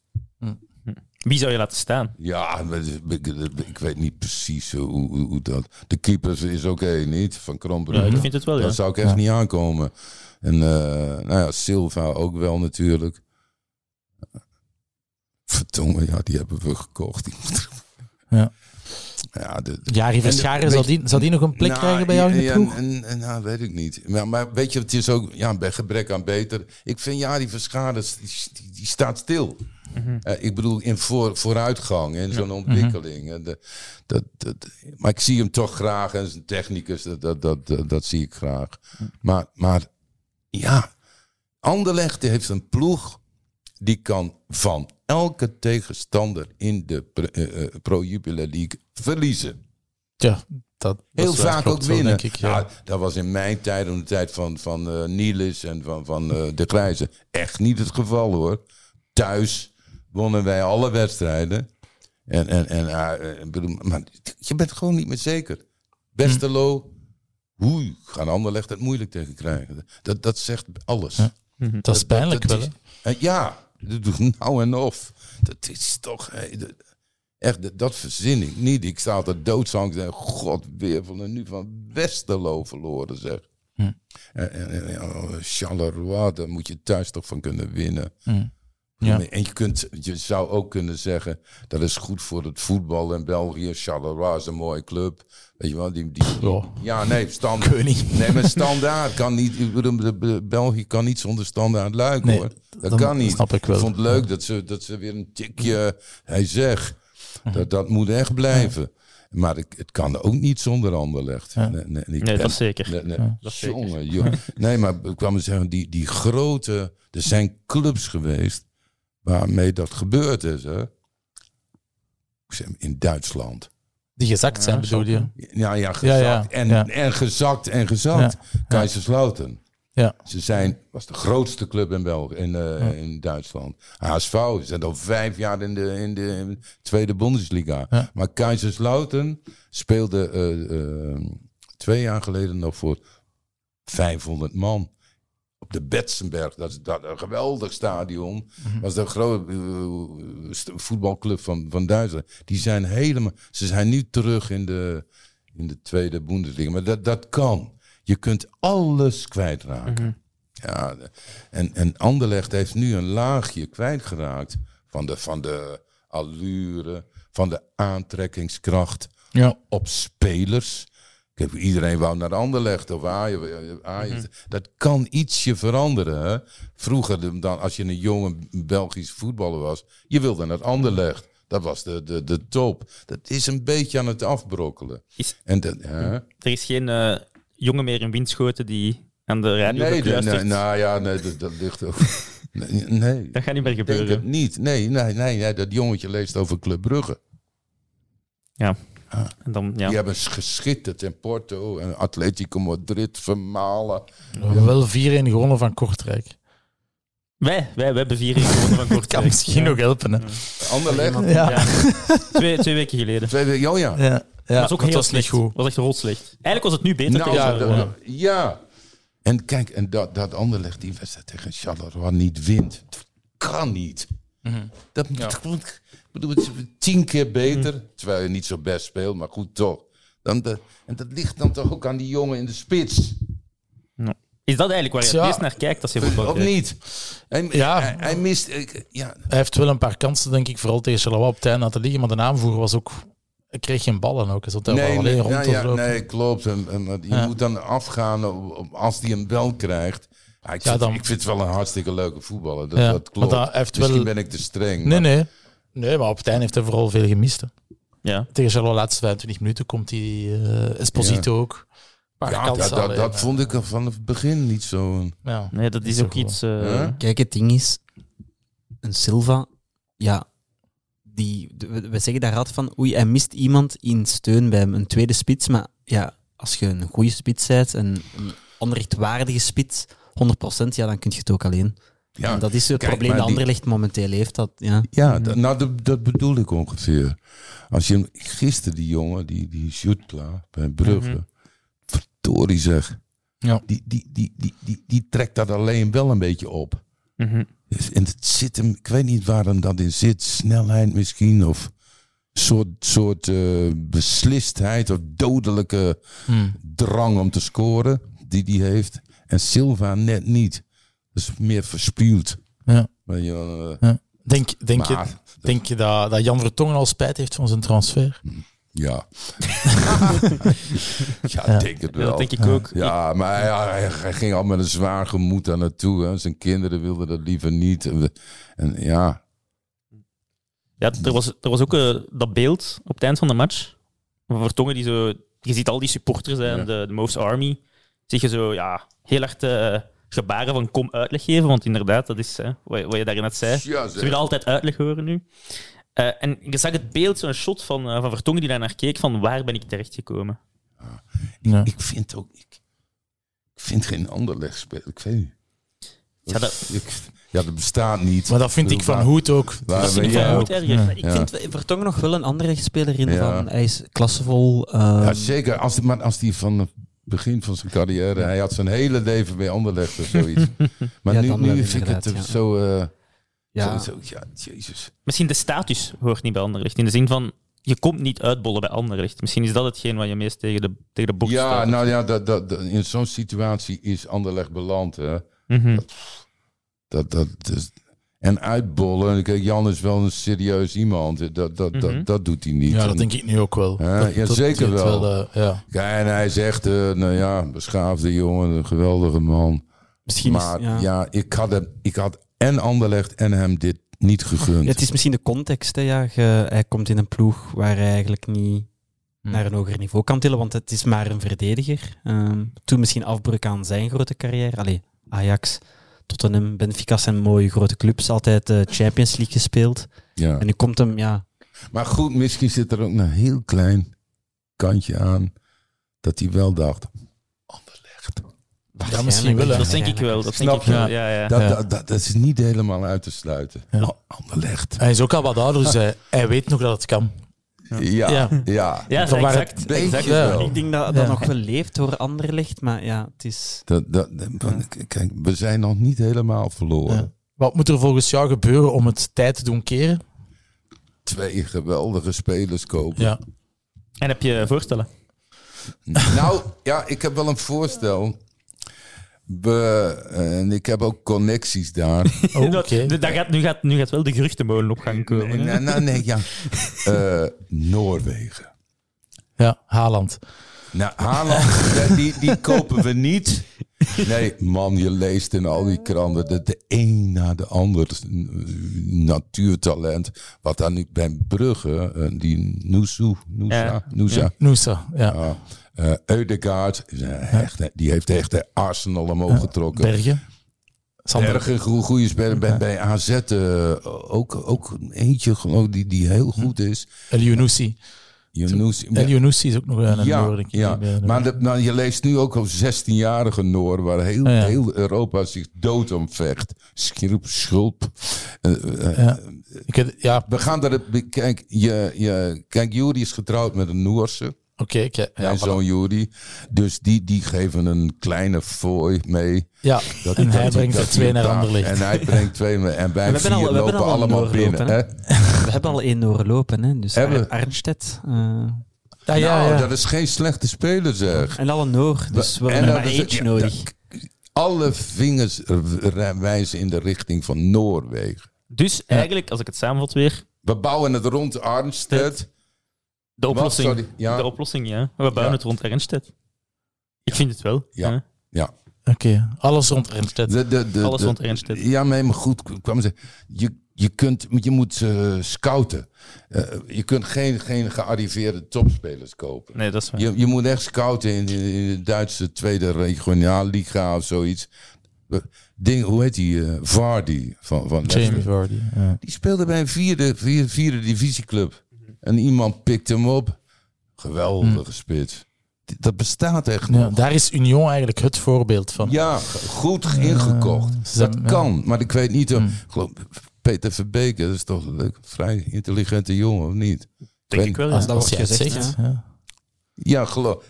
Wie zou je laten staan? Ja, ik, ik weet niet precies hoe, hoe, hoe dat... De keeper is oké, niet? Van Krombrugge. Ja, ik vind het wel, ja. Dat zou ik echt niet aankomen. En eh, nou ja, Silva ook wel natuurlijk. Vertongen, ja, die hebben we gekocht. Ja. Ja, de, Jari en Verscharen, je- die, zou die nog een plek Nou, krijgen bij jou in de ja, ploeg? En, en, nou, weet ik niet. Maar, maar weet je, het is ook ja, bij gebrek aan beter. Ik vind Jari Verscharen, die, die, die staat stil. Mhm. Eh, ik bedoel, in voor, vooruitgang en zo'n ontwikkeling. En de, dat, dat, maar ik zie hem toch graag en zijn technicus, dat, dat, dat, dat, dat zie ik graag. Maar, maar ja, Anderlecht heeft een ploeg die kan van elke tegenstander in de Pro- eh, eh, Pro Jupiler League verliezen. Ja, dat, Heel vaak klopt ook winnen. denk ik. Ja. Nou, dat was in mijn tijd, in de tijd van, van Nielis en van, van De Grijze, echt niet het geval hoor. Thuis wonnen wij alle wedstrijden. En, en, en bedoel, maar je bent gewoon niet meer zeker. Westerlo, hoe gaan Anderlecht het moeilijk tegen krijgen? Dat, dat zegt alles. Ja. dat is pijnlijk wel. hè? ja, nou en of. Dat is toch... dat- echt, dat, verzin ik niet. Ik sta altijd doodsangst en god, weer van nu van Westerlo verloren, zeg. Hm. En, en, en ja, Charleroi, daar moet je thuis toch van kunnen winnen. Hm. Ja. En je, kunt, je zou ook kunnen zeggen, dat is goed voor het voetbal in België. Charleroi is een mooie club. Weet je wel, die, die, Ja. ja, nee, stand, Ik weet niet. nee, maar standaard kan niet. België kan niet zonder standaard luik Nee, hoor. Dat kan niet. snap ik wel. vond het leuk dat ze, dat ze weer een tikje. Hij zegt, dat, dat moet echt blijven. Maar ik, het kan ook niet zonder Anderlecht. Ja. Nee, nee, ik Nee, ben- dat is zeker. Nee, nee. Ja. Dat is zeker. Jongen, joh. Nee, maar ik kwam zeggen, die, die grote... Er zijn clubs geweest waarmee dat gebeurd is. Hè? In Duitsland. Die gezakt zijn, Ja, bedoel je? Ja, ja, gezakt. Ja, ja, En, ja. en gezakt en gezakt. Ja, Kaiserslautern. Ja. Ze zijn, was de grootste club in België, in, eh, in Duitsland. HSV, ze zijn al vijf jaar in de, in de, tweede Bundesliga. Ja. Maar Kaiserslautern speelde eh, eh, twee jaar geleden nog voor 500 man. Op de Betzenberg, dat is dat, een geweldig stadion. Mhm. was de grote eh, voetbalclub van, van Duitsland. Die zijn helemaal, ze zijn nu terug in de, in de tweede Bundesliga. Maar dat, dat kan. Je kunt alles kwijtraken. Ja, de- en, en Anderlecht heeft nu een laagje kwijtgeraakt van de, van de allure, van de aantrekkingskracht Ja. op spelers. Kijk, iedereen wou naar Anderlecht of Ajax. Ajax. Dat kan ietsje veranderen. Hè? Vroeger, dan, als je een jonge Belgisch voetballer was, je wilde naar Anderlecht. Dat was de, de, de top. Dat is een beetje aan het afbrokkelen. Is- En dat, hè? Er is geen eh, jongen meer in Winschoten die aan de radio Nee, de- nee, nou ja, nee, dat, dat ligt ook. Nee, nee. Dat gaat niet meer Ik denk gebeuren. het niet. Nee, nee, nee, nee, dat jongetje leest over Club Brugge. En dan, ja. Die hebben geschitterd in Porto en Atletico Madrid vermalen. We hebben wel 4-1 gewonnen van Kortrijk. Wij, wij, wij hebben vier gewonnen van Dat kan Kortrijk. misschien Ja. nog helpen. Hè. Anderlecht. Ja. Ja. Twee, twee weken geleden. Twee weken- oh ja. Ja. Ja, was ook dat heel was niet slecht. goed. was echt rood slecht. Eigenlijk was het nu beter Nou, ja, dat- ja. En kijk, en dat, dat Anderlecht die wedstrijd tegen Charleroi niet wint. Dat kan niet. Dat moet gewoon- ik bedoel, het is tien keer beter. Terwijl je niet zo best speelt, maar goed toch. Dan de, en dat ligt dan toch ook aan die jongen in de spits. Is dat eigenlijk waar je het Ja. meest naar kijkt als je voetbal Of niet? Hij, Ja. hij, hij mist... ik- Ja, Hij heeft wel een paar kansen, denk ik, vooral tegen Charleroi op het einde laten liggen. Maar de aanvoer was ook... Hij kreeg geen ballen ook. Hij zat daar wel nee, alleen nee, rond ja, te nee, klopt. En, je Ja. moet dan afgaan op- op- als hij hem wel krijgt. Ja, ik, Ja, vind, dan- ik vind het wel een hartstikke leuke voetballer. Dat, dat klopt. dat Misschien wel- ben ik te streng. Nee, maar- nee. Nee, maar op het einde heeft hij vooral veel gemist. hè. Ja. Tegen Charleroi de laatste 25 minuten komt die eh, Esposito ook. Ja, dat, dat, alleen, dat maar- vond ik van het begin niet zo. Ja. Nee, dat is ook iets... eh, Ja? Kijk, het ding is, een Silva, ja, die, we we zeggen daar altijd van, oei, hij mist iemand in steun bij hem, een tweede spits, maar ja, als je een goede spits bent, een, een onrechtwaardige spits, 100%, ja, dan kun je het ook alleen. Ja, en dat is het kijk, probleem dat die- Anderlecht momenteel heeft. Dat, ja. Ja, dat, nou, dat, dat bedoel ik ongeveer. Als je gisteren die jongen, die, die Jutpla bij Brugge, Mhm. verdorie zeg. Ja. Die, die, die, die, die, die trekt dat alleen wel een beetje op. mhm. Dus- En het zit hem, ik weet niet waar hem dat in zit, snelheid misschien, of soort, soort eh, beslistheid of dodelijke Hmm. drang om te scoren die die heeft. En Silva net niet. Dus meer verspuwd. Ja. Wel, eh, Ja. Denk, denk, je, maar- denk je dat, dat Jan Vertongen al spijt heeft van zijn transfer? Ja. ja, denk het Ja, wel. dat denk ik ook. Ja, maar hij, hij, hij ging al met een zwaar gemoed daar naartoe. Hè. Zijn kinderen wilden dat liever niet. En, en ja, Ja, er was, er was ook eh, dat beeld op het eind van de match. Van Vertongen die zo... Je ziet al die supporters zijn, Ja. de, de Moves Army. Zie je zo, ja, heel hard eh, gebaren van kom uitleg geven. Want inderdaad, dat is hè, wat, je- wat je daarin net zei. Ja, Ze willen altijd uitleg horen nu. Eh, en je zag het beeld, zo'n shot van, eh, van Vertongen die daar naar keek, van waar ben ik terechtgekomen? Ja. ik vind ook... Ik, ik vind geen ander legspeler. Ik weet niet. Ja, dat- ik, ja, dat bestaat niet. Maar dat vind ik van Hoed ook. Dat vind ik van. Ik vind Vertongen nog wel een andere speler in. Ja. Van, hij is klassevol. ehm, Ja, zeker. Als, maar als die van begin van zijn carrière... Hij had zijn hele leven bij Anderlecht of zoiets. Maar Ja, nu, nu vind ik het ja. zo... eh, ja. zo, zo- ja, jezus. Misschien de status hoort niet bij Anderlecht. In de zin van, je komt niet uitbollen bij Anderlecht. Misschien is dat hetgeen wat je meest tegen de, tegen de bocht Ja, staat. nou ja, dat, dat, dat- in zo'n situatie is Anderlecht beland. Hè. Mhm. Dat, dat, dus- en uitbollen. Kijk, Jan is wel een serieus iemand. Dat, dat, Mhm. dat, dat doet hij niet. Ja, dat En- denk ik nu ook wel. Ja, Dat- ja, dat zeker wel. eh, ja. Ja, en hij is echt, eh, nou ja, beschaafde jongen, een geweldige man. Misschien maar is, ja, ja. ik, had hem, ik had en Anderlecht en hem dit niet gegund. Ja, het is misschien de context. Hè, ja. Je- hij komt in een ploeg waar hij eigenlijk niet Hm. naar een hoger niveau kan tillen, want het is maar een verdediger. Ehm, toen misschien afbreuk aan zijn grote carrière. Allee, Ajax, Tottenham, Benfica zijn mooie grote clubs. Altijd de Champions League gespeeld. ja. En nu komt hem, ja... Maar goed, misschien zit er ook een heel klein kantje aan dat hij wel dacht, Anderlecht. Ja, misschien wel. Dat denk ik wel. Dat denk Snap ik je? wel. Ja, ja. Dat, Ja. dat, dat, dat is niet helemaal uit te sluiten. Ja. Oh, Anderlecht. Hij is ook al wat ouder, dus hij, hij weet nog dat het kan. Ja, ja. Ja. ja. Ja, Van waar exact. Wel. Ik denk dat dat Ja. nog wel leeft door Anderlecht, maar ja, het is... Dat, dat, dat- kijk, we zijn nog niet helemaal verloren. Ja. Wat moet er volgens jou gebeuren om het tijd te doen keren? Twee geweldige spelers kopen. Ja. En heb je voorstellen? Nou, ja, ik heb wel een voorstel. We, en ik heb ook connecties daar. Oh, Oké. Dat- dat gaat, nu, gaat, nu gaat wel de geruchtenmolen op gang komen. nee, nee, nee, nee, ja. Eh, Noorwegen. Ja, Haaland. Nou, Haaland, die- die, die kopen we niet. Nee, man, je leest in al die kranten dat de een na de ander n- natuurtalent. Wat dan nu bij Brugge, eh, die Nusu, Nusa, Ja. Noosa, ja. ja. Eh, Eudegaard, een echte- die heeft echt de Arsenal omhoog getrokken. Bergen. Een goe- goede speler bij, bij AZ. eh, ook, ook eentje die, die heel goed is. El Yunusi. Yunus- El is ook nog een ja, Noor, ja. die maar de- nou, je leest nu ook over 16-jarige Noor, waar heel, Ah, ja. heel Europa zich dood om vecht. Schilp, schulp. Eh, eh, Ja. Ik ja, We gaan er. Kijk, je, je, kijk, Juri is getrouwd met een Noorse. Ik- ja, ja, Mijn voilà. zoon Juri. Dus die, die geven een kleine fooi mee. ja. Dat, en hij brengt dat er twee naar Anderlecht. En hij brengt twee mee. En wij vier al- we hebben lopen al allemaal binnen. lopen, Hè? We hebben al één Noor lopen, hè? dus? Ar- Arnstedt. eh, Ja, ja, nou, ja. dat is geen slechte speler, zeg. en al een Noor, dus we En hebben maar eentje ja, nodig. Alle vingers wijzen in de richting van Noorwegen. Dus eigenlijk, als ik het samenvat weer, We bouwen het rond Arnstedt. De oplossing. sorry, ja. De oplossing, ja. We bouwen Ja. het rond Ernstedt. Ik vind het wel. Ja. hè. Ja. Oké, alles rond Ernstedt. De, de, de, Alles de- rond Ernstedt. Ja, maar maar goed, kwam zeggen. Je, je, kunt, je moet eh, scouten. Eh, je kunt geen, geen gearriveerde topspelers kopen. Nee, dat is waar. Je, je moet echt scouten in, in de Duitse tweede regionaalliga of zoiets. Ding, hoe heet die? eh, Vardy van, van. Vardy. Ja. Die speelde bij een vierde, vierde, vierde divisieclub. En iemand pikt hem op. Geweldige spits. D- Dat bestaat echt Hm. Ja, nog. daar is Union eigenlijk het voorbeeld van. Ja, goed ingekocht. ze dat kan, maar ik weet niet. of- geloof, Peter Verbeke, dat is toch een vrij intelligente jongen, of niet? Denk ik wel. Ja. Als, dat wordt het gezegd. Ja. Ja, geloof.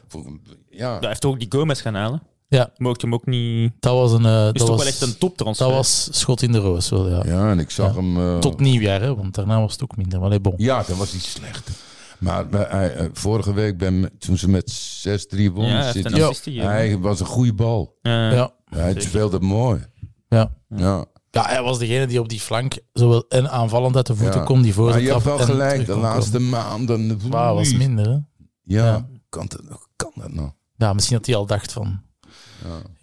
Ja, Hij heeft ook die Gomez gaan halen. Ja. Mocht je hem ook niet... Dat was een. eh, Is dat toch was, wel echt een toptransfer. Dat was schot in de roos, wel ja. ja en ik zag Ja. hem. eh, Tot nieuwjaar, hè, want daarna was het ook minder. Maar bon. Ja, dan was hij slecht. Maar eh, vorige week, ben, toen ze met 6-3 wonnen, Ja, hij zit was een goede bal. Ja. Ja, Hij Zeker. speelde mooi. ja. Ja. ja, hij was degene die op die flank zowel en aanvallend uit de voeten Ja. kon, die voor Maar je hebt wel gelijk, de laatste maanden. Maar was minder, hè. Ja, Ja. Kan, dat, nog? kan dat nou? Ja, misschien dat hij al dacht van.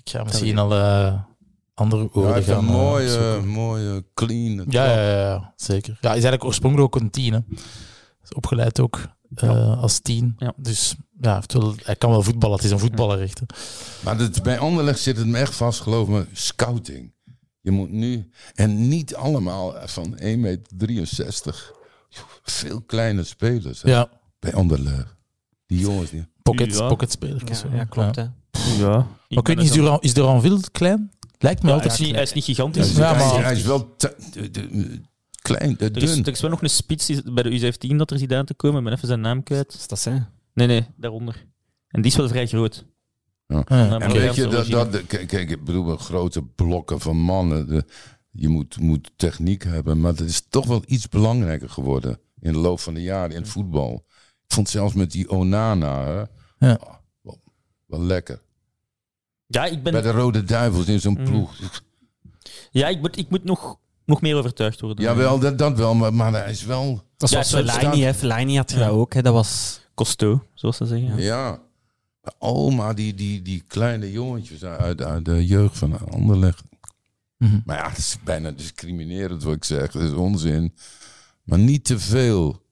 Ik ga misschien al eh, andere Ja, hij heeft gaan een eh, mooie, mooie, clean. Ja, ja, ja, ja, zeker. Ja, hij is eigenlijk oorspronkelijk ook een tien. Hè. Is opgeleid ook eh, als tien. Ja. Dus ja, wel, hij kan wel voetballen. Het is een voetballer, echt. hè. Maar bij Anderlecht zit het me echt vast, geloof me, scouting. Je moet nu, en niet allemaal van 1,63 meter. Veel kleine spelers hè, Ja, bij Anderlecht. Die jongens die. pocket, Ja. pocketspelers. Ja, ja, klopt. Hè. Ja. Maar ik weet niet, is Duran, is Duranville klein? Lijkt me Ja, hij, altijd is niet, hij is niet gigantisch. Ja, hij, is- maar- hij is wel te- de- de- klein, de- Er is, dun. er is wel nog een spits bij de U17 dat er zit aan te komen. Ik ben even zijn naam kwijt. Is dat zijn? Nee, nee, daaronder. En die is wel vrij groot. Ja. Ja, En weet je, dat, dat, kijk, kijk, ik bedoel, grote blokken van mannen. De, je moet, moet techniek hebben, maar het is toch wel iets belangrijker geworden in de loop van de jaren in het voetbal. Ik vond zelfs met die Onana hè, Ja. ah, wel, wel lekker. Ja, ik, ben, Bij de Rode Duivels in zo'n Mm. ploeg. ja, ik moet, ik moet nog, nog meer overtuigd worden. Jawel, dat, dat wel, maar, maar hij is wel... Dat Ja, was het is wel Fellaini, hè. Fellaini had je Ja. dat ook, hè. Dat was... Costo, zoals ze zeggen. Ja. Oh, maar die, die, die kleine jongetjes uit, uit de jeugd van Anderlecht. Mhm. Maar ja, het is bijna discriminerend wat ik zeg. Dat is onzin. Maar niet te veel.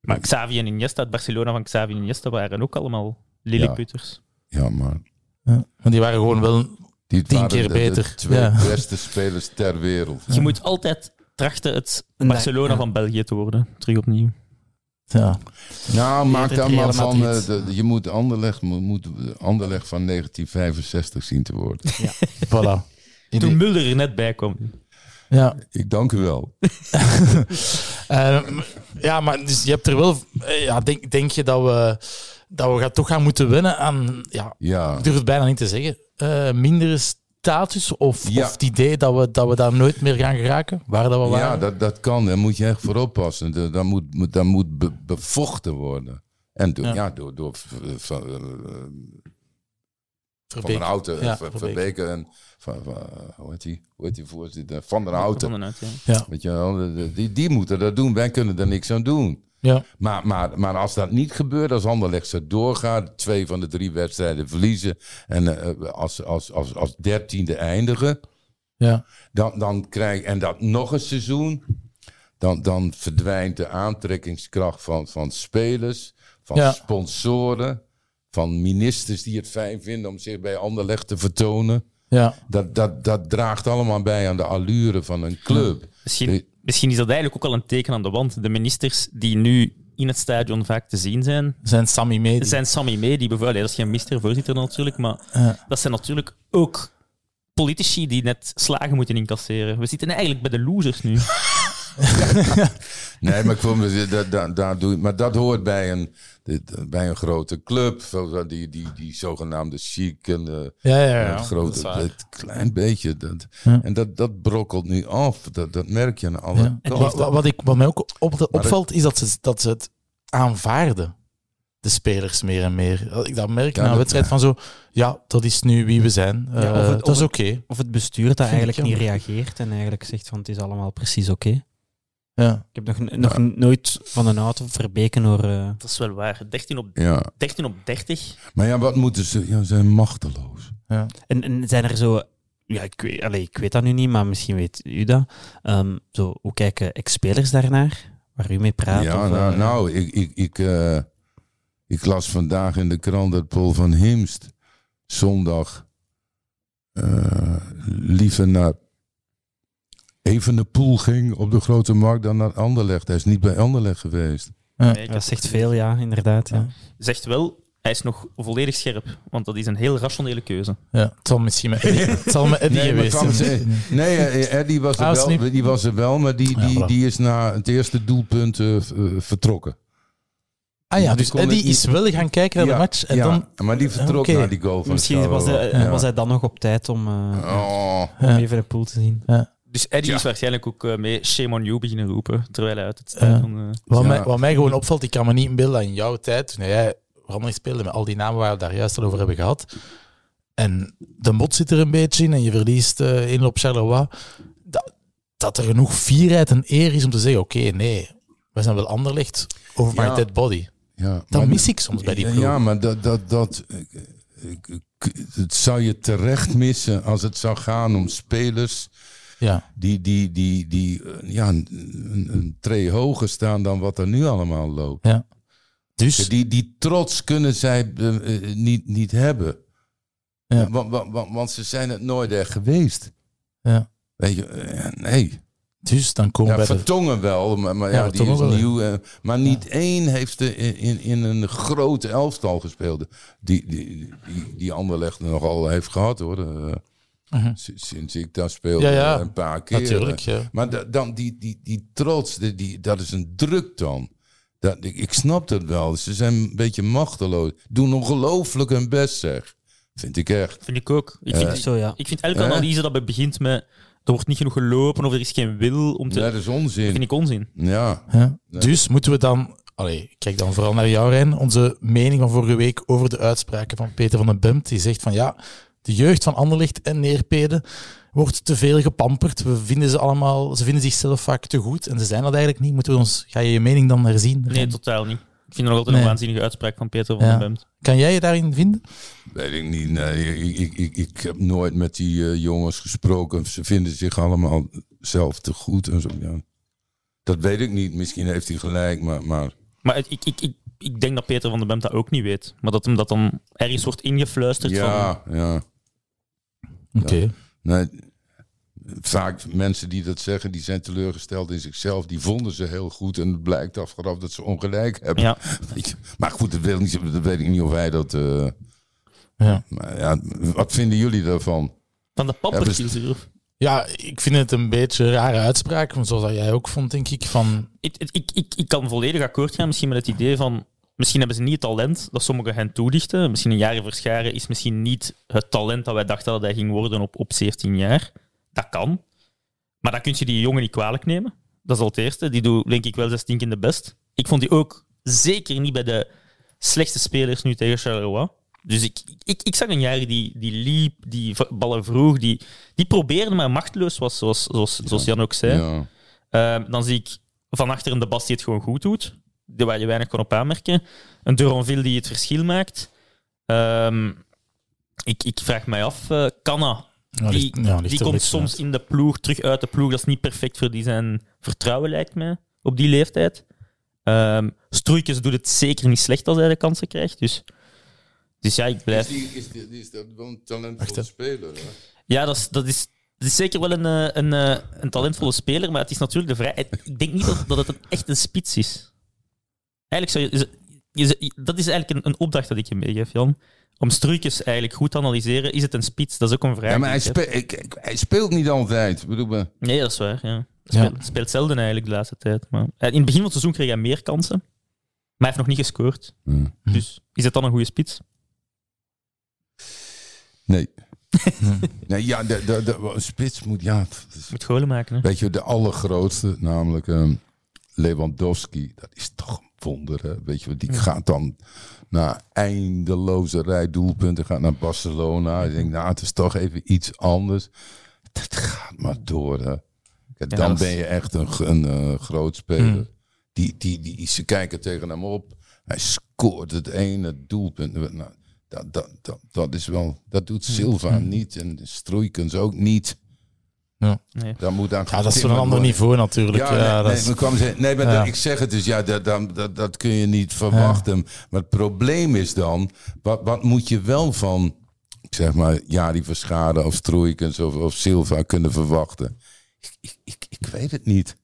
Maar Xavi en Iniesta, het Barcelona van Xavi en Iniesta waren ook allemaal lilliputters. Ja, maar Ja. Maar die waren gewoon wel... die Tien keer de, de beter. twee Ja. beste spelers ter wereld. Je moet altijd trachten het Nee, Barcelona ja. van België te worden. Terug opnieuw. Ja. Nou, maak Real maar van... Eh, de, de- je moet Anderlecht, moet, moet Anderlecht van 1965 zien te worden. Voilà. Toen Mulder er net bij kwam. Ja. Ik dank u wel. Eh, ja, maar dus je hebt er wel... eh, Ja, denk, denk je dat we, dat we gaan, toch gaan moeten winnen aan... Ja, Ja. ik durf het bijna niet te zeggen. eh mindere status of, Ja. of het idee dat we, dat we daar nooit meer gaan geraken? Waar dat we waren? Ja, dat, dat kan. Daar moet je echt voor oppassen. Dat, dat moet, dat moet be- bevochten worden. En door, Ja. ja. door, door van, eh, van der Houten, Ja, eh. Verbeke en van, van, hoe heet die? Hoe heet die voorzitter? Van der Houten. Van den Hout, ja. Ja. Weet je wel, de- de- die, die moeten dat doen. Wij kunnen er niks aan doen. Ja. Maar, maar, maar als dat niet gebeurt, als Anderlecht zo doorgaat, twee van de drie wedstrijden verliezen en eh, als, als, als, als dertiende eindigen, Ja. dan, dan krijg en dat nog een seizoen, dan, dan verdwijnt de aantrekkingskracht van, van spelers, van Ja. sponsoren, van ministers die het fijn vinden om zich bij Anderlecht te vertonen. Ja. Dat, dat, dat draagt allemaal bij aan de allure van een club. Misschien, misschien is dat eigenlijk ook al een teken aan de wand. De ministers die nu in het stadion vaak te zien zijn, Zijn Sammy mee? zijn Sammy Mee, die bijvoorbeeld, dat is geen mister-voorzitter natuurlijk, maar Ja. dat zijn natuurlijk ook politici die net slagen moeten incasseren. We zitten eigenlijk bij de losers nu. Nee, maar ik vond, me- dat, dat, dat doe, maar dat hoort bij een, dit- bij een grote club. Zo, Die, die, die zogenaamde chic en eh, Ja, ja, ja. een grote, dat het klein beetje. Dat, Ja. En dat, dat brokkelt nu af. Dat, dat merk je aan alle Ja. kanten. Wat, wat, wat ik, wat mij ook op, opvalt, is dat ze, dat ze het aanvaarden. De spelers meer en meer. Ik dat merk Ja, na een dat- wedstrijd van zo, ja, dat is nu wie we zijn. Ja, Eh, of het- dat of is oké. Of het bestuur dat ik eigenlijk niet reageert en eigenlijk zegt van het is allemaal precies oké. Ja. Ik heb nog, nog nooit van een auto verbeken hoor. eh, Dat is wel waar. 13 op, Ja. 13 op 30. Maar ja, wat moeten ze? Ja, ze zijn machteloos. En, en zijn er zo... Ja, ik weet, allee, ik weet dat nu niet, maar misschien weet u dat. Ehm, zo, hoe kijken ex-spelers daarnaar? Waar u mee praat? ja, of, nou, eh, nou ik, ik, ik, eh, ik las vandaag in de krant dat Paul van Himst zondag eh, liever naar Evenepoel ging op de Grote Markt dan naar Anderlecht. Hij is niet bij Anderlecht geweest. Nee, ik heb Dat zegt veel, ja, inderdaad. Ja. Zegt wel, hij is nog volledig scherp. Want dat is een heel rationele keuze. Ja, het zal misschien met Eddie, het zal met Eddie Nee, geweest zijn. nee, eh, Eddie was er, Ah, wel, die was er wel, maar die, Ja, die, voilà. die is na het eerste doelpunt eh, eh, vertrokken. Ah ja, Die dus Eddie is wel gaan kijken naar de Ja, match en ja, dan... maar die vertrok naar die goal van Misschien was, hij. Ja. was hij dan nog op tijd om, eh, Oh, om Ja. even de pool te zien. Dus Eddie Ja. is waarschijnlijk ook eh, mee shame on you beginnen roepen. Terwijl hij uit het stadion... eh, Wat, Ja. mij, wat mij gewoon opvalt, ik kan me niet inbeelden in jouw tijd, toen jij verandering speelde met al die namen waar we het daar juist al over hebben gehad, en de mot zit er een beetje in en je verliest eh in op Charleroi, dat, dat er genoeg fierheid en eer is om te zeggen, oké, nee, we zijn wel Anderlecht over my Ja. dead body. ja. Dat mis ik soms bij die ploeg. Ja, maar dat, dat, dat, het zou je terecht missen als het zou gaan om spelers Ja. die, die, die, die eh, ja, een, een, tree hoger staan dan wat er nu allemaal loopt. Dus, Die, die trots kunnen zij eh, eh, niet, niet hebben. Ja. Want, want, want, want ze zijn het nooit echt geweest. Ja. Weet je, nee. dus dan komen Ja, de... Vertongen wel, maar, maar Ja, ja, die is ja. nieuw. eh, maar niet één heeft er in, in, in een grote elftal gespeeld. Die, die, die, die Anderlecht nogal heeft gehad hoor. Eh, Mhm. Sinds ik daar speelde Ja, ja. een paar keer. Natuurlijk, ja. Maar da- dan die, die, die trots, die, die, dat is een druk dan. Dat, ik, ik snap dat wel. Ze zijn een beetje machteloos. Doen ongelooflijk hun best, zeg. Vind ik echt. vind ik ook. Ik vind, Eh, Zo ja. ik vind elke Eh? analyse dat begint met er wordt niet genoeg gelopen of er is geen wil om te... Dat is Dat onzin. vind ik onzin. Ja. Nee. Dus moeten we dan, allee, ik kijk dan vooral naar jou, Rijn, onze mening van vorige week over de uitspraken van Peter van den Bemt. Die zegt van ja, de jeugd van Anderlicht en Neerpeden wordt te veel gepamperd. We vinden ze allemaal, ze vinden zichzelf vaak te goed en ze zijn dat eigenlijk niet. Moeten we ons, ga je je mening dan herzien? Nee, totaal niet. Ik vind nog altijd Nee. een waanzinnige uitspraak van Peter van Ja. den Bemt. Kan jij je daarin vinden? Weet ik niet. Nee, ik, ik, ik, ik heb nooit met die eh, jongens gesproken. Ze vinden zich allemaal zelf te goed en zo. Ja. Dat weet ik niet. Misschien heeft hij gelijk, maar, maar Maar het- ik, ik, ik, ik denk dat Peter van den Bemt dat ook niet weet. Maar dat hem dat dan ergens wordt ingefluisterd van... ja, ja. Oké. Nee, vaak mensen die dat zeggen, die zijn teleurgesteld in zichzelf. Die vonden ze heel goed en het blijkt achteraf dat ze ongelijk hebben. Ja. Maar goed, dat weet, ik niet, dat weet ik niet of hij dat... eh, Ja. maar ja, wat vinden jullie daarvan? Van de of- ja, ik vind het een beetje een rare uitspraak, want zoals dat jij ook vond, denk ik, van... Ik, ik, ik, ik, ik kan volledig akkoord gaan misschien met het idee van... Misschien hebben ze niet het talent dat sommigen hen toedichten. Misschien een jaar verscharen is misschien niet het talent dat wij dachten dat hij ging worden op, op 17 jaar. Dat kan. Maar dan kun je die jongen niet kwalijk nemen. Dat is al het eerste. Die doet denk ik wel zijn stinkende best. Ik vond die ook zeker niet bij de slechtste spelers nu tegen Charleroi. Dus ik, ik, ik zag een jaar die, die liep, die ballen vroeg, die, die probeerde, maar machteloos was, zoals, zoals, zoals Jan ook zei. Ja. Ehm, dan zie ik van achter een de Bas die het gewoon goed doet, waar je weinig kan op aanmerken. Een Duronville die het verschil maakt. Ehm, ik, ik vraag mij af, eh Canna, Ja, die, ligt- ja, ligt die komt soms uit. in de ploeg, terug uit de ploeg. Dat is niet perfect voor die zijn vertrouwen, lijkt mij, op die leeftijd. Ehm Stroeikens doet het zeker niet slecht als hij de kansen krijgt. Dus, dus ja, ik blijf... Is, die, is, die, is dat wel een talentvolle speler? Hè? Ja, dat is, dat is, dat is zeker wel een, eh, een, eh, een talentvolle speler, maar het is natuurlijk de vrij... Ik denk niet dat, dat het een, echt een spits is. Eigenlijk zou je, dat is eigenlijk een, een opdracht dat ik je meegeef, Jan. Om Struikens eigenlijk goed te analyseren. Is het een spits? Dat is ook een vraag. Ja, maar hij, ik speelt niet altijd. Bedoel, maar- Nee, dat is waar. Ja. Speelt, zelden eigenlijk de laatste tijd. Maar, eh, in het begin van het seizoen kreeg hij meer kansen. Maar hij heeft nog niet gescoord. Hm. Dus is het dan een goede spits? Nee. nee, ja, de, de, de, een spits moet, ja, is- Moet golen maken. Hè? weet je, de allergrootste, namelijk ehm, Lewandowski, dat is toch een wonder, hè? Weet je, wat, die gaat dan naar eindeloze rij doelpunten, gaat naar Barcelona. Ik denk, nou, het is toch even iets anders. Dat gaat maar door, hè. Kijk, dan ben je echt een, een eh, groot speler. Hmm. Die, die, die, ze kijken tegen hem op. Hij scoort het ene doelpunt. Nou, dat, dat, dat, dat is wel, dat doet Silva niet en Stroeikens ook niet. Nee. Daar moet aan Ja, dat is een ander worden. niveau natuurlijk. Ja, Ja, nee, dat nee, ze- nee, maar Ja. ik zeg het dus, ja, dat, dat, dat, dat kun je niet verwachten. Maar het probleem is dan, wat, wat moet je wel van, zeg maar, Jari Verschade of Stroeikens of, of Silva kunnen verwachten? Ik, ik, ik, ik weet het niet.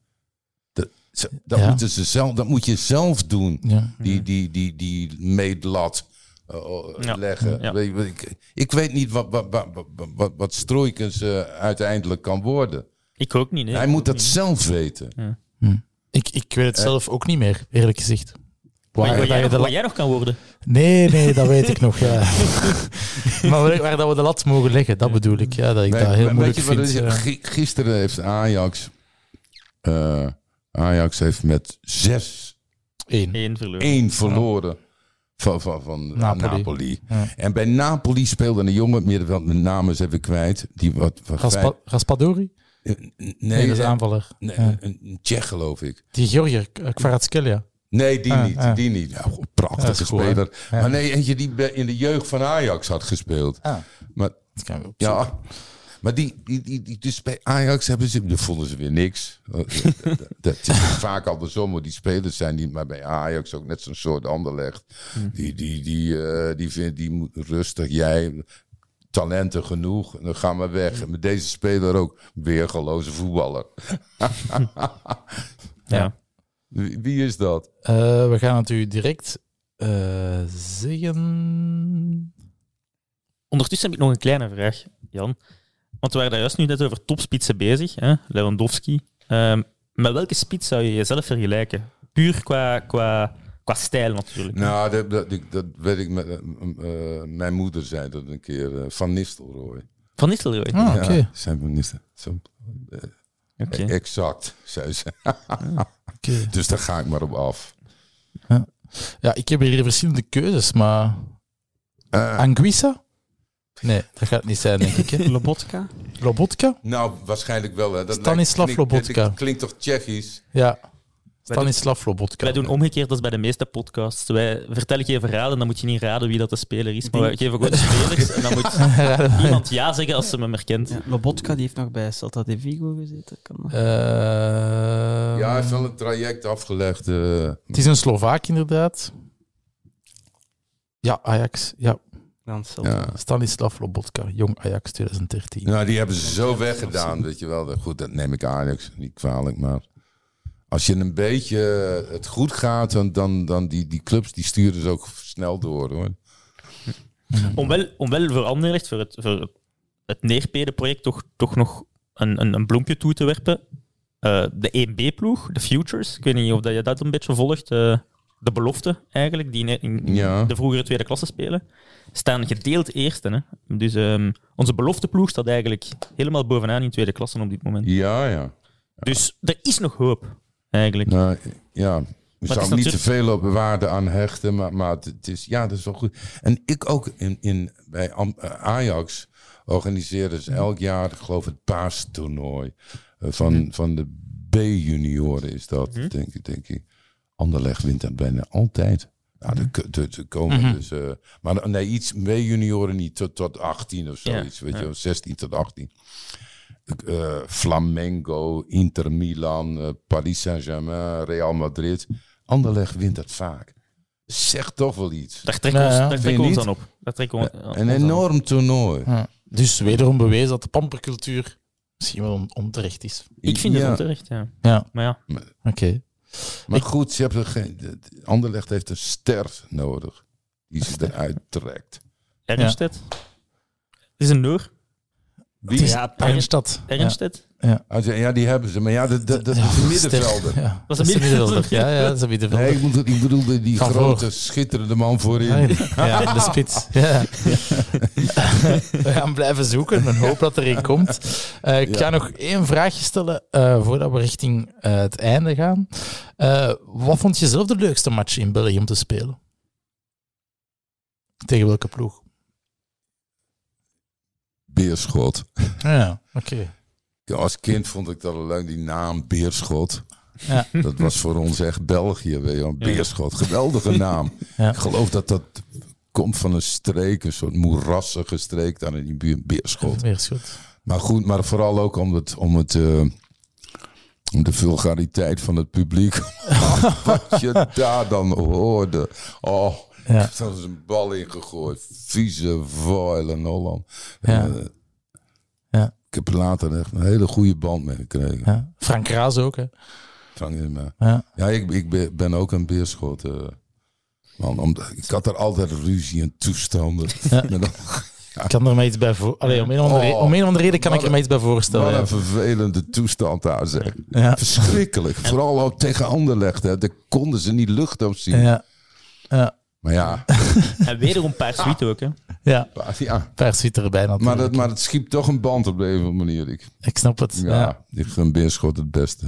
Dat, Ja. moeten ze zelf, dat moet je zelf doen, ja. die, die, die, die meetlat. Eh, Ja. leggen. Ja. Ik, ik weet niet wat, wat, wat, wat, wat, Stroeikens eh, uiteindelijk kan worden. Ik ook niet. Nee. Hij Ik moet dat niet. zelf weten. Ik, ik weet het zelf ook niet meer, eerlijk gezegd. Waar, Waar, waar dat jij nog, de waar la- jij nog kan worden. Nee, nee, dat weet ik nog. Ja. maar waar, waar dat we de lat mogen leggen, dat bedoel ik. Ja, dat ik dat heel moeilijk vind. Gisteren heeft Ajax... eh, Ajax heeft met 6-1 Eén. Eén verloren. verloren van, van, van Napoli. Napoli. Ja. En bij Napoli speelde een jongen, middenveld, met naam is even kwijt. Die wat, wat Raspa- Raspadori? nee, dat is eh, aanvaller. nee, Ja. een, Tsjech geloof ik. Die Georgiër, K- Kvaratskhelia. Nee, die Ah, niet. ah. Die niet. Ja, prachtige goed, speler. Ja. Maar nee, eentje die in de jeugd van Ajax had gespeeld. Ah. Maar. Ja, maar die, die, die, die, dus bij Ajax hebben ze, daar vonden ze weer niks. Dat- Dat is vaak andersom, maar die spelers zijn niet, maar bij Ajax ook net zo'n soort anderleg. Die, die, die, eh, die vindt, die moet rustig, jij, talenten genoeg, en dan gaan we weg. En met deze speler ook, weergeloze voetballer. Ja. Wie, wie is dat? Eh, we gaan het u direct eh, zeggen. Ondertussen heb ik nog een kleine vraag, Jan. Want we waren daar juist nu net over topspitsen bezig, hè? Lewandowski. Ehm, met welke spits zou je jezelf vergelijken? Puur qua, qua, qua stijl natuurlijk. Nou, dat, dat, ik- dat weet ik, met, eh, eh, mijn moeder zei dat een keer, eh, Van Nistelrooy. Van Nistelrooy. Ah, oké. Ja, zijn. Zo, Oké. Exact, zei ze. Oké. Dus daar ga ik maar op af. Ja, ik heb hier verschillende keuzes, maar. Anguissa? Nee, dat gaat niet zijn, denk ik. hè. Lobotka? Lobotka? nou, waarschijnlijk wel. Hè. Dat Stanislav lijkt- klinkt- Lobotka. dat Klinkt toch Tsjechisch? Ja. Stanislav Lobotka. Wij doen omgekeerd als bij de meeste podcasts. Wij vertellen geen verhalen en dan moet je niet raden wie dat de speler is. Maar wij geven gewoon de spelers en dan moet iemand ja zeggen als ze hem herkent. Ja, Lobotka die heeft nog bij Celta de Vigo gezeten. Kan? Eh, Ja, hij heeft wel een traject afgelegd. eh. Het is een Slovaak, inderdaad. Ja, Ajax. Ja, Dan ja. Stanislav Lobotka, jong Ajax 2013. Nou, die hebben ze zo weggedaan, weet je wel. Goed, dat neem ik Ajax niet kwalijk, maar... Als je een beetje het goed gaat, dan, dan, dan die, die clubs die sturen ze ook snel door, hoor. Om wel, om wel voor Anderlecht, voor het, voor het, Neerpede-project, toch, toch nog een, een, een bloempje toe te werpen. Eh, de 1B-ploeg, de Futures, ik weet niet of dat je dat een beetje volgt. eh, de belofte eigenlijk, die in, Ja. de vroegere tweede klasse spelen, staan gedeeld eerste. Hè? Dus ehm, onze belofteploeg staat eigenlijk helemaal bovenaan in tweede klasse op dit moment. Ja, ja. Dus er is nog hoop, eigenlijk. Nou, ja, we zouden niet te veel op waarde aan hechten, maar, maar het, is, ja, dat is wel goed. En ik ook in, in, bij eh, Ajax organiseren ze elk jaar, ik geloof het paastoernooi eh, van, van de B-junioren is dat, Mhm. denk, ik, denk ik. Anderlecht wint dat bijna altijd. Nou, Mhm. de, de, de komen dus, eh, maar nee, iets B-junioren niet tot, tot 18 of Ja, zoiets, weet ja. je, wel, 16 tot 18 eh, Flamengo, Inter Milan, eh, Paris Saint-Germain, Real Madrid. Anderlecht wint dat vaak. Zegt toch wel iets. Daar trekken we ons, ja. aan op. Daar trekken we ons- Een op. enorm toernooi. Ja. Dus wederom bewezen dat de pampercultuur misschien wel on- onterecht is. Ik vind Ja. het onterecht, ja. Ja, Maar ja, oké. Maar goed, ze hebben geen, de- de- Anderlecht heeft een ster nodig. Die ze eruit trekt. Ernstedt. Het is een Noor. Wie? Ja. Ah, ze- Ja, die hebben ze. Maar ja, dat, dat, dat is een middenvelder. Ja, Was dat is een middenvelder. middenvelder. Ja, ja, dat is een middenvelder. Nee, ik, moet, ik bedoelde die Van grote, voor. schitterende man voorin. Ja, Ja, de spits. Ja. We gaan blijven zoeken en hoop dat er een komt. Eh, ik ga Ja. nog één vraagje stellen eh, voordat we richting eh, het einde gaan. Eh, wat vond je zelf de leukste match in België om te spelen? Tegen welke ploeg? Beerschot. Ja, oké. Ja, Als kind vond ik dat al leuk, die naam Beerschot. Ja. Dat was voor ons echt België, weet je wel. Beerschot, geweldige naam. Ja. Ik geloof dat dat komt van een streek, een soort moerassige streek daar in die buurt, Beerschot. Is goed. Maar goed, maar vooral ook om het, om het, eh, om de vulgariteit van het publiek. Wat je daar dan hoorde. Oh, Ja. er was een bal ingegooid. Vieze vuil en Holland. Ja. Eh, Ja. Ik heb er later echt een hele goede band mee gekregen. Ja. Frank Raas ook, hè? Frank in me. Ja. Ja, ik, ik ben, ook een beerschot. eh, man, omdat, ik had er altijd ruzie en toestanden. Ja. Ik kan er mij iets bij voor... Allee, om, een andere, Oh. om een of andere reden kan ik er mij iets bij voorstellen. Wat ja. een vervelende toestand daar zeg. Ja. Verschrikkelijk. Vooral ook tegen Anderlecht. Hè. Daar konden ze niet lucht op zien. Ja. Ja. Maar ja, En wederom Paars ook. Hè. Ja. ja. Paars zit erbij natuurlijk. Maar, dat, maar het schiep toch een band op de een of andere manier. Ik, Ik snap het. ja, Ja. ik gun Beerschot het beste.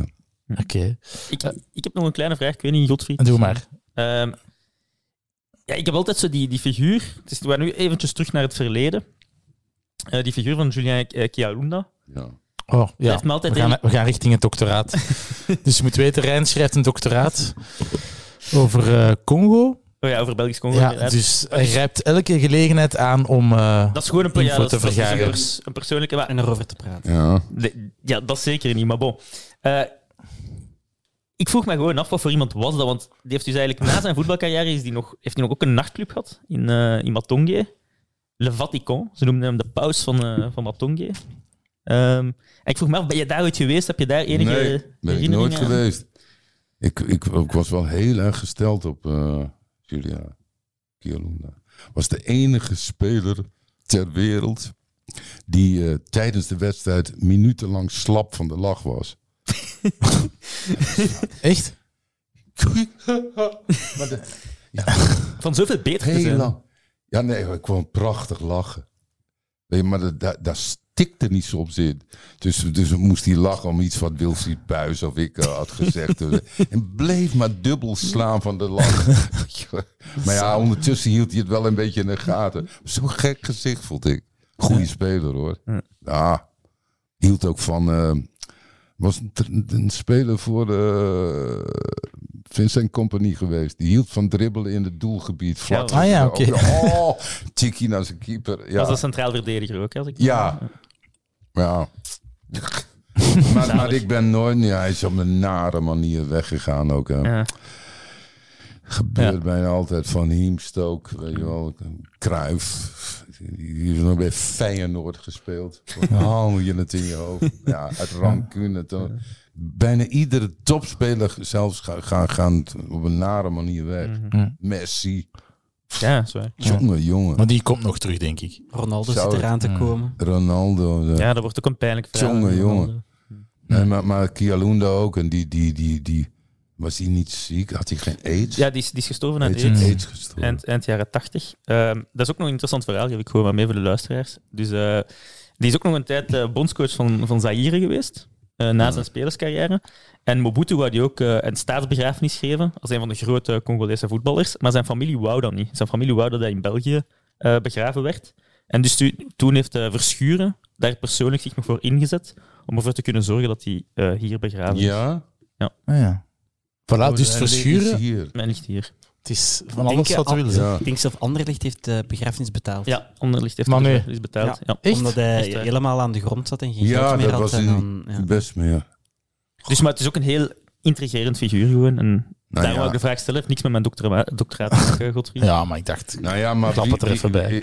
Oké. Ik, ik heb nog een kleine vraag. Ik weet niet, Godfried. Doe maar. Ehm, ja, ik heb altijd zo die, die figuur. Dus we gaan nu eventjes terug naar het verleden. Eh, die figuur van Julien eh, Kialunda. Ja. Oh, ja. heeft me altijd we, gaan, we gaan richting het doctoraat. dus je moet weten, Rijn schrijft een doctoraat over eh, Congo. Oh ja, over Belgisch Congo. Ja, dus hij grijpt elke gelegenheid aan om eh, dat is gewoon een, ja, dat, te is- dat is een, vergaren. een persoonlijke... maar- En erover te praten. Ja. Ja, dat zeker niet, maar bon. Eh, ik vroeg me gewoon af wat voor iemand was dat, want die heeft dus eigenlijk na zijn voetbalcarrière is die nog, heeft hij nog ook een nachtclub gehad in, eh in Matonge. Le Vatican, ze noemden hem de paus van, eh van Matonge. Ehm, en ik vroeg me af, ben je daar ooit geweest? Heb je daar enige nee, ben ik nooit aan? geweest. Ik, ik, ik was wel heel erg gesteld op eh, Julia Kialunda. Was de enige speler ter wereld die eh, tijdens de wedstrijd minutenlang slap van de lach was. Echt? maar de, Van zoveel beter te heel lang. Ja, nee, ik kwam prachtig lachen. Weet je, maar dat- daar daar stikte niet soms in. Dus, dus moest hij lachen om iets wat Wilfried Buis of ik eh, had gezegd. en bleef maar dubbel slaan van de lach. maar ja, ondertussen hield hij het wel een beetje in de gaten. Zo'n gek gezicht, vond ik. Goeie speler, hoor. Ja, hield ook van... eh, was een, een speler voor de Vincent Company geweest. Die hield van dribbelen in het doelgebied. Vlak Ja, ah ja, oké. Oh, tikkie naar zijn keeper. Ja. Was dat centraal verdediger ook? Als ik Ja. Ja. maar, maar ik ben nooit... Ja, hij is op een nare manier weggegaan ook. Hè. Ja. Gebeurt bijna altijd van Hiemstook. Weet je wel. Kruif. Die heeft nog bij Feyenoord gespeeld. Haal je het in je hoofd. Ja, uit rancune. toch. Bijna iedere topspeler zelfs gaan, gaan, gaan op een nare manier weg. Mhm. Messi. Ja, zwaar. Jongen, jongen. Maar die komt nog terug, denk ik. Ronaldo Zou zit het- eraan te komen. Ronaldo. de- Ja, dat wordt ook een pijnlijk verhaal. Jongen, jongen. Nee, maar, maar Kialunda ook. En die, die, die, die, was hij niet ziek? Had hij geen aids? Ja, die is, die is gestorven aan aids, AIDS. AIDS gestorven. Eind, eind jaren 80. Ehm, dat is ook nog een interessant verhaal, geef ik gewoon maar mee voor de luisteraars. Dus eh, die is ook nog een tijd eh, bondscoach van, van Zaire geweest, eh, na zijn spelerscarrière. En Mobutu wou die ook eh, een staatsbegrafenis geven als een van de grote Congolese voetballers. Maar zijn familie wou dat niet. Zijn familie wou dat hij in België eh, begraven werd. En dus tu- toen heeft eh, Verschuren daar persoonlijk zich nog voor ingezet om ervoor te kunnen zorgen dat hij eh, hier begraven is. Ja? Ah, ja. Voilà, Oh, dus verschuren. Mijn ligt hier. Het is van alles wat we willen. Ja. Ik denk zelf Anderlecht heeft de begrafenis betaald. Ja, onderlicht heeft Maar de nee. begrafenis betaald. Ja. Echt? Omdat hij Echt helemaal aan de grond zat en geen Ja, geld meer dat had. was en in- dan, ja. Best meer. Dus, maar het is ook een heel intrigerend figuur gewoon. En Nou Daarom ja. wou ik de vraag stellen. Heeft niks met mijn doctora- doctoraat te maken, Godfried. Ja, maar ik dacht... Nou ja, maar Klap het er even bij.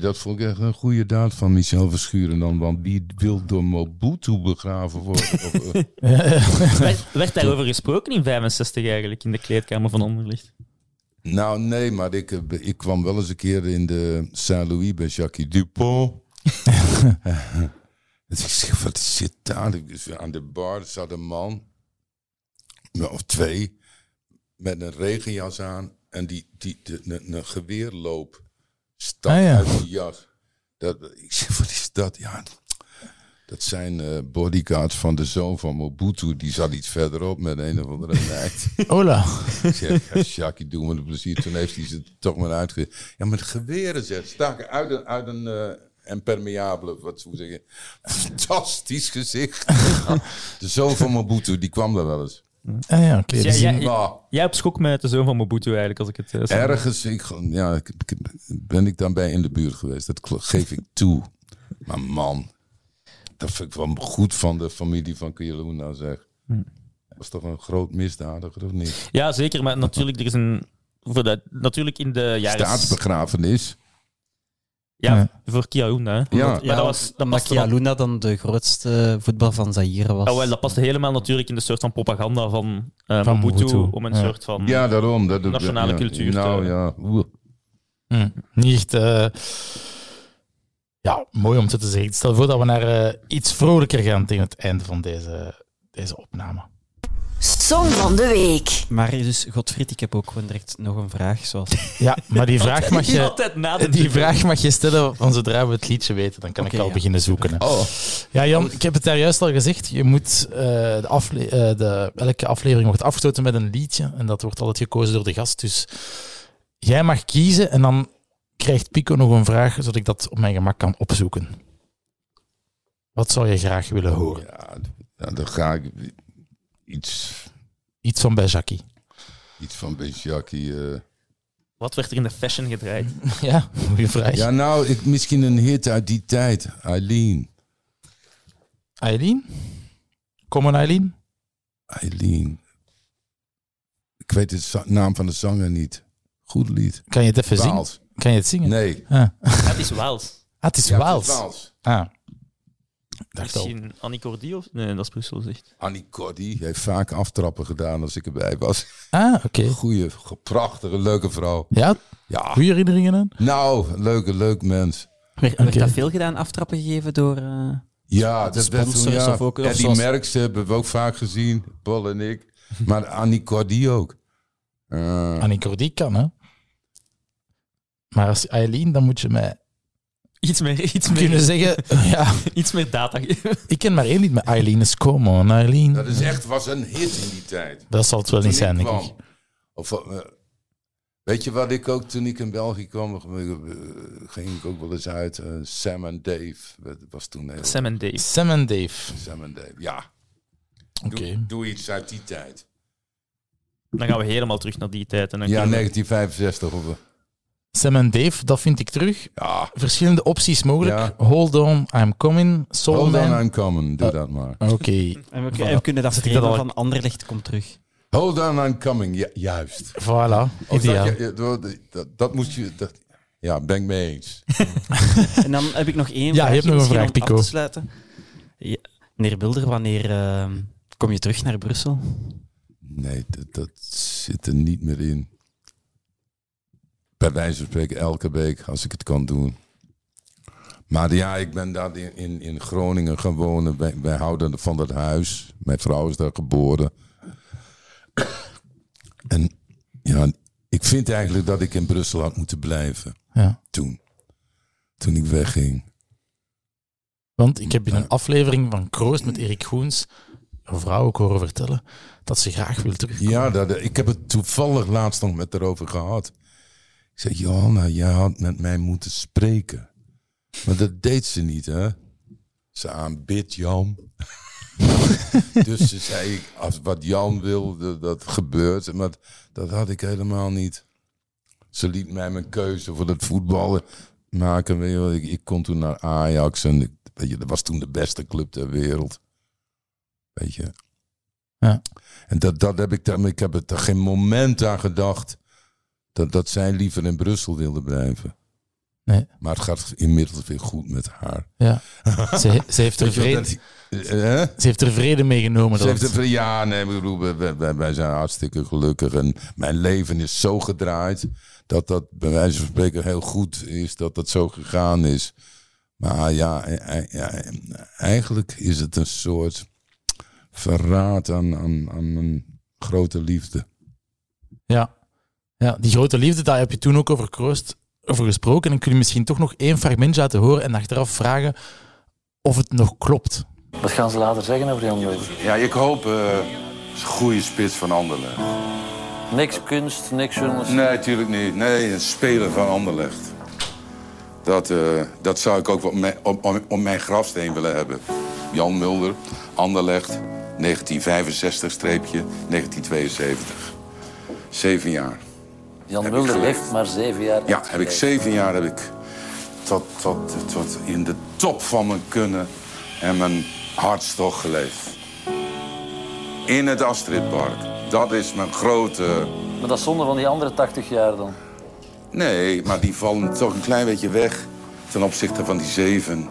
dat vond ik echt een goede daad van Michel Verschuren dan. Want wie wil door Mobutu begraven worden? Of, eh, werd, werd daarover gesproken in 65 eigenlijk, in de kleedkamer van Anderlicht? Nou, nee, maar ik, eh, ik kwam wel eens een keer in de Saint-Louis bij Jacques Dupont. Ik zeg, wat zit daar? Dus Aan de bar zat een man, of twee, met een regenjas aan en die, die, de, een, een geweerloop stak Ah, ja. uit die jas. Dat, ik zeg, wat is dat? Ja, dat zijn eh, bodyguards van de zoon van Mobutu. Die zat iets verderop met een of andere meid. Hola. Ik zeg, ja, Jackie, doe me een plezier. Toen heeft hij ze toch maar uitge... Ja, met geweren zeg. Staken uit een, uit een eh, impermeabele, wat hoe zeg je... Fantastisch gezicht. De zoon van Mobutu, die kwam daar wel eens. Ah ja, dus ja. Jij hebt schok met de zoon van Mobutu eigenlijk, als ik het... zo- Ergens ik, ja, ik- ben ik daarbij in de buurt geweest. Dat geef ik toe. Maar man, dat vind ik wel goed van de familie van Kiyaluna zeg. Dat was toch een groot misdadiger, of niet? Ja, zeker. Maar natuurlijk, er is een... Voor dat, natuurlijk in de jaren... Staatsbegrafenis. Ja, Ja. voor Kiaounda. hè. Ja. Maar dat, was, dat, dan, Kialuna dan de grootste voetbal van Zaire was. oh, wel, dat paste helemaal natuurlijk in de soort van propaganda van, eh Van Mobutu, Mobutu, om een ja. soort van... Ja, daarom. Dat, dat- Nationale ja. cultuur Nou te- ja. Oeh. Hm, Niet echt... ja, mooi om zo te zeggen. Ik stel voor dat we naar eh, iets vrolijker gaan tegen het einde van deze, deze opname. Song van de week. Maar dus, Godfried, ik heb ook gewoon direct nog een vraag. Zoals... Ja, maar die vraag mag je... Die vraag mag je stellen van zodra we het liedje weten. Dan kan ik al ja. beginnen zoeken. hè. Oh, Ja, Jan, ik heb het daar juist al gezegd. Je moet, eh, de afle- eh, de, elke aflevering wordt afgesloten met een liedje. En dat wordt altijd gekozen door de gast. Dus jij mag kiezen en dan krijgt Pico nog een vraag, zodat ik dat op mijn gemak kan opzoeken. Wat zou je graag willen horen? ja. Nou, dan ga ik iets, Iets van Jackie. iets van Jackie. eh. Wat werd er in de fashion gedraaid? Ja, goede vraag. Ja, nou, ik, misschien een hit uit die tijd. Eileen. Eileen? Kom maar, Eileen. Eileen. Ik weet de naam van de zanger niet. Goed lied. Kan je het even? Waals. Kan je het zingen? Nee. Ah, Het is Waals. Ah, het is Ja, het Waals. is Waals. Ah. Dacht al. Misschien Annie Cordy of... Nee, dat is Brussel, zegt. Annie Cordy heeft vaak aftrappen gedaan als ik erbij was. Ah, oké. Goeie, prachtige, leuke vrouw. Ja, Ja. goede herinneringen aan? Nou, leuke, leuk mens. Werd, werd Oké. dat veel gedaan, aftrappen gegeven door... eh, Ja, De dat werd toen, ja. of ook- of Eddie zoals- Merckx hebben we ook vaak gezien. Paul en ik. Maar Annie Cordy ook. Eh, Annie Cordy kan, hè? Maar als Eileen, dan moet je mij Iets meer, iets kunnen meer, zeggen... Ja, iets meer data geven. ik ken maar één lied met Eileen. Is Come on, Eileen. dat is echt, was een hit in die tijd. Dat zal het wel Toen niet zijn, ik denk ik. Of, eh, weet je wat ik ook, toen ik in België kwam, eh, ging ik ook wel eens uit. eh, Sam en Dave. Dat was toen heel... Sam en Dave. Sam en Dave. Sam en Dave, ja. Oké. Doe, doe iets uit die tijd. Dan gaan we helemaal terug naar die tijd. En dan Ja, kunnen we- 1965. Of, Sam en Dave, dat vind ik terug. ja, Verschillende opties mogelijk. Ja. Hold on, I'm coming. Soul hold on. I'm coming. Doe Eh, dat maar. Oké. En we, Voilà. en we kunnen dat ik dat al- van Anderlecht komt terug. Hold on, I'm coming. Ja, juist. Voilà. Ideaal. Dat, dat, dat, dat moest je... Dat, ja, ben ik mee eens. En dan heb ik nog één Ja, vraag. je hebt nog een vraag, om Pico. af te sluiten. Ja, meneer Bilder, wanneer eh, kom je terug naar Brussel? Nee, dat, dat zit er niet meer in. Bij wijze van spreken elke week, als ik het kan doen. Maar ja, ik ben daar in, in, in Groningen gaan wonen. Wij, wij houden van dat huis. Mijn vrouw is daar geboren. En ja, ik vind eigenlijk dat ik in Brussel had moeten blijven. Ja. Toen. Toen ik wegging. Want ik heb in een aflevering van Kroost met Erik Goens een vrouw ook horen vertellen dat ze graag wil terugkomen. Ja, dat, ik heb het toevallig laatst nog met haar over gehad. Ik zei, Johanna, jij had met mij moeten spreken. Maar dat deed ze niet, hè. Ze aanbidt Jan. dus ze zei, als wat Jan wil, dat, dat gebeurt. Maar dat had ik helemaal niet. Ze liet mij mijn keuze voor het voetballen maken. Weet je wel. Ik, ik kon toen naar Ajax en ik- weet je, dat was toen de beste club ter wereld. Weet je. Ja. En dat, dat heb ik, daar- ik heb het er geen moment aan gedacht dat, dat zij liever in Brussel wilde blijven. Nee. Maar het gaat inmiddels weer goed met haar. Ja. Ze, ze, heeft er vrede, dat- eh, ze heeft er vrede mee genomen. Ze heeft ja, nee, bedoel, wij- wij, wij- wij zijn hartstikke gelukkig. En mijn leven is zo gedraaid dat dat bij wijze van spreken heel goed is dat dat zo gegaan is. Maar ja, e- e- ja, eigenlijk is het een soort verraad aan, aan, aan een grote liefde. Ja. Ja, die grote liefde, daar heb je toen ook over, kroost, over gesproken. En kun je misschien toch nog één fragmentje laten horen en achteraf vragen of het nog klopt. Wat gaan ze later zeggen over Jan Mulder? Ja, ik hoop eh, een goede spits van Anderlecht. Niks kunst, niks journalistiek. Nee, natuurlijk niet. Nee, een speler van Anderlecht. Dat, eh, dat zou ik ook op mijn, op, op- op mijn grafsteen willen hebben. Jan Mulder, Anderlecht, 1965-1972. Zeven jaar. Jan Mulder heeft maar zeven jaar. Ja, heb ik zeven jaar heb ik tot, tot, tot in de top van mijn kunnen en mijn hartstocht geleefd. In het Astridpark. Dat is mijn grote... Maar dat is zonde van die andere 80 jaar dan. Nee, maar die vallen toch een klein beetje weg ten opzichte van die zeven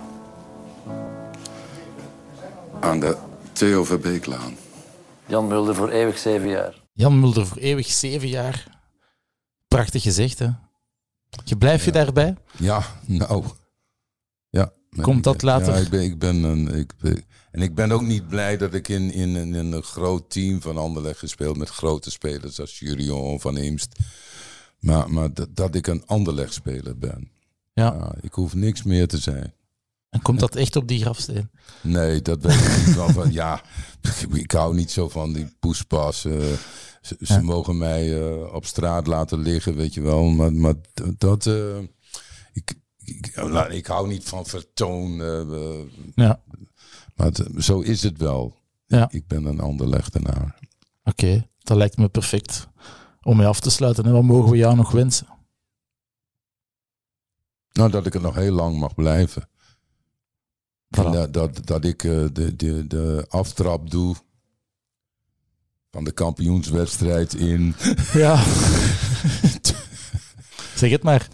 aan de Theo Verbeeklaan. Jan Mulder voor eeuwig zeven jaar. Jan Mulder voor eeuwig zeven jaar. Prachtig gezegd, hè? Je blijf je daarbij? Ja, nou. Ja. Komt dat later? Ja, ik ben, ik ben een, ik ben, en ik ben ook niet blij dat ik in, in, in, een groot team van Anderlecht gespeeld met grote spelers als Jurion van Imst. Maar, maar dat, dat ik een Anderlecht-speler ben. Ja. ik hoef niks meer te zijn. En komt dat echt op die grafsteen? Nee, dat weet ik niet. wel van, ja, ik hou niet zo van die poespas. eh, ze mogen mij eh, op straat laten liggen, weet je wel. Maar, maar dat... eh, ik, ik, nou, ik hou niet van vertoon. eh, Ja. Maar het- zo is het wel. Ja. Ik ben een ander lechtenaar. Oké, dat lijkt me perfect om mee af te sluiten. En wat mogen we jou nog wensen? Nou, dat ik er nog heel lang mag blijven. Voilà. En dat, dat, dat ik de, de, de aftrap doe van de kampioenswedstrijd in... Ja. zeg het maar.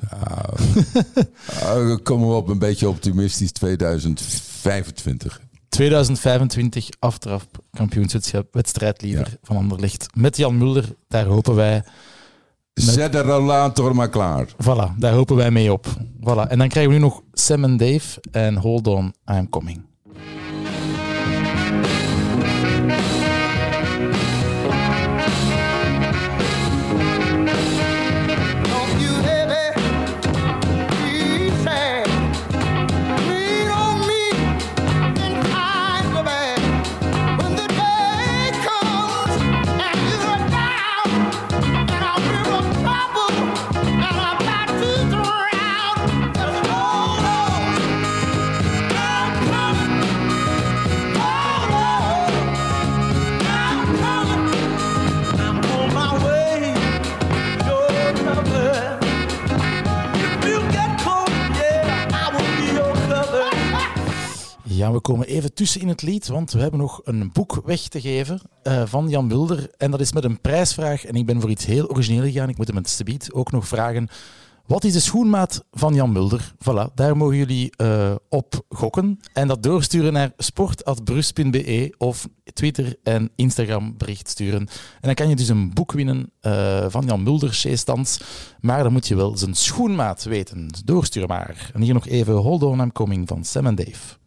Nou, komen we op een beetje optimistisch 2025. 2025 aftrap kampioenswedstrijdleader van Anderlecht. Met Jan Mulder, daar hopen wij... Zet de rollator maar klaar. Voilà, daar hopen wij mee op. Voilà. En dan krijgen we nu nog Sam en Dave en Hold On, I'm Coming. We komen even tussen in het lied, want we hebben nog een boek weg te geven eh, van Jan Mulder. En dat is met een prijsvraag. En ik ben voor iets heel origineel gegaan. Ik moet hem met Stebiet ook nog vragen. Wat is de schoenmaat van Jan Mulder? Voilà, daar mogen jullie eh, op gokken. En dat doorsturen naar sport.brus.be of Twitter en Instagram bericht sturen. En dan kan je dus een boek winnen eh, van Jan Mulder, Sjeestans. Maar dan moet je wel zijn schoenmaat weten. Doorstuur maar. En hier nog even Hold On Coming van Sam en Dave.